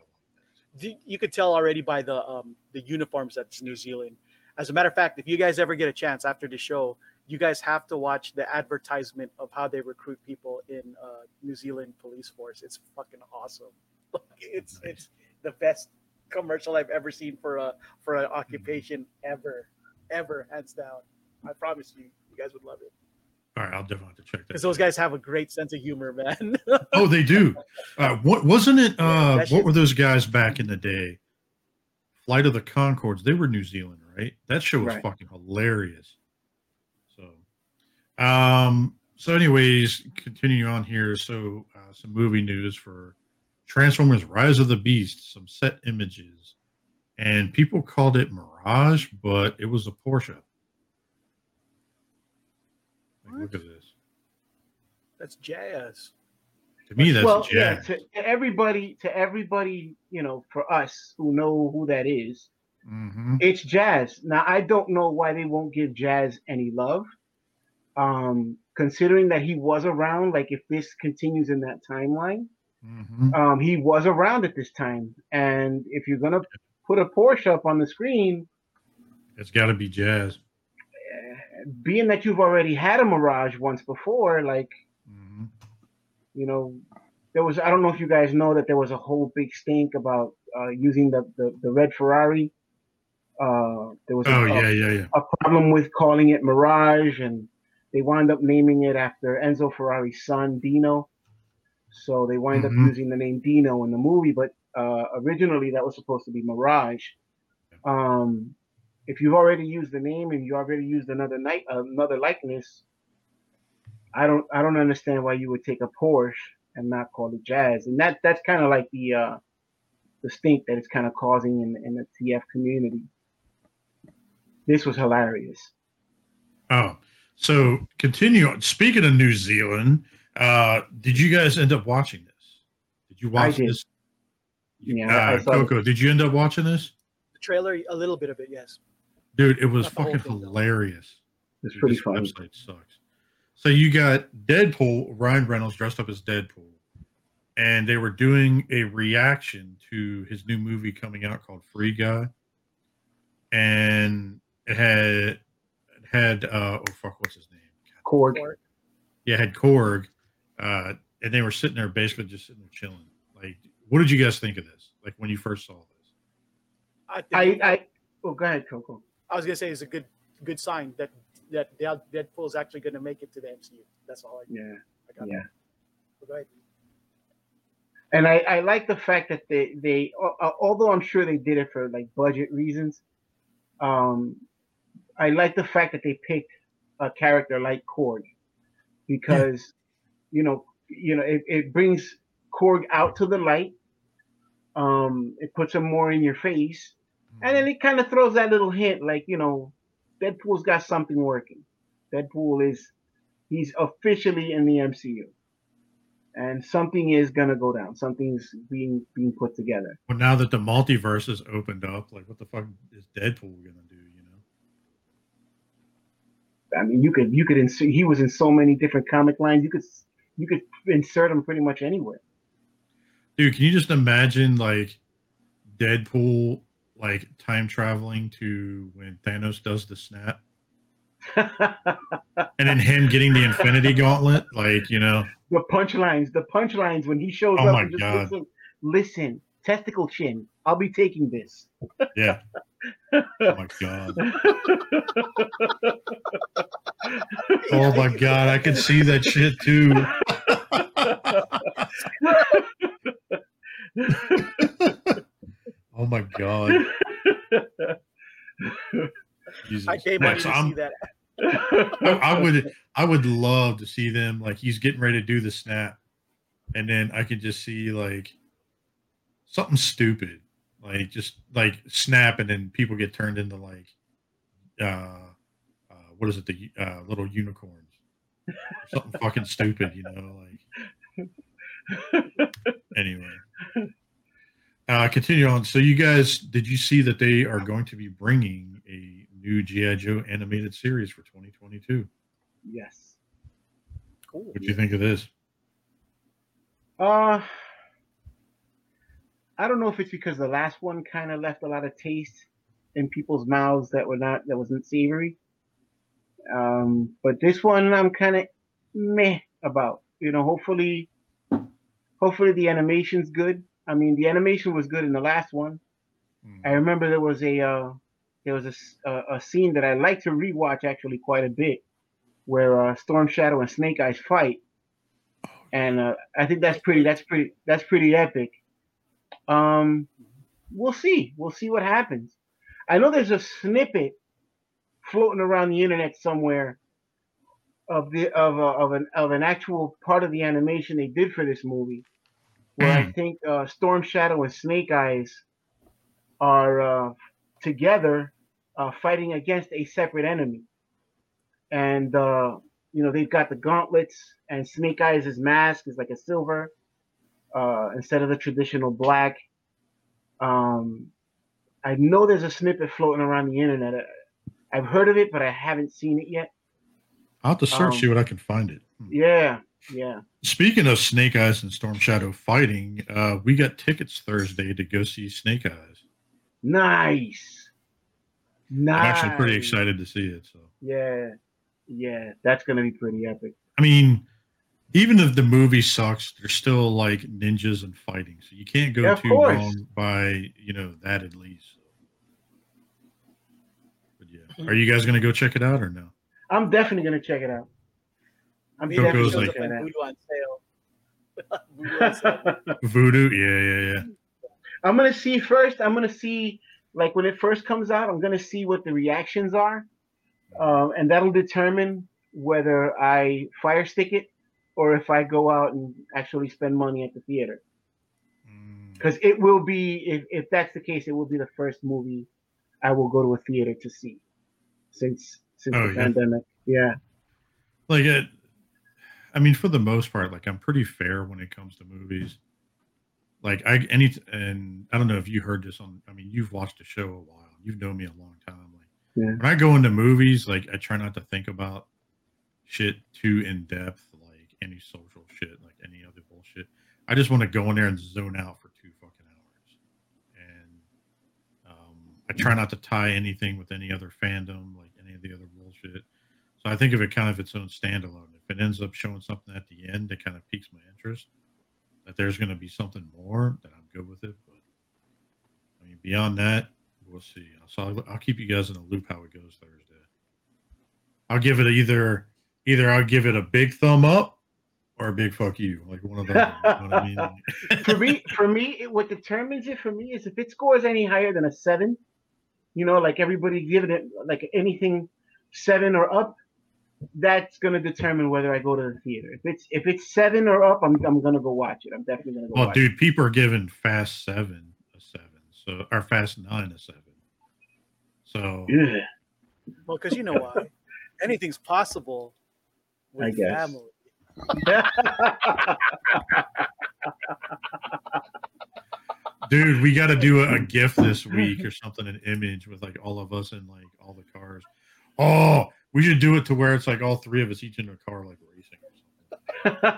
You- You could tell already by the um the uniforms that's New Zealand. As a matter of fact, if you guys ever get a chance after the show, you guys have to watch the advertisement of how they recruit people in uh, New Zealand police force. It's fucking awesome. it's it's the best commercial I've ever seen for a for an occupation ever, ever, hands down. I promise you, you guys would love it All right, I'll definitely have to check that. because those guys have a great sense of humor, man. Oh, they do. Uh, what wasn't it? Uh, what were those guys back in the day? Flight of the Conchords. They were New Zealand, right? That show was Right. fucking hilarious. So, um, so anyways, continuing on here. So, uh, some movie news for Transformers: Rise of the Beast. Some set images, and people called it Mirage, but it was a Porsche. Like, look at this. that's jazz. To me, that's well, jazz. yeah, to, to everybody, to everybody, you know, for us who know who that is, hmm it's Jazz. Now I don't know why they won't give Jazz any love. Um, considering that he was around, like if this continues in that timeline, hmm um, he was around at this time. And if you're gonna put a Porsche up on the screen, It's got to be jazz. Being that you've already had a Mirage once before, like hmm you know, there was I don't know if you guys know that there was a whole big stink about uh, using the, the the red Ferrari. Uh, there was a, Oh a- yeah, yeah, yeah. a problem with calling it Mirage, and they wound up naming it after Enzo Ferrari's son, Dino. So they wind Mhm. up using the name Dino in the movie, but uh, originally that was supposed to be Mirage. Um, if you've already used the name and you already used another night another likeness, I don't I don't understand why you would take a Porsche and not call it Jazz, and that that's kind of like the uh, the stink that it's kind of causing in in the TF community. This was hilarious. Oh, so continue. on. Speaking of New Zealand, uh, did you guys end up watching this? Did you watch did. this? Yeah, I- I uh, saw it. Coco, did you end up watching this? The trailer, a little bit of it, yes. Dude, it was Not fucking hilarious. It's Dude, pretty this funny. Website sucks. So you got Deadpool, Ryan Reynolds dressed up as Deadpool, and they were doing a reaction to his new movie coming out called Free Guy, and it had it had uh oh fuck what's his name? Korg. Yeah, it had Korg, uh, and they were sitting there basically just sitting there chilling. Like, what did you guys think of this? Like when you first saw this? I, I think, I, I oh go ahead, Coco. Was gonna say it's a good good sign that that Dead- is actually gonna make it to the MCU. That's all I, Yeah, I got. yeah. Go ahead. and I, I like the fact that they they uh, although I'm sure they did it for like budget reasons, um, I like the fact that they picked a character like Korg because you know you know it, it brings Korg out to the light. Um, it puts him more in your face, and then it kind of throws that little hint like you know, Deadpool's got something working. Deadpool is he's officially in the MCU and something is gonna go down. Something's being being put together. Well, now that the multiverse is opened up, like what the fuck is Deadpool gonna do? You know? I mean, you could you could insert. He was in so many different comic lines. You could you could insert him pretty much anywhere. Dude, can you just imagine like Deadpool like time traveling to when Thanos does the snap? and then him getting the Infinity Gauntlet, like you know, the punchlines, the punchlines when he shows Oh up. my and just God. Listen, listen, testicle chin. I'll be taking this. yeah. Oh my god. Oh my god, I can see that shit too. Oh my god. I to I'm- see that. I, I would I would love to see them like he's getting ready to do the snap, and then I could just see like something stupid, like just like snap, and then people get turned into like uh, uh what is it the uh, little unicorns, something fucking stupid, you know, like anyway. Uh, continue on. So, you guys, did you see that they are going to be bringing a new GI Joe animated series for 2022? yes. Cool. What do you think of this? Uh, I don't know if it's because the last one kind of left a lot of taste in people's mouths that were not that wasn't savory. Um, but this one I'm kind of meh about. You know, hopefully, hopefully the animation's good. I mean, the animation was good in the last one. Hmm. I remember there was a uh, there was a a scene that I like to rewatch actually quite a bit, where uh, Storm Shadow and Snake Eyes fight, and uh, I think that's pretty that's pretty that's pretty epic. Um, we'll see we'll see what happens. I know there's a snippet floating around the internet somewhere of the of a, of an of an actual part of the animation they did for this movie, where I think uh, Storm Shadow and Snake Eyes are uh, together uh, fighting against a separate enemy, and uh, you know they've got the gauntlets, and Snake Eyes' mask is like a silver uh, instead of the traditional black. Um, I know there's a snippet floating around the internet. I've heard of it, but I haven't seen it yet. I'll have to search Um, see what I can find it. Hmm. Yeah, yeah. Speaking of Snake Eyes and Storm Shadow fighting, uh, we got tickets Thursday to go see Snake Eyes. Nice. Nice. I'm actually pretty excited to see it. So, Yeah, yeah. That's gonna be pretty epic. I mean, even if the movie sucks, there's still like ninjas and fighting, so you can't go Yeah, too course. wrong by you know that at least. But yeah, are you guys gonna go check it out or no? I'm definitely gonna check it out. I'm Maybe Coco's it shows like- up on Vudu on sale. Vudu on sale. Vudu, yeah, yeah, yeah. I'm gonna see first. I'm gonna see like when it first comes out. I'm gonna see what the reactions are, um, and that'll determine whether I fire stick it or if I go out and actually spend money at the theater. Mm, Because it will be, if, if that's the case, it will be the first movie I will go to a theater to see since since Oh, the yeah. pandemic. Yeah. like it, I mean, for the most part, like I'm pretty fair when it comes to movies. Like I any and I don't know if you heard this on. I mean, you've watched the show a while. You've known me a long time. Like Yeah. when I go into movies, like I try not to think about shit too in depth, like any social shit, like any other bullshit. I just want to go in there and zone out for two fucking hours. And um, I try not to tie anything with any other fandom, like any of the other bullshit. So I think of it kind of its own standalone. If it ends up showing something at the end that kind of piques my interest, that there's going to be something more, then I'm good with it. But I mean, beyond that, we'll see. So I'll, I'll keep you guys in the loop how it goes Thursday. I'll give it either either I'll give it a big thumb up or a big fuck you, like one of those. You know I mean? for me, for me, it, what determines it for me is if it scores any higher than a seven, you know, like everybody giving it like anything seven or up, that's gonna determine whether I go to the theater. If it's if it's seven or up, I'm I'm gonna go watch it. I'm definitely gonna go well, watch dude, people are giving Fast Seven a seven, so or Fast Nine a seven. So yeah. Well, because you know why. Anything's possible with I guess. family. Dude, we got to do a, a gift this week or something, an image with like all of us in like all the cars. Oh, we should do it to where it's like all three of us each in a car, like racing or something.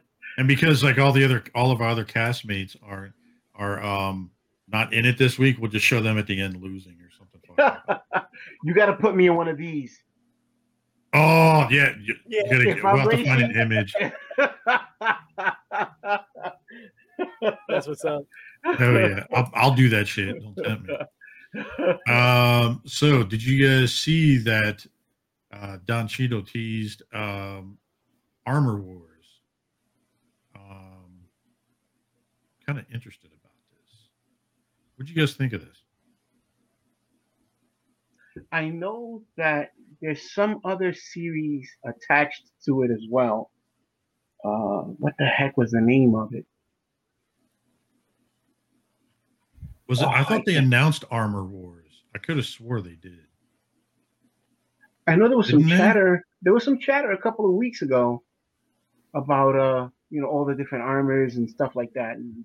And because like all the other, all of our other castmates are are um not in it this week, we'll just show them at the end losing or something. fucked you got to put me in one of these. oh yeah, you, Yeah, you gotta, if we'll I'm have to find an image. That's what's up. Oh yeah, I'll, I'll do that shit. Don't tempt me. Um, so did you guys see that uh, Don Cheadle teased um, Armor Wars? Um, kind of interested about this. What'd you guys think of this? I know that there's some other series attached to it as well. Uh, what the heck was the name of it? Was it? Oh, I I thought they announced Armor Wars. I could have swore they did. I know there was some Didn't they? chatter. There was some chatter a couple of weeks ago about uh, you know, all the different armors and stuff like that. And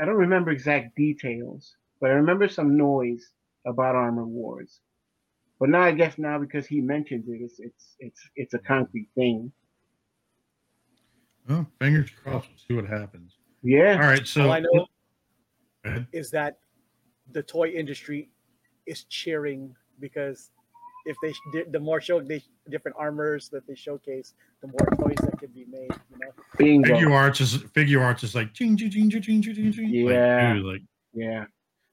I don't remember exact details, but I remember some noise about Armor Wars. But now I guess now because he mentions it, it's it's it's it's a concrete thing. Oh, fingers crossed. We'll see what happens. Yeah. All right, so All I know Go ahead. is that the toy industry is cheering because if they the more show they different armors that they showcase, the more toys that can be made. You know, Bingo. figure arts is Figuarts is like ching ching ching ching ching ching ching. Yeah. Like, dude, like Yeah.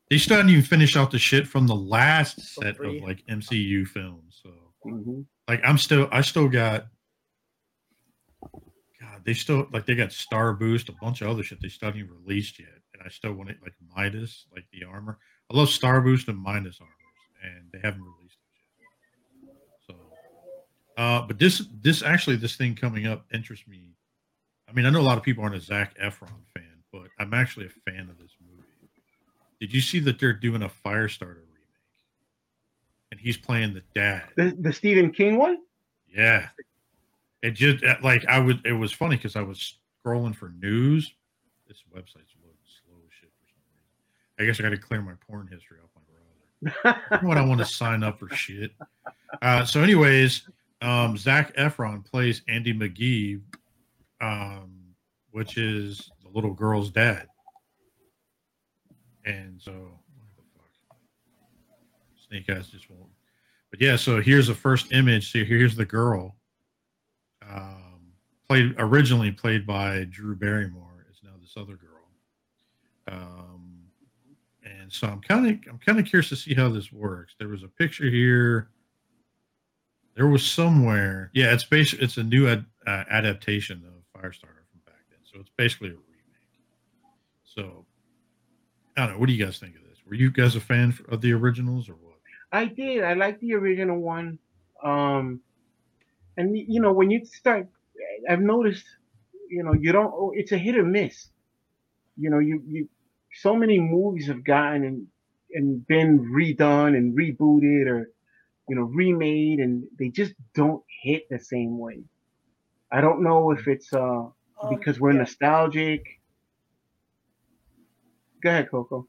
they still haven't even finished out the shit from the last So set free. of like MCU films. So hmm like I'm still I still got God, they still like they got Star Boost, a bunch of other shit they still haven't even released yet. And I still want it like Midas, like the armor. I love Star Boost and Midas armors, and they haven't released it yet. So uh but this this actually this thing coming up interests me. I mean, I know a lot of people aren't a Zac Efron fan, but I'm actually a fan of this movie. Did you see that they're doing a Firestarter remake? And he's playing the dad. The the Stephen King one? Yeah. It just uh, like I would. It was funny because I was scrolling for news. This website's loading slow as shit for some reason. I guess I got to clear my porn history off my browser. What I want to sign up for shit. Uh, so, anyways, um, Zac Efron plays Andy McGee, um, which is the little girl's dad. And so, what the fuck? Snake Eyes just won't. But yeah, so here's the first image. So here's the girl. Um, played originally played by Drew Barrymore. Is now this other girl. Um, and so I'm kind of I'm kind of curious to see how this works. There was a picture here. There was somewhere. Yeah, it's basically it's a new ad, uh, adaptation of Firestarter from back then. So it's basically a remake. So I don't know. What do you guys think of this? Were you guys a fan of the originals or what? I did. I like the original one. Um, and you know, when you start, I've noticed, you know, you don't. oh, It's a hit or miss. You know, you you so many movies have gotten and and been redone and rebooted or you know remade, and they just don't hit the same way. I don't know if it's uh Um, because we're yeah. nostalgic. Go ahead, Coco.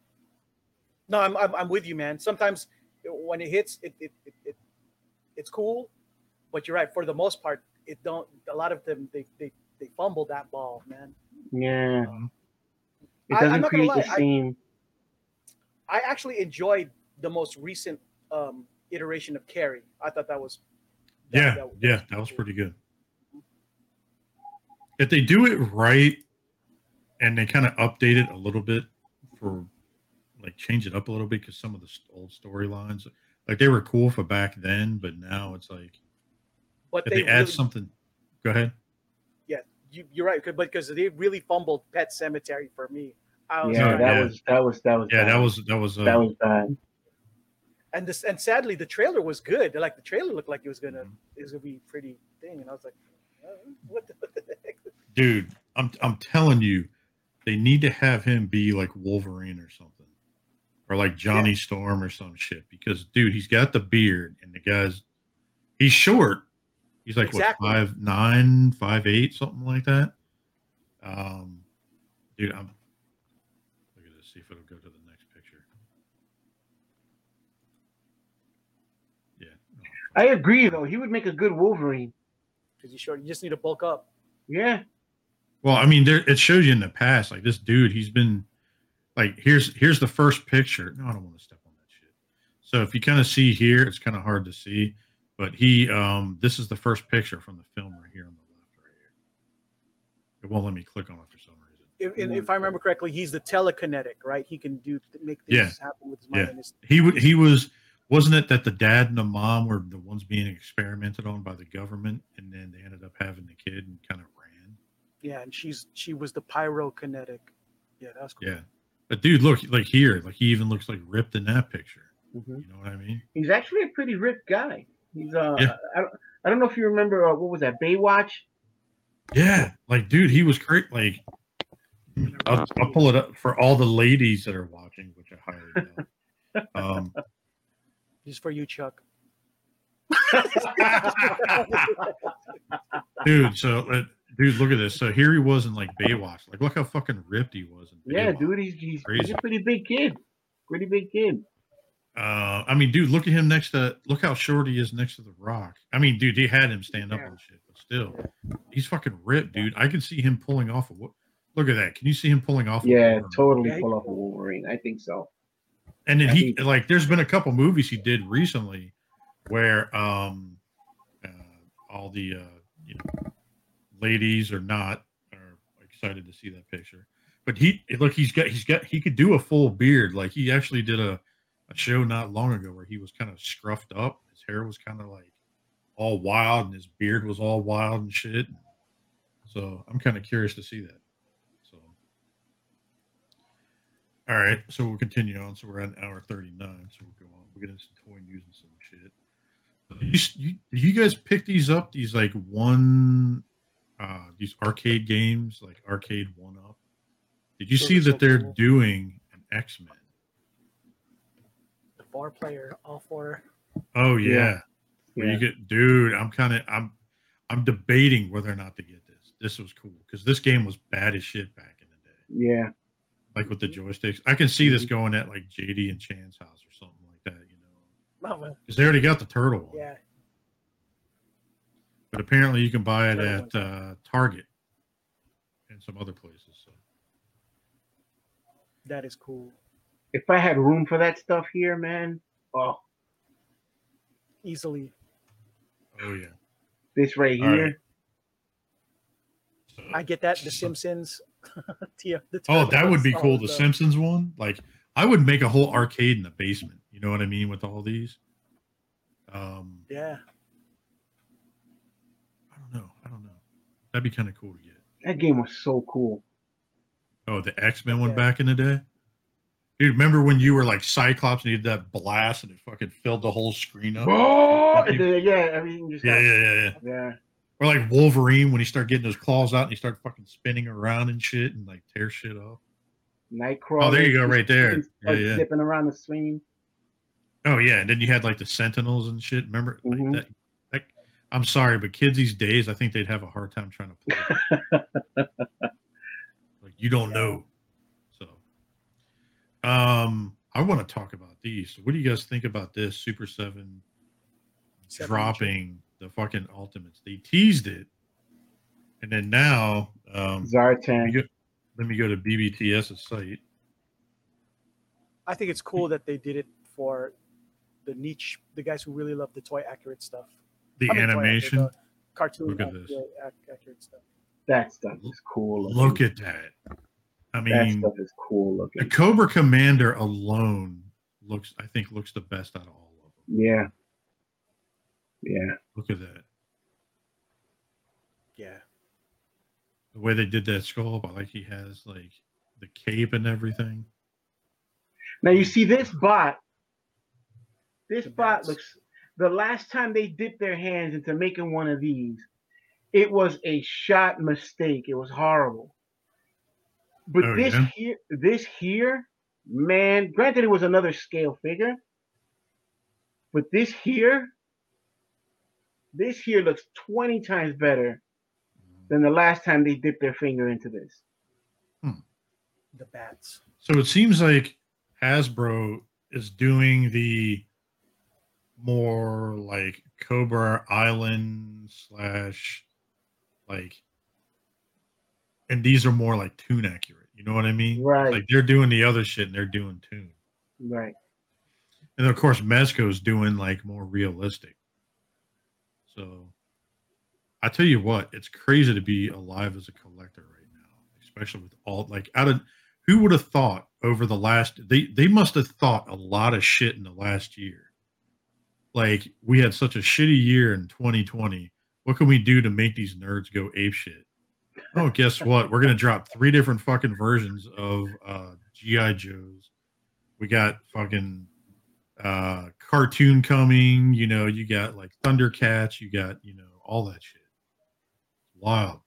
No, I'm, I'm I'm with you, man. Sometimes when it hits, it it, it, it it's cool, but you're right. For the most part, it don't. A lot of them they they, they fumble that ball, man. Yeah, Um, it I- I'm doesn't not gonna create the lie, I- same. I actually enjoyed the most recent um, iteration of Carrie. I thought that was that- yeah, that- yeah, that was pretty good. If they do it right and they kind of update it a little bit for like change it up a little bit because some of the old storylines like they were cool for back then, but now it's like but If they, they, add really, something. Go ahead. You, you're right, 'cause- because they really fumbled Pet Sematary for me. I was Yeah, like, that yeah. was that was that was Yeah, bad. that was that was. Uh, that was bad. and this and sadly the trailer was good. Like the trailer looked like it was gonna Mhm. it was gonna be pretty thing, and I was like, what the, what the heck? dude. I'm I'm telling you, they need to have him be like Wolverine or something, or like Johnny Storm or some shit. Because dude, he's got the beard, and the guy's he's short. He's like Exactly. what five nine, five eight, something like that. Um, dude, I'm look at this. See if it'll go to the next picture. Yeah. I agree though. He would make a good Wolverine. Because you sure you just need to bulk up. Yeah. Well, I mean, there it shows you in the past, like this dude, he's been like here's here's the first picture. No, I don't want to step on that shit. So if you kind of see here, it's kind of hard to see, but he um this is the first picture from the film right here on the left, right here. It won't let me click on it for some reason. If, and if I remember correctly, he's the telekinetic, right? He can do make things Yeah. happen with his mind. Yeah. His, He would he was wasn't it that the dad and the mom were the ones being experimented on by the government, and then they ended up having the kid and kind of ran. yeah, and she's she was the pyrokinetic. Yeah, that's cool. Yeah, but dude, look like here, like he even looks like ripped in that picture. Mhm. You know what I mean? He's actually a pretty ripped guy. He's uh, Yeah. I, don't, I don't know if you remember uh, what was that Baywatch? Yeah, like dude, he was great. Like, I'll, I'll pull it up for all the ladies that are watching, which I highly doubt. Um, Just for you, Chuck. dude, so uh, dude, look at this. So here he was in like Baywatch. Like, look how fucking ripped he was. In Yeah, dude, he's he's, he's a pretty big kid. Pretty big kid. Uh, I mean, dude, look at him next to. Look how short he is next to the Rock. I mean, dude, he had him stand up Yeah. and shit, but still, he's fucking ripped, dude. I can see him pulling off a. wo- Look at that. Can you see him pulling off? Yeah, Wolverine? totally Yeah, pull off a Wolverine. I think so. And then I he think- like there's been a couple movies he did recently where um uh, all the uh you know ladies or not are excited to see that picture. But he look he's got he's got he could do a full beard. Like he actually did a, a show not long ago where he was kind of scruffed up. His hair was kind of like all wild and his beard was all wild and shit. So I'm kind of curious to see that. So all right, so we'll continue on. So we're at hour 39. So we'll go on. We'll get into some toy news and some shit. You, you, did you guys pick these up? These like one, uh, these arcade games, like arcade one up. Did you see that they're doing an X Men? The four player, all four. Oh yeah, Yeah. Where Yeah. you get, dude. I'm kind of, I'm, I'm debating whether or not to get this. This was cool because this game was bad as shit back in the day. Yeah. Like with the joysticks, I can see this going at like JD and Chan's house or something like that. You know. Because they already got the turtle one. yeah, But apparently you can buy it at uh, Target and some other places. So that is cool. If I had room for that stuff here, man, oh, Easily. oh yeah. this right All here. right. So, I get that. The Simpsons. Tia- the oh, that would be cool. all The the- Simpsons one. Like I would make a whole arcade in the basement. You know what I mean with all these. Um, Yeah. I don't know. I don't know. That'd be kind of cool to get. That game was so cool. Oh, the X Men one Yeah. back in the day. Dude, remember when you were like Cyclops and you did that blast and it fucking filled the whole screen up? Oh, and yeah, everything just Yeah, got- yeah, yeah, yeah. yeah. Or like Wolverine when he started getting those claws out and he started fucking spinning around and shit and like tear shit off. Nightcrawler. Oh, there you go, right there. Yeah, yeah. Zipping around the screen. Oh yeah, and then you had like the Sentinels and shit. Remember like Mhm. that, that? I'm sorry, but kids these days, I think they'd have a hard time trying to play. like you don't know. So, um, I want to talk about these. So what do you guys think about this Super Seven Seven dropping the fucking Ultimates? They teased it, and then now, um, let me Zartan. go, let me go to BBTS's site. I think it's cool that they did it for the niche, the guys who really love the toy accurate stuff. The I mean, toy accurate, animation. the cartoon, Look at ac- this. yeah, accurate stuff. That stuff is cool. Look at that. I that mean, stuff is cool the. Cobra Commander alone looks, I think, looks the best out of all of them. Yeah. Yeah. Look at that. Yeah. The way they did that skull, but like he has like the cape and everything. Now you see this bot. This The bot bats. looks. The last time they dipped their hands into making one of these, it was a shot mistake. It was horrible. But Oh, this yeah? here, this here, man. Granted, it was another scale figure, but this here, this here looks twenty times better than the last time they dipped their finger into this. Hmm. The bats. So it seems like Hasbro is doing the more like Cobra Island slash like, and these are more like tune accurate. You know what I mean? Right. Like they're doing the other shit and they're doing tune. Right. And of course Mezco's doing like more realistic. So I tell you what, it's crazy to be alive as a collector right now, especially with all like out of who would have thought over the last they they must have thought a lot of shit in the last year. Like we had such a shitty year in 2020. What can we do to make these nerds go ape shit? Oh, guess what? We're gonna drop three different fucking versions of uh GI Joes. We got fucking uh cartoon coming, you know, you got like Thundercats, you got, you know, all that shit. Wild.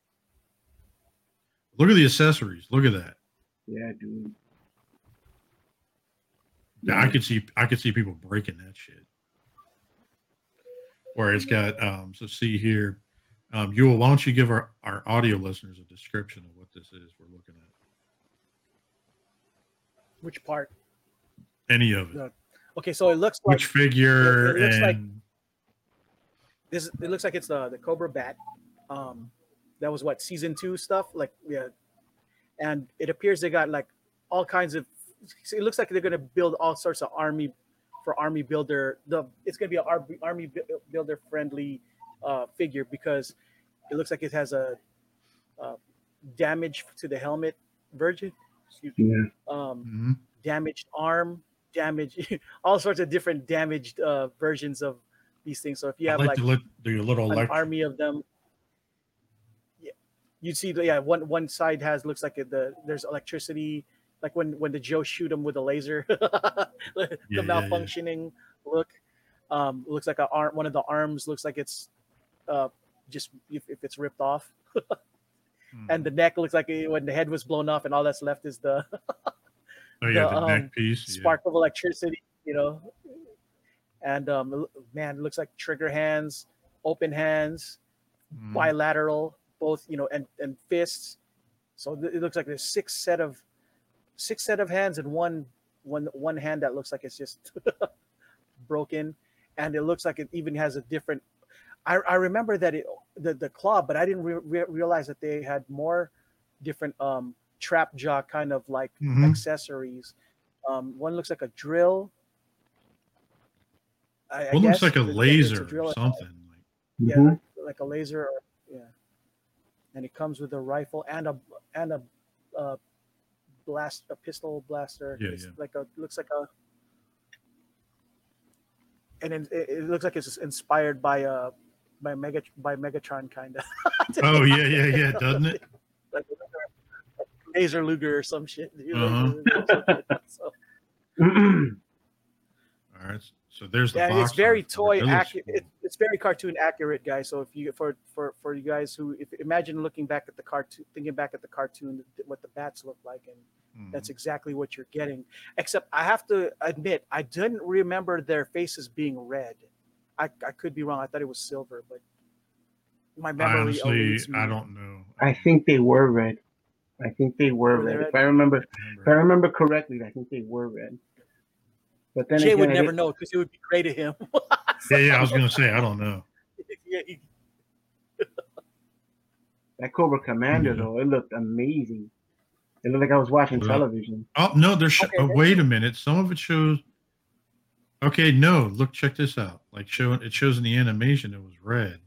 Look at the accessories. Look at that. Yeah, dude. Yeah, I could see I could see people breaking that shit. Where it's got um so see here. Um Yule, why don't you give our, our audio listeners a description of what this is we're looking at? Which part? Any of it. No, Okay, so it looks like Which figure it looks like- this. It looks like it's the the Cobra Bat. Um, that was what season two stuff. Like yeah, and it appears they got like all kinds of. It looks like they're gonna build all sorts of army for army builder. The it's gonna be an army army builder friendly uh, figure because it looks like it has a, uh damage to the helmet version. Excuse me. Yeah. Um, Mhm. damaged arm, damage, all sorts of different damaged uh, versions of these things. So if you I have like like to look do a little an electric. army of them, yeah, you'd see. the- Yeah, one one side has looks like it, the there's electricity, like when when the Joe shoot him with a laser, the Yeah, yeah, yeah. malfunctioning look. Um, looks like a arm. One of the arms looks like it's uh, just if, if it's ripped off, Hmm. and the neck looks like it, when the head was blown off, and all that's left is the oh yeah, the, the um, neck piece. yeah. spark of electricity, you know. And um, man, it looks like trigger hands, open hands, Mhm. bilateral, both you know, and and fists. So th- it looks like there's six set of six set of hands and one one one hand that looks like it's just broken, and it looks like it even has a different. I, I remember that it the the claw, but I didn't re- re- realize that they had more different um trap jaw kind of like Mhm. accessories. Um, one looks like a drill. I, I One looks like a that- that it's laser or drill- something. Like yeah, Mhm. like, like a laser, or, yeah. And it comes with a rifle and a and a uh, blast, a pistol blaster. Yeah, it's yeah. like a looks like a, and it, it it looks like it's inspired by uh by Mega by Megatron kind of. Oh yeah, yeah, yeah, doesn't it? like a laser Luger or some shit. Uh-huh. so, All right. So there's the yeah, box it's very art for it. toy accurate. It, it's very cartoon accurate, guys. So if you for for for you guys who if, imagine looking back at the cartoon, thinking back at the cartoon, what the bats look like, and Mhm. that's exactly what you're getting. Except I have to admit, I didn't remember their faces being red. I, I could be wrong. I thought it was silver, but my I memory honestly, me. I don't know. I think they were red. I think they were Were they red. red? If I remember, if I remember. remember correctly, I think they were red. But then Jay again, would I never didn't- know because it would be great to him. Yeah, yeah. I was gonna say I don't know. Yeah, he- that Cobra Commander Yeah. though, it looked amazing. It looked like I was watching Yeah. television. Oh no, there's. Okay, oh, wait a minute. Some of it shows. Okay, no. Look, check this out. Like showing it shows in the animation it was red.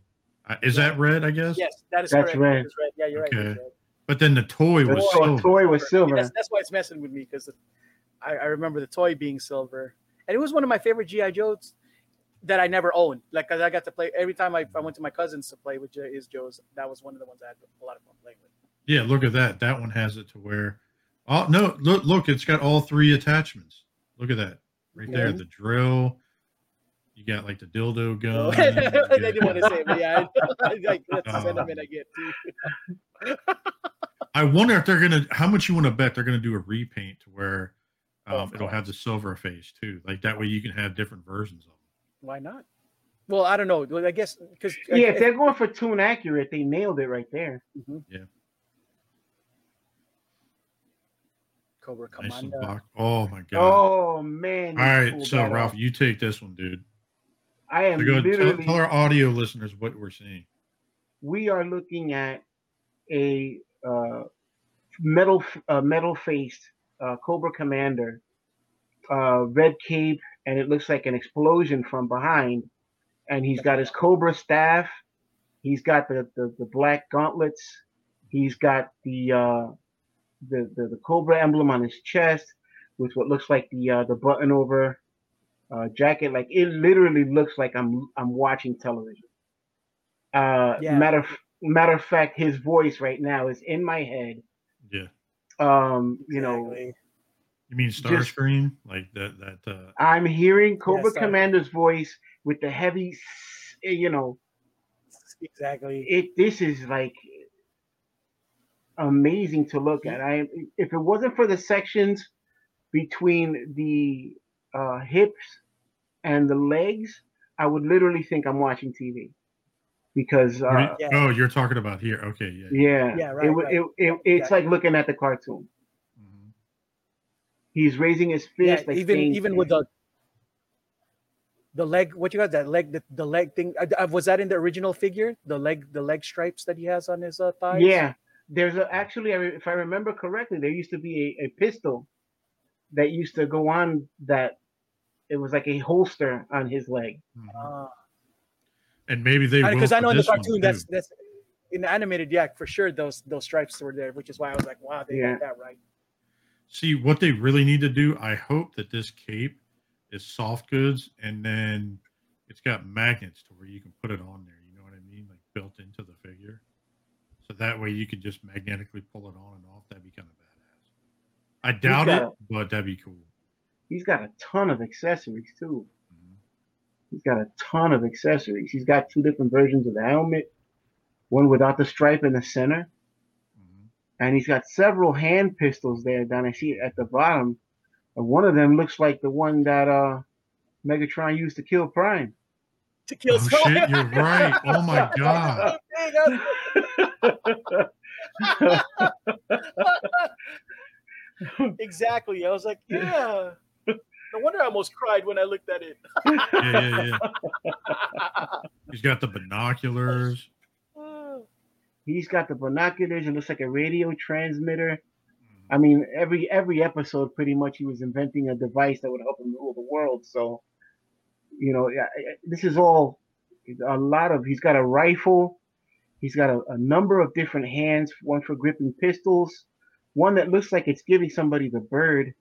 Uh, is that red? I guess. yes, that is That's correct. red. That is red. Yeah, you're right. Okay. it's red. But then the toy The was toy, silver. toy was silver. That's, that's why it's messing with me because I, I remember the toy being silver, and it was one of my favorite GI Joes. that I never owned. Like 'cause I got to play every time I, I went to my cousins to play with Jo- is Joe's. That was one of the ones I had a lot of fun playing with. Yeah, look at that. That one has it to where. Oh no! Look, look! It's got all three attachments. Look at that right there. Yeah. The drill. You got like the dildo gun. I didn't want to say, but yeah, I, like, that's the Um, sentiment I get too. I wonder if they're gonna. How much you want to bet they're gonna do a repaint to where Oh, um, of it'll have the silver face too. Like that way you can have different versions of them. Why not? Well, I don't know. I guess because Yeah, if they're going for tune accurate, they nailed it right there. Cobra Nice and Commander. block. Oh my god! Oh man! All right, they right, pulled so that Ralph, you take this one, dude. I am So go tell, literally. tell our audio listeners what we're seeing. we are looking at a uh, metal uh, metal faced uh, Cobra Commander, uh, red cape, and it looks like an explosion from behind. And he's got his Cobra staff. He's got the, the, the black gauntlets. He's got the, uh, the the the Cobra emblem on his chest with what looks like the uh, the button over uh, jacket. Like it literally looks like I'm I'm watching television. Uh, Yeah. Matter of, matter of fact, his voice right now is in my head. Yeah, Um, you know, Exactly. you mean Starscream? Like that? That uh, I'm hearing Cobra Yes, I- Commander's voice with the heavy, you know, exactly. it. This is like amazing to look at. I if it wasn't for the sections between the uh, hips and the legs, I would literally think I'm watching TV because what do you- uh, Yeah. oh, you're talking about here. Okay, yeah. yeah, Yeah, right, it, right. it, it, it's like looking at the cartoon. Mhm. He's raising his Yeah, fist, like even saying- even with the the leg. What you got? That leg. The, the leg thing. Uh, was that in the original figure? The leg. The leg stripes that he has on his uh, thighs. Yeah, there's a, actually, I if I remember correctly, there used to be a, a pistol that used to go on that. It was like a holster on his leg. Mhm. Uh, And maybe they because I know in the cartoon that's that's in the animated. Yeah, for sure. Those those stripes were there, which is why I was like, wow, they Yeah. got that right. See what they really need to do. I hope that this cape is soft goods, and then it's got magnets to where you can put it on there. You know what I mean, like built into the figure. So that way you could just magnetically pull it on and off. That'd be kind of badass. I doubt it, a- but that'd be cool. He's got a ton of accessories too. Mhm. He's got a ton of accessories. He's got two different versions of the helmet, one without the stripe in the center, Mhm. and he's got several hand pistols there. Down I see it at the bottom, and one of them looks like the one that uh Megatron used to kill Prime. To kill Oh shit, you're right. Oh my god. exactly. I was like, yeah. No wonder I almost cried when I looked at it. Yeah, yeah, yeah. He's got the binoculars. He's got the binoculars. It looks like a radio transmitter. Mhm. I mean, every every episode, pretty much, he was inventing a device that would help him rule the world. So, you know, this is all a lot of. He's got a rifle. He's got a, a number of different hands. One for gripping pistols. One that looks like it's giving somebody the bird.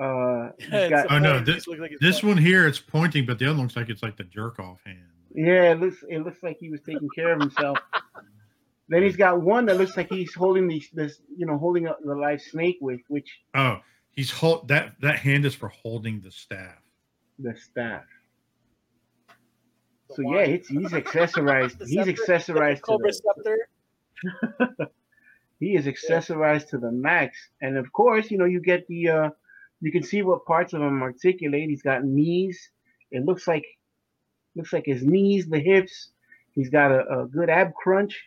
Uh, got, Oh, no, this- like This fun. one here, it's pointing, but the other one looks like it's like the jerk off hand. yeah, it looks it looks like he was taking care of himself. then he's got one that looks like he's holding these this you know holding up the live snake with which Oh, he's hold that that hand is for holding the staff. The staff. The So wand. yeah, it's he's accessorized. He's scepter, accessorized to Cobra the, scepter. he is accessorized to the max. And of course, you know, you get the uh you can see what parts of him articulate. He's got knees. It looks like looks like his knees, the hips. He's got a, a good ab crunch.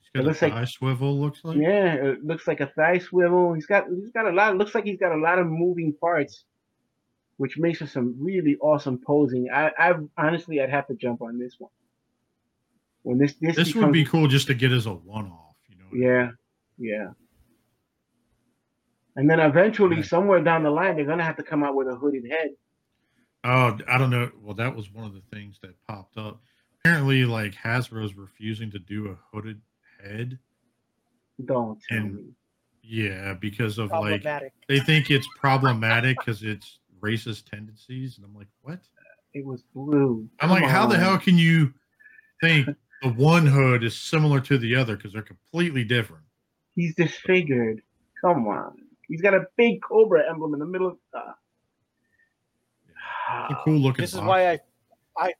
He's got It a looks like- thigh swivel. Looks like. Yeah, it looks like a thigh swivel. He's got he's got a lot. Looks like he's got a lot of moving parts, which makes for some really awesome posing. I, I honestly, I'd have to jump on this one. When this this, This would be cool just to get as a one off. You know. what I mean? Yeah, yeah. And then eventually, Right. somewhere down the line, they're gonna have to come out with a hooded head. Oh, I don't know. Well, that was one of the things that popped up. Apparently, like Hasbro's refusing to do a hooded head. Don't tell And- me. Yeah, because of like they think it's problematic because it's racist tendencies, and I'm like, what? It was blue. I'm like, Come how the hell can you think the one hood is similar to the other because they're completely different? He's disfigured. Come on. He's got a big cobra emblem in the middle of. Uh, It's a cool looking. This is why I, I.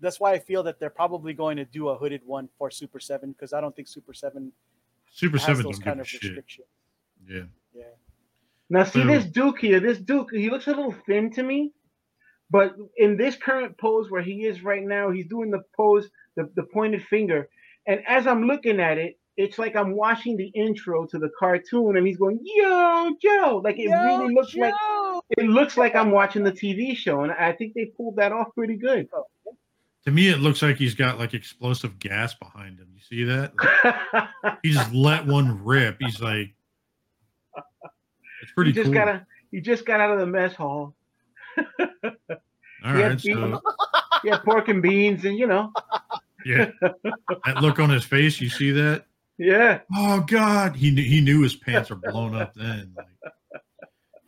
That's why I feel that they're probably going to do a hooded one for Super Seven because I don't think Super Seven Super has Seven those don't kind of shit. restrictions. Yeah, Yeah. Now, see So- this Duke here. This Duke, he looks a little thin to me, but in this current pose where he is right now, he's doing the pose, the, the pointed finger. And as I'm looking at it, it's like I'm watching the intro to the cartoon, and he's going, "Yo, Joe!" Like it really looks like it looks like I'm watching the TV show, and I think they pulled that off pretty good. Oh, to me it looks like he's got like explosive gas behind him. You see that? Like, he just let one rip. He's like, it's pretty he just cool. got a, he just got out of the mess hall. All he had so beans. He had pork and beans, and you know, yeah, that look on his face. You see that? yeah. Oh God, he knew, he knew his pants are blown up then. Like,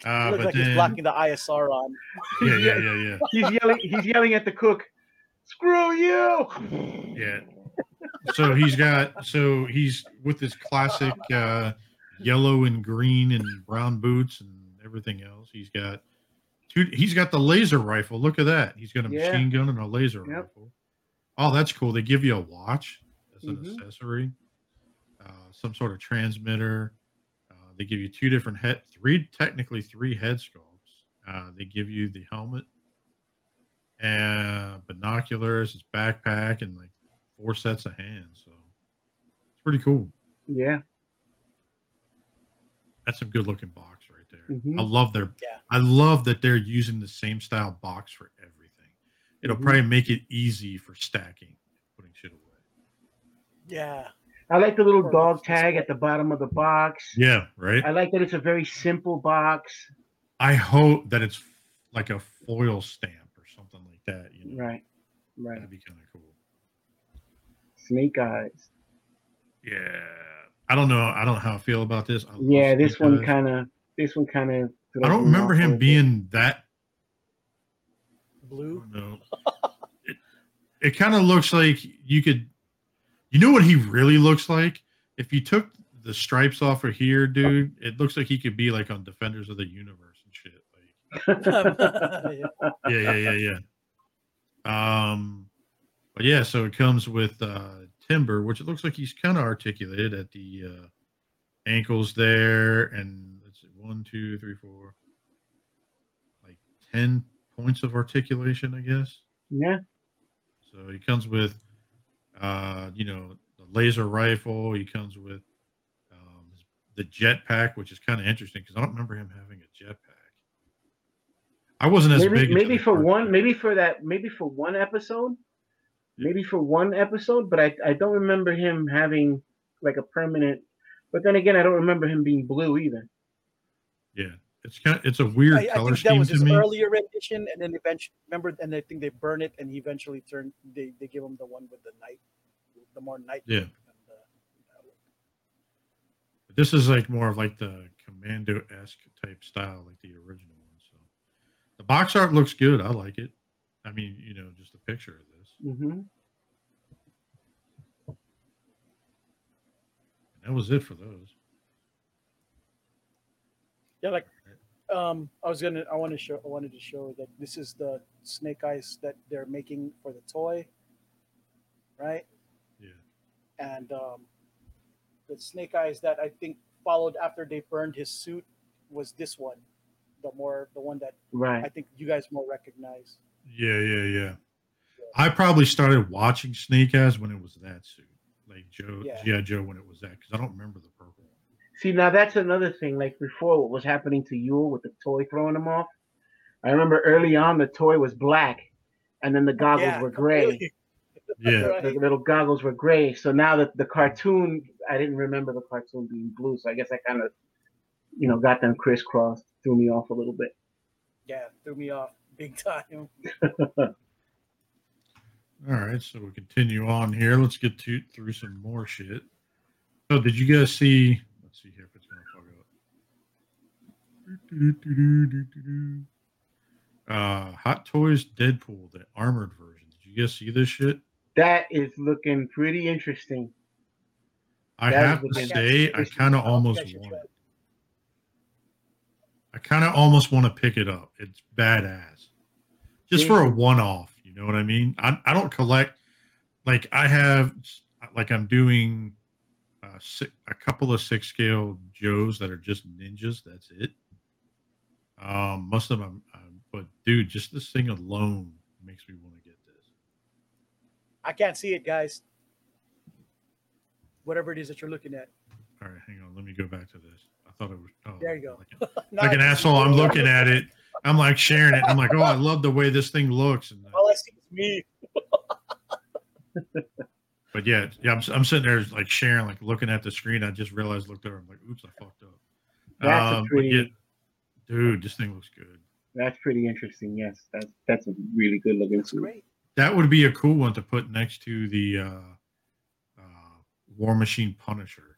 uh, looks but like then, he's blocking the ISR on. yeah, yeah, yeah, yeah, He's yelling. He's yelling at the cook. Screw you! yeah. So he's got so he's with his classic uh, yellow and green and brown boots and everything else. He's got two. He's got the laser rifle. Look at that. He's got a Yeah. machine gun and a laser Yep. rifle. Oh, that's cool. They give you a watch as an Mhm. accessory, uh, some sort of transmitter. Uh, they give you two different head, three technically three head sculpts. Uh, they give you the helmet and binoculars, his backpack, and like four sets of hands. So it's pretty cool. Yeah. That's some good looking box right there. Mhm. I love their. Yeah. I love that they're using the same style box for everything. It'll Mhm. probably make it easy for stacking, putting shit away. Yeah. I like the little dog tag at the bottom of the box. Yeah, right. I like that it's a very simple box. I hope that it's like a foil stamp or something like that. You know, Right. Right. that'd be kind of cool. Snake eyes. Yeah, I don't know. I don't know how I feel about this. I love Yeah, this one kind of. This one kind of. I don't remember him being that. Blue. No, it, it kind of looks like you could. You know what he really looks like? If you took the stripes off of here, dude, it looks like he could be like on Defenders of the Universe and shit. Like, Yeah. yeah, yeah, yeah, yeah. Um, but yeah, so it comes with uh, timber, which it looks like he's kind of articulated at the uh, ankles there, and let's see, one, two, three, four, like ten points of articulation, I guess. Yeah. So he comes with, uh, you know, the laser rifle. He comes with um, the jetpack, which is kind of interesting because I don't remember him having a jetpack. I wasn't as Maybe big. maybe for one maybe for that maybe for one episode. Maybe for one episode, but I I don't remember him having like a permanent. But then again, I don't remember him being blue either. Yeah, it's kind. Of, it's a weird I, I color think that was his me. earlier rendition, and then eventually, remember, and I think they burn it, and he eventually turned. They, they give him the one with the night, the more night. Yeah. and the- This is like more of like the commando esque type style, like the original one. So the box art looks good. I like it. I mean, you know, just a picture of this. hmm And that was it for those. Yeah, like um, I was gonna, I want to show, I wanted to show that this is the snake eyes that they're making for the toy, right? Yeah. And um, the snake eyes that I think followed after they burned his suit was this one, the more, the one that right. I think you guys more recognize. Yeah, yeah, yeah. I probably started watching Snake Eyes when it was that suit, like Joe, Yeah. yeah, Joe when it was that, because I don't remember the purple one. See, now that's another thing. Like before, what was happening to Yule with the toy throwing him off? I remember early on the toy was black, and then the goggles Yeah, were gray. really. Yeah, Right. The little goggles were gray. So now that the cartoon, I didn't remember the cartoon being blue. So I guess I kind of, you know, got them crisscrossed, threw me off a little bit. Yeah, threw me off big time. All right, so we continue on here. Let's get to through some more shit. So, did you guys see? Let's see here if it's gonna fuck up. Uh, Hot Toys Deadpool, the armored version. Did you guys see this shit? That is looking pretty interesting. I That is have to say, I kind of almost want it. I kind of almost want to pick it up. It's badass, just for a one-off. You know what I mean? I I don't collect. Like I have, like I'm doing uh, a couple of six scale Joes that are just ninjas. That's it. Um, most of them, um, but dude, just this thing alone makes me want to get this. I can't see it, guys. Whatever it is that you're looking at. All right, hang on. Let me go back to this. I thought it was. Oh, There you go. like- Now like an asshole. I'm looking at it. I'm like sharing it. I'm like, oh, I love the way this thing looks. And, All I see is me. but yeah, yeah, I'm, I'm sitting there like sharing, like looking at the screen. I just realized, looked over. I'm like, oops, I fucked up. That's Um, pretty- yeah, dude, this thing looks good. That's pretty interesting. Yes, that's that's a really good looking That's suit. great. That would be a cool one to put next to the uh, uh, War Machine Punisher.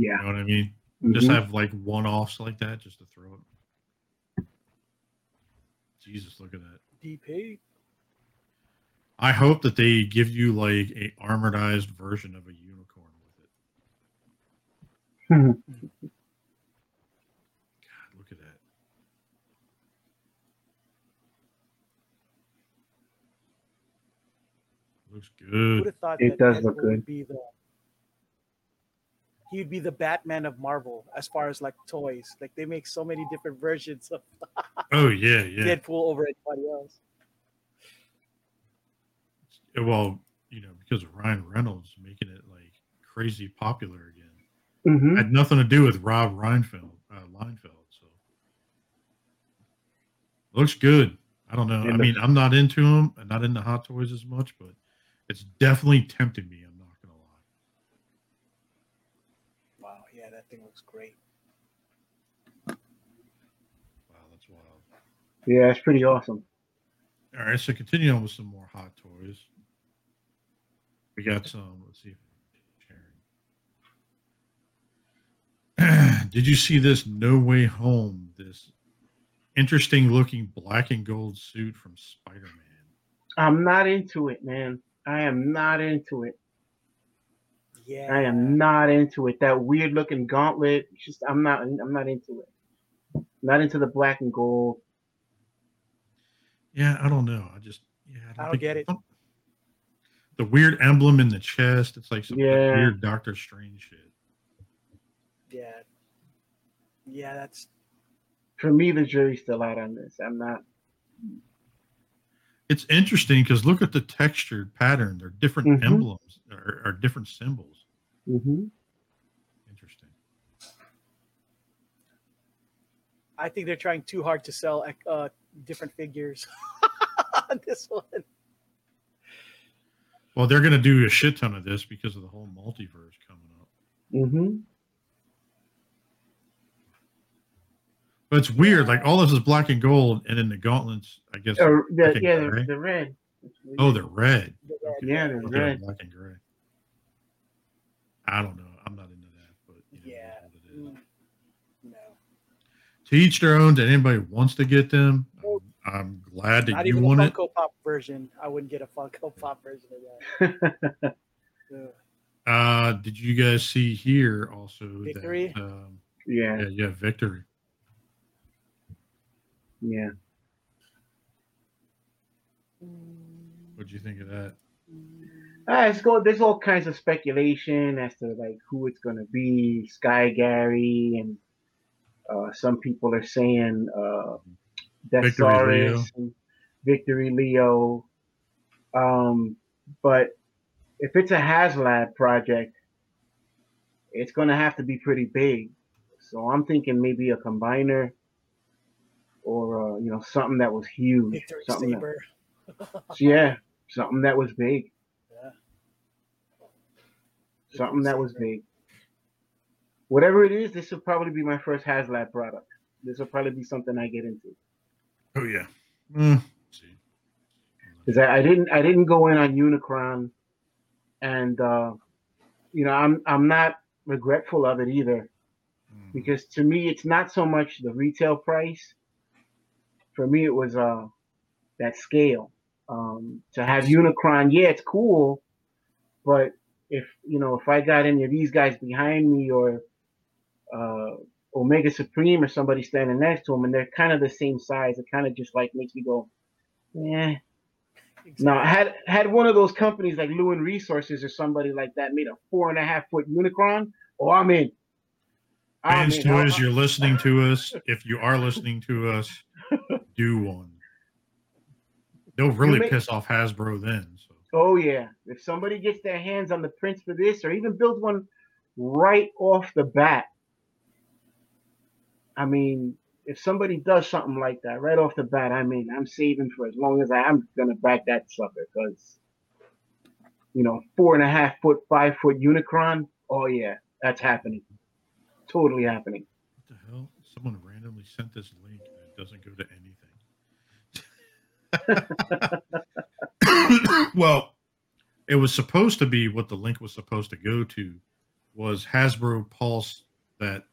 Yeah. You know what I mean? Just Mhm. have like one offs like that, just to throw it. Jesus, look at that. DP. I hope that they give you like a armoredized version of a unicorn with it. God, look at that. Looks good. It that does look good. Would be the, he would be the Batman of Marvel as far as like toys. Like they make so many different versions of Oh yeah, yeah. Deadpool over anybody else. Well, you know, because of Ryan Reynolds making it like crazy popular again. Mhm. Had nothing to do with Rob Reinfeld, uh, Leinfeld. So looks good. I don't know. And I the- mean, I'm not into them. I'm not into Hot Toys as much, but it's definitely tempted me. I'm not gonna lie. Wow, yeah, that thing looks great. Wow, that's wild. Yeah, it's pretty awesome. All right, so continue on with some more Hot Toys. We got some. Let's see. Did you see this No Way Home? This interesting looking black and gold suit from Spider Man. I'm not into it, man. I am not into it. Yeah, I am not into it. That weird looking gauntlet. Just I'm not. I'm not into it. Not into the black and gold. Yeah, I don't know. I just yeah, I don't think- get it. The weird emblem in the chest. It's like some Yeah. weird Doctor Strange shit. Yeah, yeah, that's For me, the jury's still out on this. I'm not. It's interesting because look at the textured pattern. They're different Mhm. emblems or, or different symbols. hmm Interesting. I think they're trying too hard to sell uh, different figures on this one. Well, they're going to do a shit ton of this because of the whole multiverse coming up. Mm-hmm. But it's weird. Like all this is black and gold, and then the gauntlets, I guess. Uh, the, black and yeah, gray. the, the red. Oh, they're red. yeah, they're Okay, they're red. black and gray. I don't know. I'm not into that, but you know, Yeah. what it is. Mm, No, To each their own. That anybody wants to get them, I'm, I'm glad that not you even want a it. Funko Pop version. I wouldn't get a Funko Pop version of that. Ugh. Uh, did you guys see here also Victory? that? Um, yeah, yeah, yeah, victory. yeah. What'd you think of that? Ah, it's go. There's all kinds of speculation as to like who it's gonna be. Sky Gary and uh, some people are saying uh, Victory Leo. Victory Leo. Um, but if it's a HasLab project, it's gonna have to be pretty big. So I'm thinking maybe a combiner or uh, you know something that was huge. Victory something that- yeah, something that was big. Yeah. Something that was big. Whatever it is, this will probably be my first HasLab product. This will probably be something I get into Oh yeah. Mm, see. because I, I didn't I didn't go in on Unicron, and uh, you know I'm I'm not regretful of it either Mm. because to me it's not so much the retail price, for me it was uh that scale. Um, to have Unicron, yeah, it's cool, but if you know if I got any of these guys behind me or uh, Omega Supreme or somebody standing next to him, and they're kind of the same size, it kind of just like makes me go, yeah. Now, had had one of those companies like Lewin Resources or somebody like that made a four and a half foot Unicron, oh, I'm in. I'm Fans in. to I'm- us, you're listening to us. If you are listening to us, do one. They'll really make- piss off Hasbro then. So Oh yeah, if somebody gets their hands on the prints for this, or even builds one right off the bat, I mean, if somebody does something like that right off the bat, I mean, I'm saving for as long as I, I'm gonna back that sucker because, you know, four and a half foot, five foot Unicron. Oh yeah, that's happening, totally happening. what the hell? Someone randomly sent this link and it doesn't go to anything. well, it was supposed to be what the link was supposed to go to was Hasbro Pulse that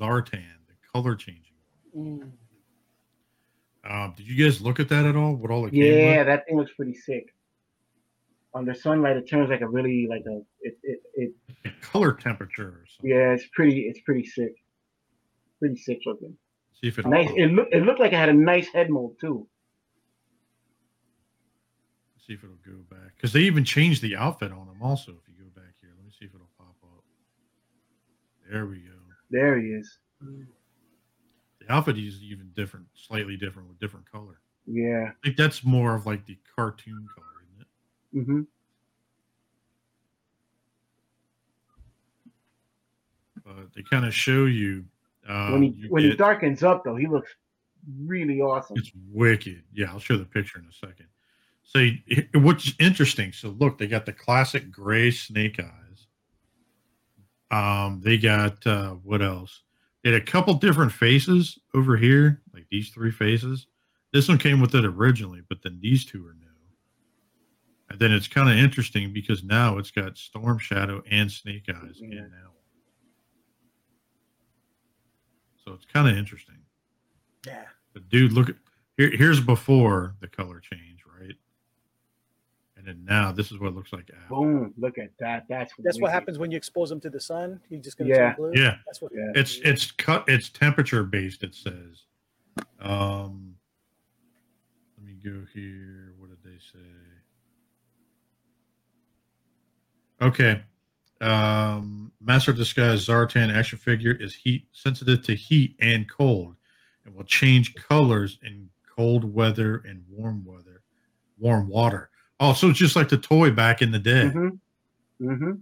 Zartan, color changing. Mm. Um, did you guys look at that at all? What all it Yeah, that thing looks pretty sick. Under sunlight, it turns like a really like a it it, it color temperature or something. Yeah, it's pretty. It's pretty sick. Pretty sick looking. See if it Nice. It look. It looked like it had a nice head mold too. see if it'll go back because they even changed the outfit on him. Also, if you go back here, let me see if it'll pop up. There we go. There he is. The outfit is even different, slightly different with different color. Yeah. I think that's more of like the cartoon color, isn't it? Mm hmm But they kind of show you. Um, when he you when he darkens up though, he looks really awesome. It's wicked. Yeah, I'll show the picture in a second. So, y- what's interesting? So, look, they got the classic gray snake eyes. Um, they got uh, what else? Had a couple different faces over here, like these three faces. This one came with it originally, but then these two are new. And then it's kind of interesting because now it's got Storm Shadow and Snake Eyes Yeah. in mm-hmm. now. So it's kind of interesting. Yeah. But dude, look at here. Here's before the color change? And then now this is what it looks like after. Boom! Look at that. That's That's what happens when you expose them to the sun. He's just gonna Yeah. turn blue. Yeah. That's what. Yeah. It's it's cut. It's temperature based. It says. Um. Let me go here. What did they say? Okay. Um, Master of Disguise Zartan action figure is heat sensitive to heat and cold, and will change colors in cold weather and warm weather, warm water. Oh, so it's just like the toy back in the day. Mm-hmm. Mm-hmm.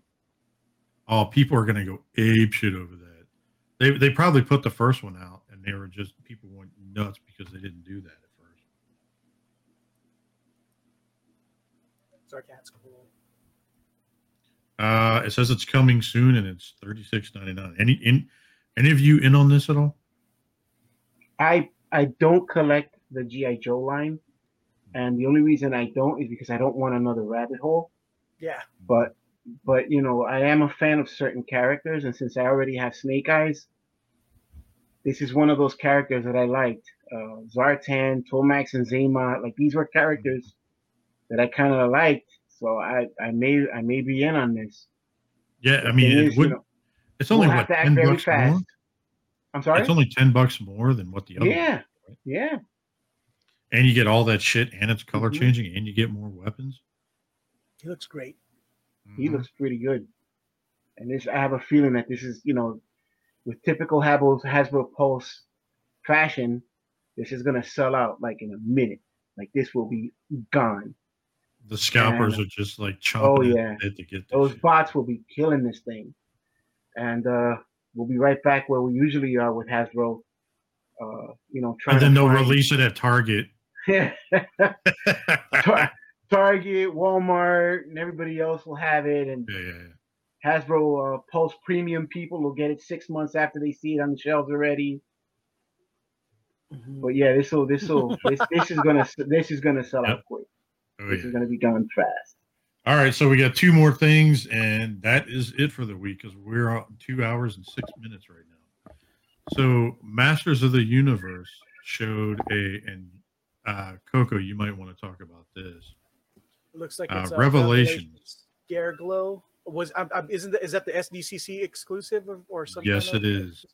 Oh, people are gonna go ape shit over that. They they probably put the first one out, and they were just people went nuts because they didn't do that at first. Cool. Uh, it says it's coming soon, and it's thirty six ninety nine. Any in any of you in on this at all? I I don't collect the GI Joe line, and the only reason I don't is because I don't want another rabbit hole. Yeah. But but you know I am a fan of certain characters, and since I already have Snake Eyes, this is one of those characters that I liked. Uh, Zartan, Tomax, and Xamot, like these were characters that I kind of liked. So I I may I may be in on this. Yeah, I mean, thing it is, you would. know, it's only we'll what have to act ten very bucks more. I'm sorry. It's only ten bucks more than what the other. Yeah. one right? yeah. And you get all that shit, and it's color Mhm. changing, and you get more weapons. He looks great. he Mhm. looks pretty good. And this, I have a feeling that this is, you know, with typical Hasbro, Hasbro Pulse fashion, this is gonna sell out like in a minute. Like this will be gone. the scalpers and- are just like chomping Oh, yeah. at to get Those shit. bots will be killing this thing, and uh, we'll be right back where we usually are with Hasbro. Uh, you know, trying and then to they'll release it at Target. Tar- Target, Walmart, and everybody else will have it, and Yeah, yeah, yeah. Hasbro uh, Pulse Premium people will get it six months after they see it on the shelves already. But yeah, this will this will this, this is gonna this is gonna sell out Yep. quick. Oh, This yeah. is gonna be gone fast. All right, so we got two more things, and that is it for the week because we're on two hours and six minutes right now. So, Masters of the Universe showed a, and uh, Coco, you might want to talk about this. It looks like Uh, it's a Revelations. Scare Glow. Was um, um, isn't that, is that the SDCC exclusive or, or something? Yes, it is.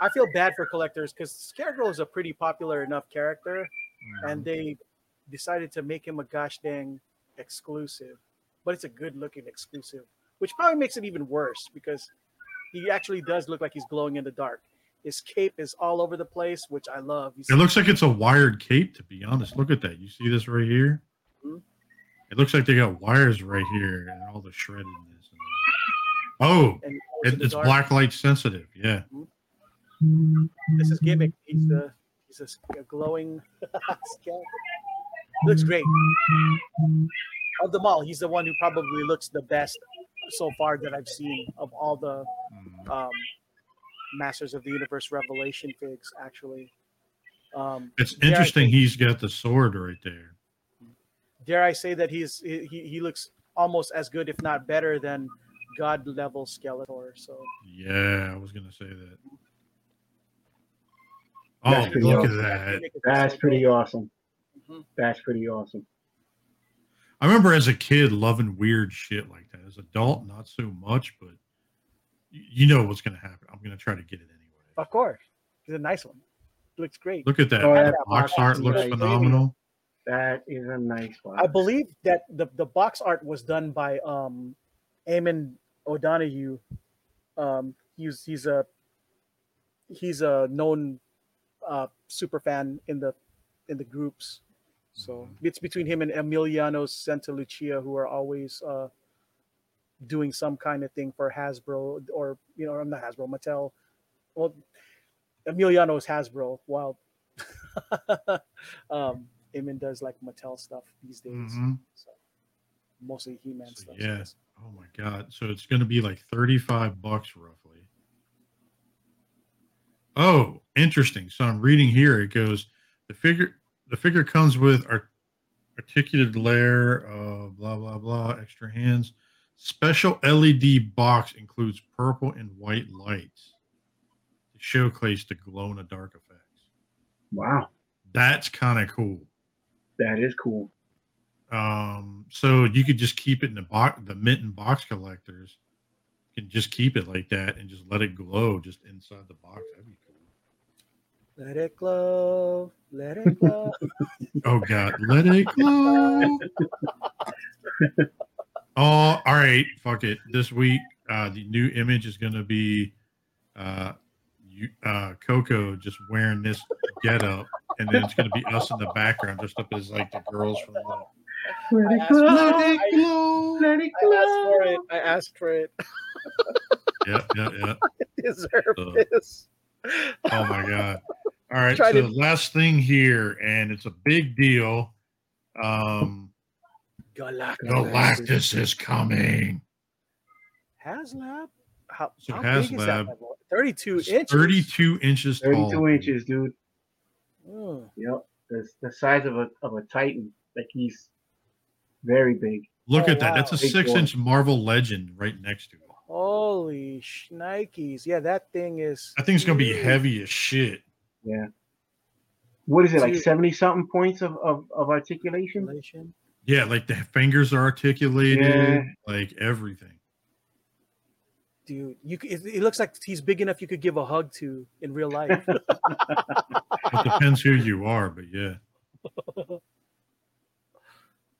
I feel bad for collectors because Scareglow is a pretty popular enough character, Mm-hmm. and they decided to make him a gosh dang exclusive. But it's a good looking exclusive, which probably makes it even worse because he actually does look like he's glowing in the dark. His cape is all over the place, which I love. It looks like it's a wired cape, to be honest. Look at that. You see this right here? Mhm. It looks like they got wires right here and all the shreddedness. Oh, it, it's black light sensitive. Yeah. This is gimmick. He's the he's a, a glowing skeleton. Looks great. Of them all, he's the one who probably looks the best so far that I've seen of all the Mm. um, Masters of the Universe Revelation figs. Actually, um, It's dare I interesting. say- He's got the sword right there. dare I say that he's he, he he looks almost as good, if not better, than God level Skeletor. So Yeah, I was gonna say that. That's Oh, pretty look awesome. at that! gimmick That's pretty good. awesome. Mhm. That's pretty awesome. I remember as a kid loving weird shit like that. As an adult, not so much, but y- you know what's gonna happen. I'm gonna try to get it anyway. Of course, it's a nice one. Looks great. Look at that. Oh, that box box art looks nice. phenomenal. That is a nice one. I believe that the, the box art was done by um Eamon O'Donoghue. Um he's he's a he's a known uh super fan in the in the groups. So it's between him and Emiliano Santalucia who are always uh doing some kind of thing for Hasbro or you know I'm not Hasbro, Mattel. Well Emiliano is Hasbro while um Eamon does like Mattel stuff these days. Mhm. So mostly He-Man So, stuff. yeah. Oh my god! So it's going to be like thirty-five bucks roughly. Oh, interesting. So I'm reading here. It goes the figure. The figure comes with art- articulated layer of blah blah blah extra hands. Special LED box includes purple and white lights to showcase the glow in the dark effects. wow, That's kind of cool. that is cool. Um, so you could just keep it in the box. The mint and box collectors can just keep it like that and just let it glow just inside the box. That'd be cool. Let it glow. Let it glow. Oh God, let it glow. oh, all right. Fuck it. This week, uh, the new image is gonna be uh, you, uh, Coco just wearing this get up, and then it's gonna be us in the background, just up as like the girls from the. Let I it glow. for it. glow. Let it I asked for it. I asked for it. Yeah, yeah, yeah. Deserve Uh, this. Oh my god! All right, so to- last thing here, and it's a big deal. Um, Galactus. Galactus is coming. HasLab? How, So how big is that? Level? 32 It's inches. Thirty-two inches tall. 32 inches, dude. Mm. Yep. The, the size of a of a titan. Like he's very big. Look Oh, at that. That's a. Big six-inch Marvel Legend right next to it. Holy shnikes. Yeah, that thing is. That thing's gonna be heavy as shit. Yeah. What is it like? Seventy something points of, of of articulation. Relation. Yeah, like the fingers are articulated, Yeah. like everything. Dude, you c- it, it looks like he's big enough you could give a hug to in real life. It depends who you are, but yeah.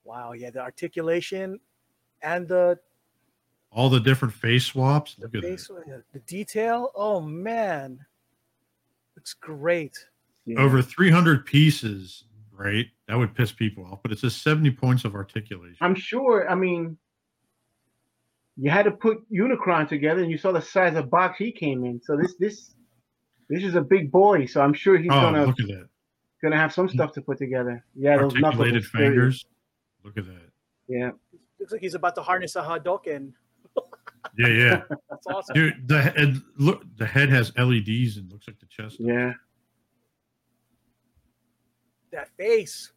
wow, yeah, the articulation and the All the different face swaps. the Look at face, that. the detail. Oh man, looks great. Yeah. Over 300 pieces, right? That would piss people off, but it says 70 points of articulation. I'm sure. I mean, you had to put Unicron together, and you saw the size of box he came in. So this this this is a big boy. So I'm sure he's oh, gonna look at that. gonna have some stuff to put together. Yeah, those knuckles. Articulated fingers. Look at that. Yeah. Looks like he's about to harness a Hadoken. Yeah, yeah. That's awesome. Dude, the head look the head has LEDs and looks like the chest. Yeah. That face.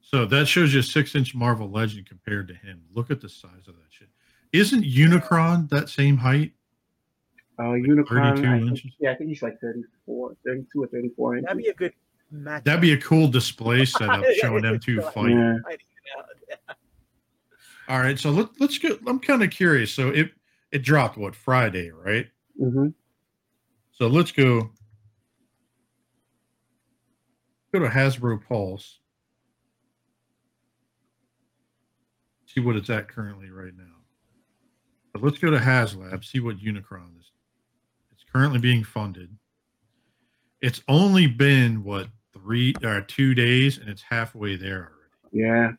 So that shows you a six inch Marvel Legend compared to him. Look at the size of that shit. Isn't Unicron that same height? Uh, Unicron. I think, yeah, I think he's like 34, 32 or 34 inches. That'd be a good. match. That'd be a cool display setup Yeah, showing them two yeah. fight. Yeah. All right, so let, let's go. I'm kind of curious. So it it dropped what Friday, right? hmm So let's go go to Hasbro Pulse. See what it's at currently right now. But let's go to HasLab, see what Unicron is. It's currently being funded. It's only been what three or two days, and it's halfway there already. Yeah.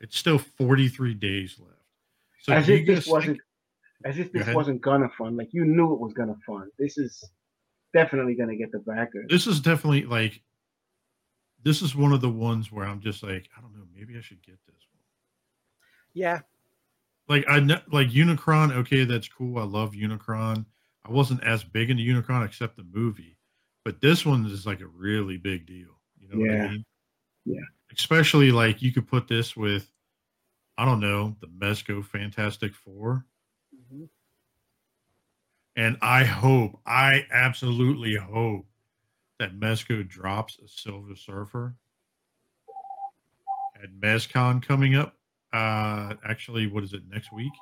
It's still 43 days left. So as if this wasn't as if this wasn't gonna fund. Like you knew it was gonna fund. This is definitely gonna get the backers. this is definitely like this is one of the ones where I'm just like, I don't know, maybe I should get this one. Yeah, Like I know like Unicron, okay, that's cool. I love Unicron. I wasn't as big into Unicron except the movie, but this one is like a really big deal. You know what Yeah. I mean? Yeah. Especially like you could put this with, I don't know, the Mezco Fantastic Four. And I hope, I absolutely hope that Mezco drops a Silver Surfer at MezCon coming up. Uh, actually, what is it next week?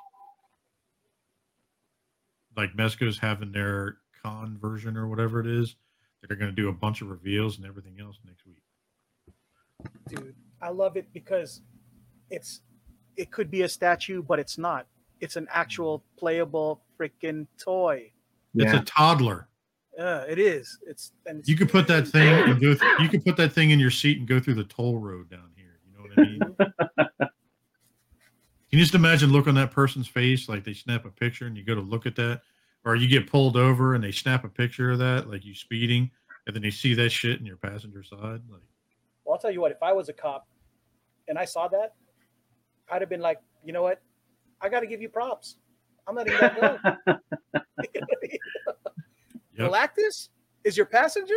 Like Mezco's having their con version or whatever it is. They're going to do a bunch of reveals and everything else next week. dude, I love it because it's it could be a statue, but it's not. It's an actual playable freaking toy. It's yeah. a toddler. Uh, it is. It's and it's You could put that thing and go. Th- you could put that thing in your seat and go through the toll road down here. You know what I mean? Can you just imagine look on that person's face like they snap a picture and you go to look at that, or you get pulled over and they snap a picture of that, like you speeding, and then they see that shit in your passenger side. Like, Well, I'll tell you what. If I was a cop and I saw that, I'd have been like, you know what? I got to give you props. I'm not even that dumb. Yep. Galactus is your passenger.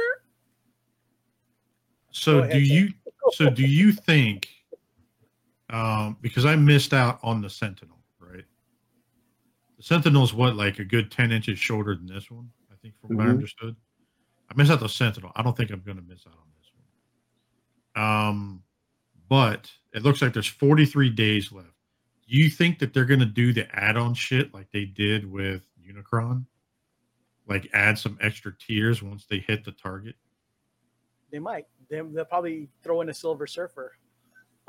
so ahead, do Sam. you? So do you think? Um, because I missed out on the Sentinel, right? The Sentinel is what, like a good ten inches shorter than this one. I think, from what I Mhm. understood. I missed out the Sentinel. I don't think I'm going to miss out on this one. Um, but it looks like there's 43 days left. Do you think that they're going to do the add-on shit like they did with Unicron? Like add some extra tiers once they hit the target? They might. They, they'll probably throw in a Silver Surfer.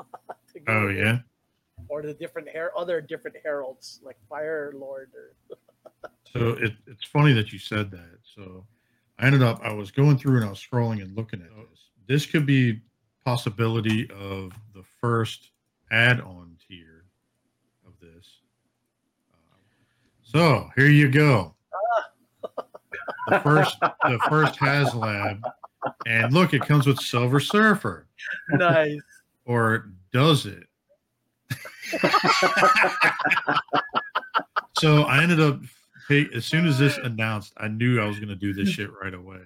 to Oh it. yeah. Or the different hair, other different heralds like Fire Lord or So it, it's funny that you said that. So I ended up I was going through and I was scrolling and looking at oh. this. This could be possibility of the first add-on tier of this. Uh, so here you go. The first the first HasLab, and look, it comes with Silver Surfer, nice. or does it? so I ended up as soon as this announced, I knew I was going to do this shit right away.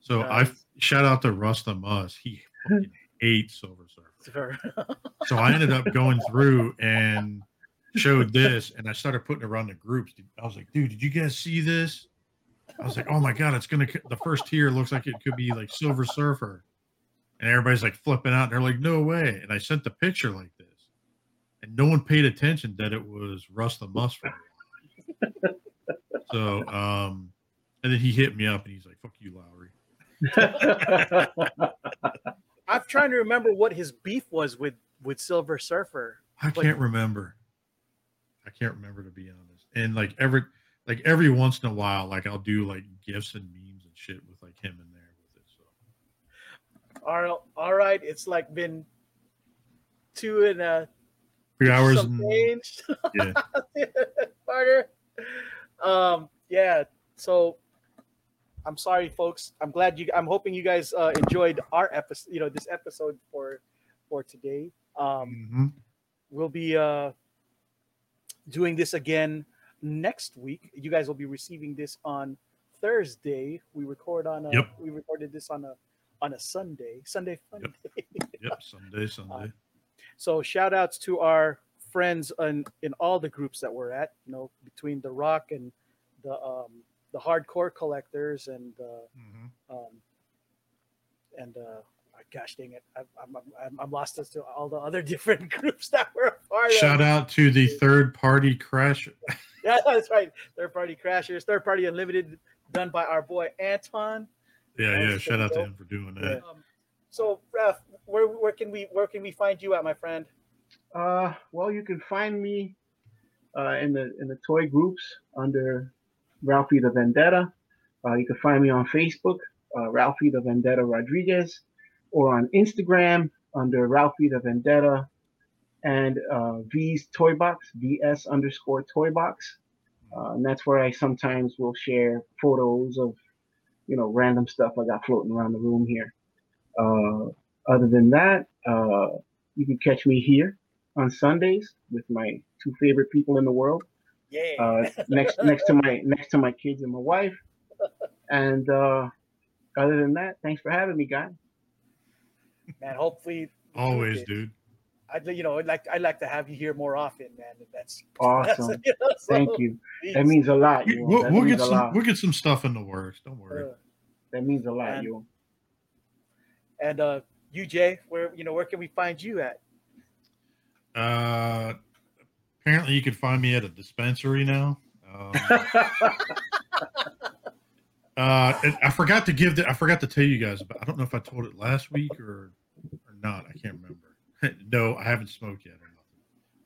So I shout out to Rusta Mus. He fucking hates Silver Surfer. Surfer. So I ended up going through and showed this, and I started putting it around the groups. I was like, dude, did you guys see this? I was like, oh my god, it's gonna. The first tier looks like it could be like Silver Surfer, and everybody's like flipping out. And they're like, no way. And I sent the picture like this, and no one paid attention that it was Russ the Mus. for a while. so, um, and then he hit me up and he's like, fuck you, Lowery. I'm trying to remember what his beef was with with Silver Surfer. I can't remember. I can't remember to be honest. And like every like every once in a while, like I'll do like gifs and memes and shit with like him in there with it. So All right, all right. It's like been two and a three hours and change. yeah. Carter. Um, yeah. So I'm sorry, folks. I'm glad you. I'm hoping you guys uh, enjoyed our episode. You know, this episode for for today. Um, Mhm. we'll be uh, doing this again next week. You guys will be receiving this on Thursday. We record on a. Yep. We recorded this on a on a Sunday. Sunday fun Yep. day. Yep. Someday, someday. So shout outs to our friends in, in all the groups that we're at, you know, between the rock and the um, the hardcore collectors and uh, Mhm. um, and uh, gosh dang it, I'm, I'm, I'm, I'm lost as to all the other different groups that were a part Shout of. out to the third party crash. Yeah, that's right. Third party crashers, third party unlimited, done by our boy Anton. Yeah, That's yeah. pretty Shout out to him for doing that. Um, so, Raf, where where can we where can we find you at, my friend? Uh, well, you can find me uh, in the in the toy groups under Ralphie the Vendetta. Uh, you can find me on Facebook, uh, Ralphie the Vendetta Rodriguez, or on Instagram under Ralphie the Vendetta and uh, V's Toy Box, VS underscore Toy Box. Uh, and that's where I sometimes will share photos of, you know, random stuff I got floating around the room here. Uh, other than that, uh, you can catch me here on Sundays with my two favorite people in the world. Yeah. Uh, next next to my next to my kids and my wife. And uh, other than that, thanks for having me, guys. Man, hopefully Always, dude. I'd you know I'd like I'd like to have you here more often, man. and That's Awesome. you know, so, Thank you. please. That means a lot, you. We'll, we'll get some. lot. We'll get some stuff in the works. Don't worry. Uh, That means a lot, Man. you. and uh, you, Jay, where you know where can we find you at? Uh, apparently, you can find me at a dispensary now. Um, uh, I forgot to give the. I forgot to tell you guys about. I don't know if I told it last week or or not. I can't remember. no, I haven't smoked yet or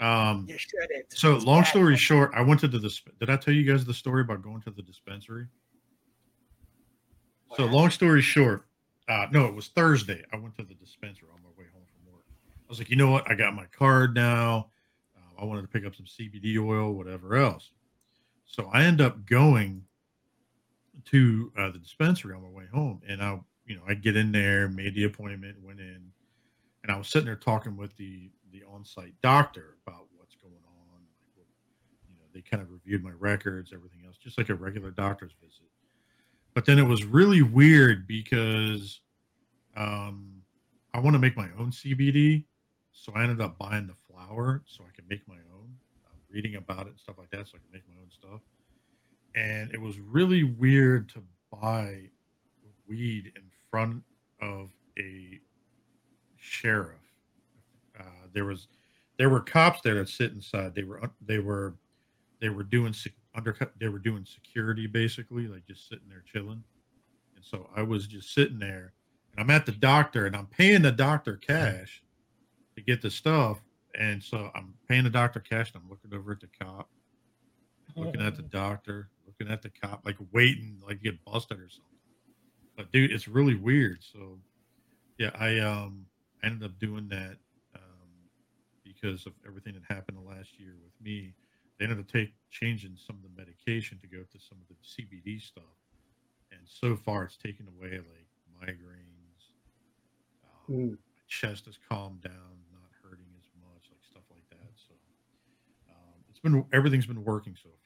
nothing. Um, You should it. so long story short, I went to the. disp- Did I tell you guys the story about going to the dispensary? So long story short, uh, no, it was Thursday. I went to the dispensary on my way home from work. I was like, you know what? I got my card now. Uh, I wanted to pick up some CBD oil, whatever else. So I end up going to uh, the dispensary on my way home, and I, you know, I get in there, made the appointment, went in, and I was sitting there talking with the the on-site doctor about what's going on. Like, you know, they kind of reviewed my records, everything else, just like a regular doctor's visit. But then it was really weird because um, I want to make my own CBD, so I ended up buying the flower so I could make my own. I'm reading about it and stuff like that, so I can make my own stuff. And it was really weird to buy weed in front of a sheriff. Uh, there was there were cops there that sit inside. They were they were they were doing sec- undercut. They were doing security basically, like just sitting there chilling. And so I was just sitting there, and I'm at the doctor, and I'm paying the doctor cash to get the stuff. And so I'm paying the doctor cash, and I'm looking over at the cop, looking at the doctor, looking at the cop, like waiting, like get busted or something. But dude, it's really weird. So yeah, I um ended up doing that um, because of everything that happened the last year with me. They ended up take changing some of the medication to go to some of the CBD stuff, and so far it's taken away like migraines. Um, Mm. My chest has calmed down, not hurting as much, like stuff like that. So um, it's been everything's been working so far.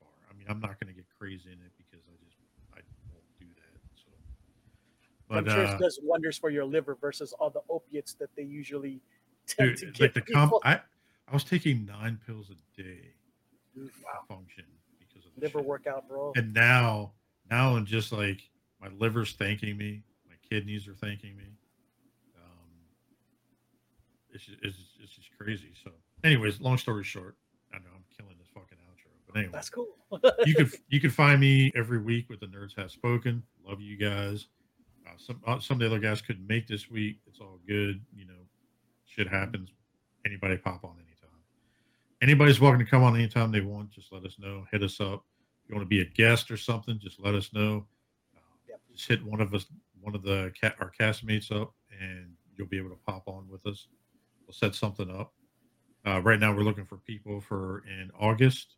Mean, I'm not going to get crazy in it because I just I won't do that. So, I'm but sure uh, it does wonders for your liver versus all the opiates that they usually tend dude, to like the comp. I I was taking nine pills a day Dude, to function because of the liver shit. workout, bro. And now, now I'm just like my liver's thanking me, my kidneys are thanking me. Um, it's just, it's, just- it's just crazy. So, anyways, long story short, I know I'm killing this fucking outro, but anyway, That's cool. you could you could find me every week with the Nerds Have Spoken. Love you guys. Uh, some uh, some of the other guys couldn't make this week. It's all good. You know, shit happens. Anybody pop on anytime. Anybody's welcome to come on anytime they want. Just let us know. Hit us up. If you want to be a guest or something, just let us know. Uh, Yep. Just hit one of us, one of the cat our castmates up, and you'll be able to pop on with us. We'll set something up. Uh, right now, we're looking for people for in August.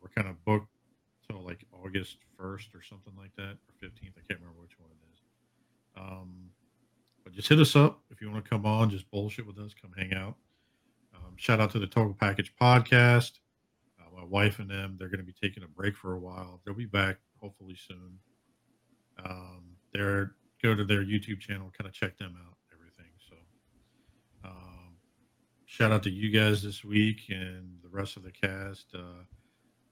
We're kind of booked till like August 1st or something like that, or 15th. I can't remember which one it is. Um, but just hit us up if you want to come on, just bullshit with us, come hang out. Um, shout out to the Total Package Podcast. Uh, my wife and them, they're going to be taking a break for a while. They'll be back hopefully soon. Um, they're go to their YouTube channel, kind of check them out, everything. So, um, shout out to you guys this week and the rest of the cast. Uh,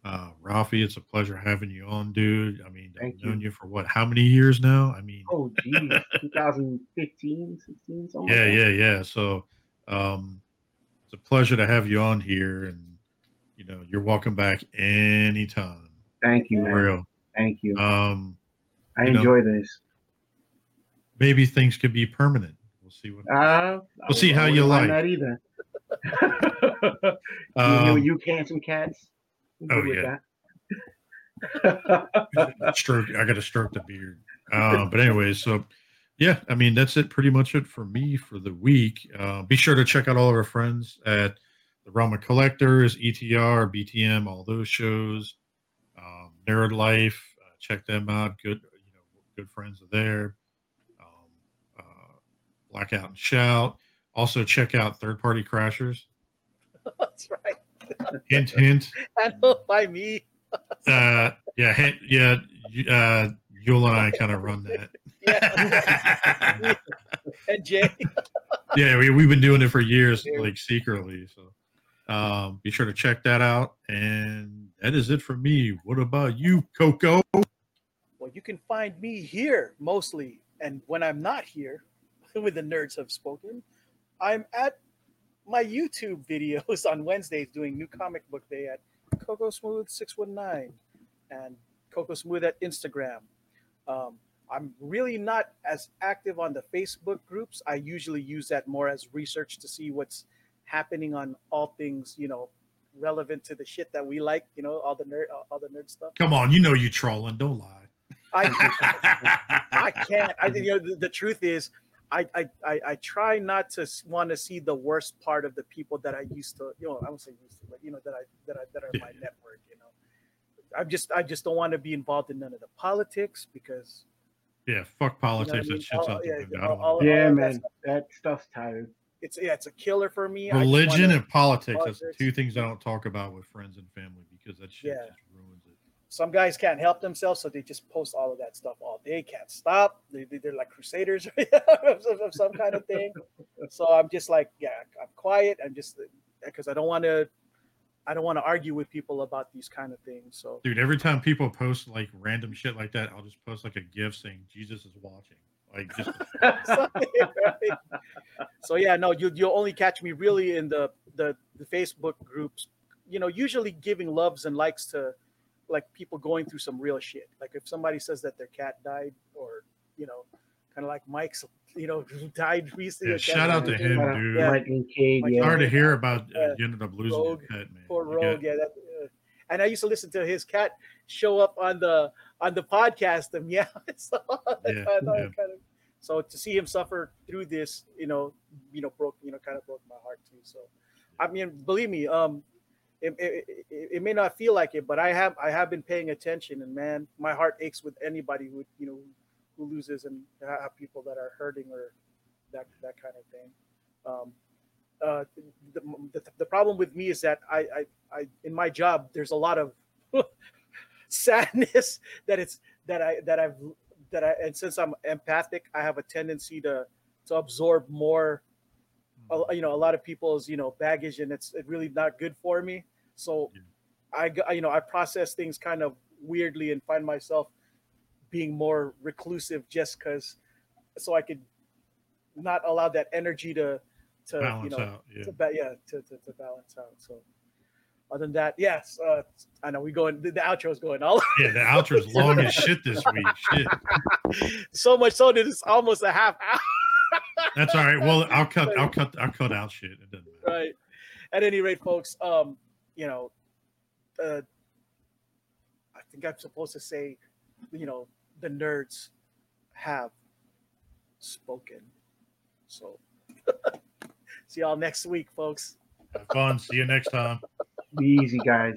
Uh, Ralphie, it's a pleasure having you on, dude. I mean, Thank I've known you. you for what? How many years now? I mean, Oh, geez, 2015, 16, something. yeah, like that. yeah, yeah. So, um, it's a pleasure to have you on here, and you know, you're welcome back anytime. Thank you, For man. real. Thank you. Um, I you know- enjoy this. maybe things could be permanent. We'll see what. Uh, We'll see how you like. That either. you, Um, you, you can some cats. I'm oh, yeah. stroke. I got to stroke the beard. Uh, but anyway, so yeah, I mean that's it. Pretty much it for me for the week. Uh, be sure to check out all of our friends at the Realm of Collectors, ETR, BTM, all those shows. Um, Nerd Life, uh, check them out. Good, you know, good friends are there. Um, uh, Blackout and Shout. Also check out Third Party Crashers. That's right. Hint, hint. Handled by me. Uh, yeah, hint, yeah. you- Uh, Yul and I kind of run that. Yeah. and Jay. yeah, we, we've been doing it for years, like secretly. So um, be sure to check that out. And that is it for me. What about you, Coco? Well, you can find me here mostly. And when I'm not here, when the nerds have spoken, I'm at my YouTube videos on Wednesdays doing New Comic Book Day at Coco Smooth 619 and Coco Smooth at Instagram. Um, I'm really not as active on the Facebook groups. I usually use that more as research to see what's happening on all things, you know, relevant to the shit that we like, you know, all the nerd, all the nerd stuff. Come on, you know you're trolling. Don't lie. I I can't. I you know the, the truth is, I, I I I try not to want to see the worst part of the people that I used to. You know, I won't say used to, but you know that I that I that are my network. You know, I'm just I just don't want to be involved in none of the politics because yeah, fuck politics. I mean? That shit's All- out the yeah, window. All- all- want yeah, that man, stuff. that stuff's tired. it's yeah it's a killer for me. Religion and politics. That's two things I don't talk about with friends and family because that shit Yeah. Just ruins it. some guys can't help themselves, so they just post all of that stuff all day. Can't stop. They, they, are like crusaders of, some kind of thing. So I'm just like, yeah, I'm quiet. I'm just because I don't want to. I don't want to argue with people about these kind of things. So Dude, every time people post like random shit like that, I'll just post like a GIF saying Jesus is watching. Like just Right? so yeah, no, you you'll only catch me really in the, the the Facebook groups. You know, usually giving loves and likes to like people going through some real shit. Like if somebody says that their cat died, or you know, kind of like Mike's, you know, died recently. yeah, shout out to cancer. him, out dude. Yeah. Mike and Cade, yeah. Sorry to hear about uh, Yeah. you ended up losing Rogue. your pet, man. Poor Rogue, got- yeah. That, uh, and I used to listen to his cat show up on the on the podcast and yeah, so, Yeah, kind of- yeah. kind of- so to see him suffer through this, you know, you know, broke, you know, kind of broke my heart too. So, I mean, believe me, um, it, it, it, may not feel like it, but I have I have been paying attention, and man, my heart aches with anybody who you know who loses and have people that are hurting or that that kind of thing. Um, uh, the, the, the problem with me is that I, I, I in my job there's a lot of sadness that it's that I that I've that I and since I'm empathic I have a tendency to to absorb more a- you know a lot of people's you know baggage and it's really not good for me so Yeah. I you know I process things kind of weirdly and find myself being more reclusive just because so I could not allow that energy to to balance you know out. Yeah. to ba- yeah to, to, to balance out so other than that yes uh i know we going the, the outro is going all yeah, the outro is long as shit this week. Shit. so much so that it's almost a half hour That's all right. Well, I'll cut. I'll cut. I'll cut out shit. It doesn't matter. right at any rate folks um you know uh i think i'm supposed to say you know the nerds have spoken so see y'all next week folks Have fun. See you next time. Be easy, guys.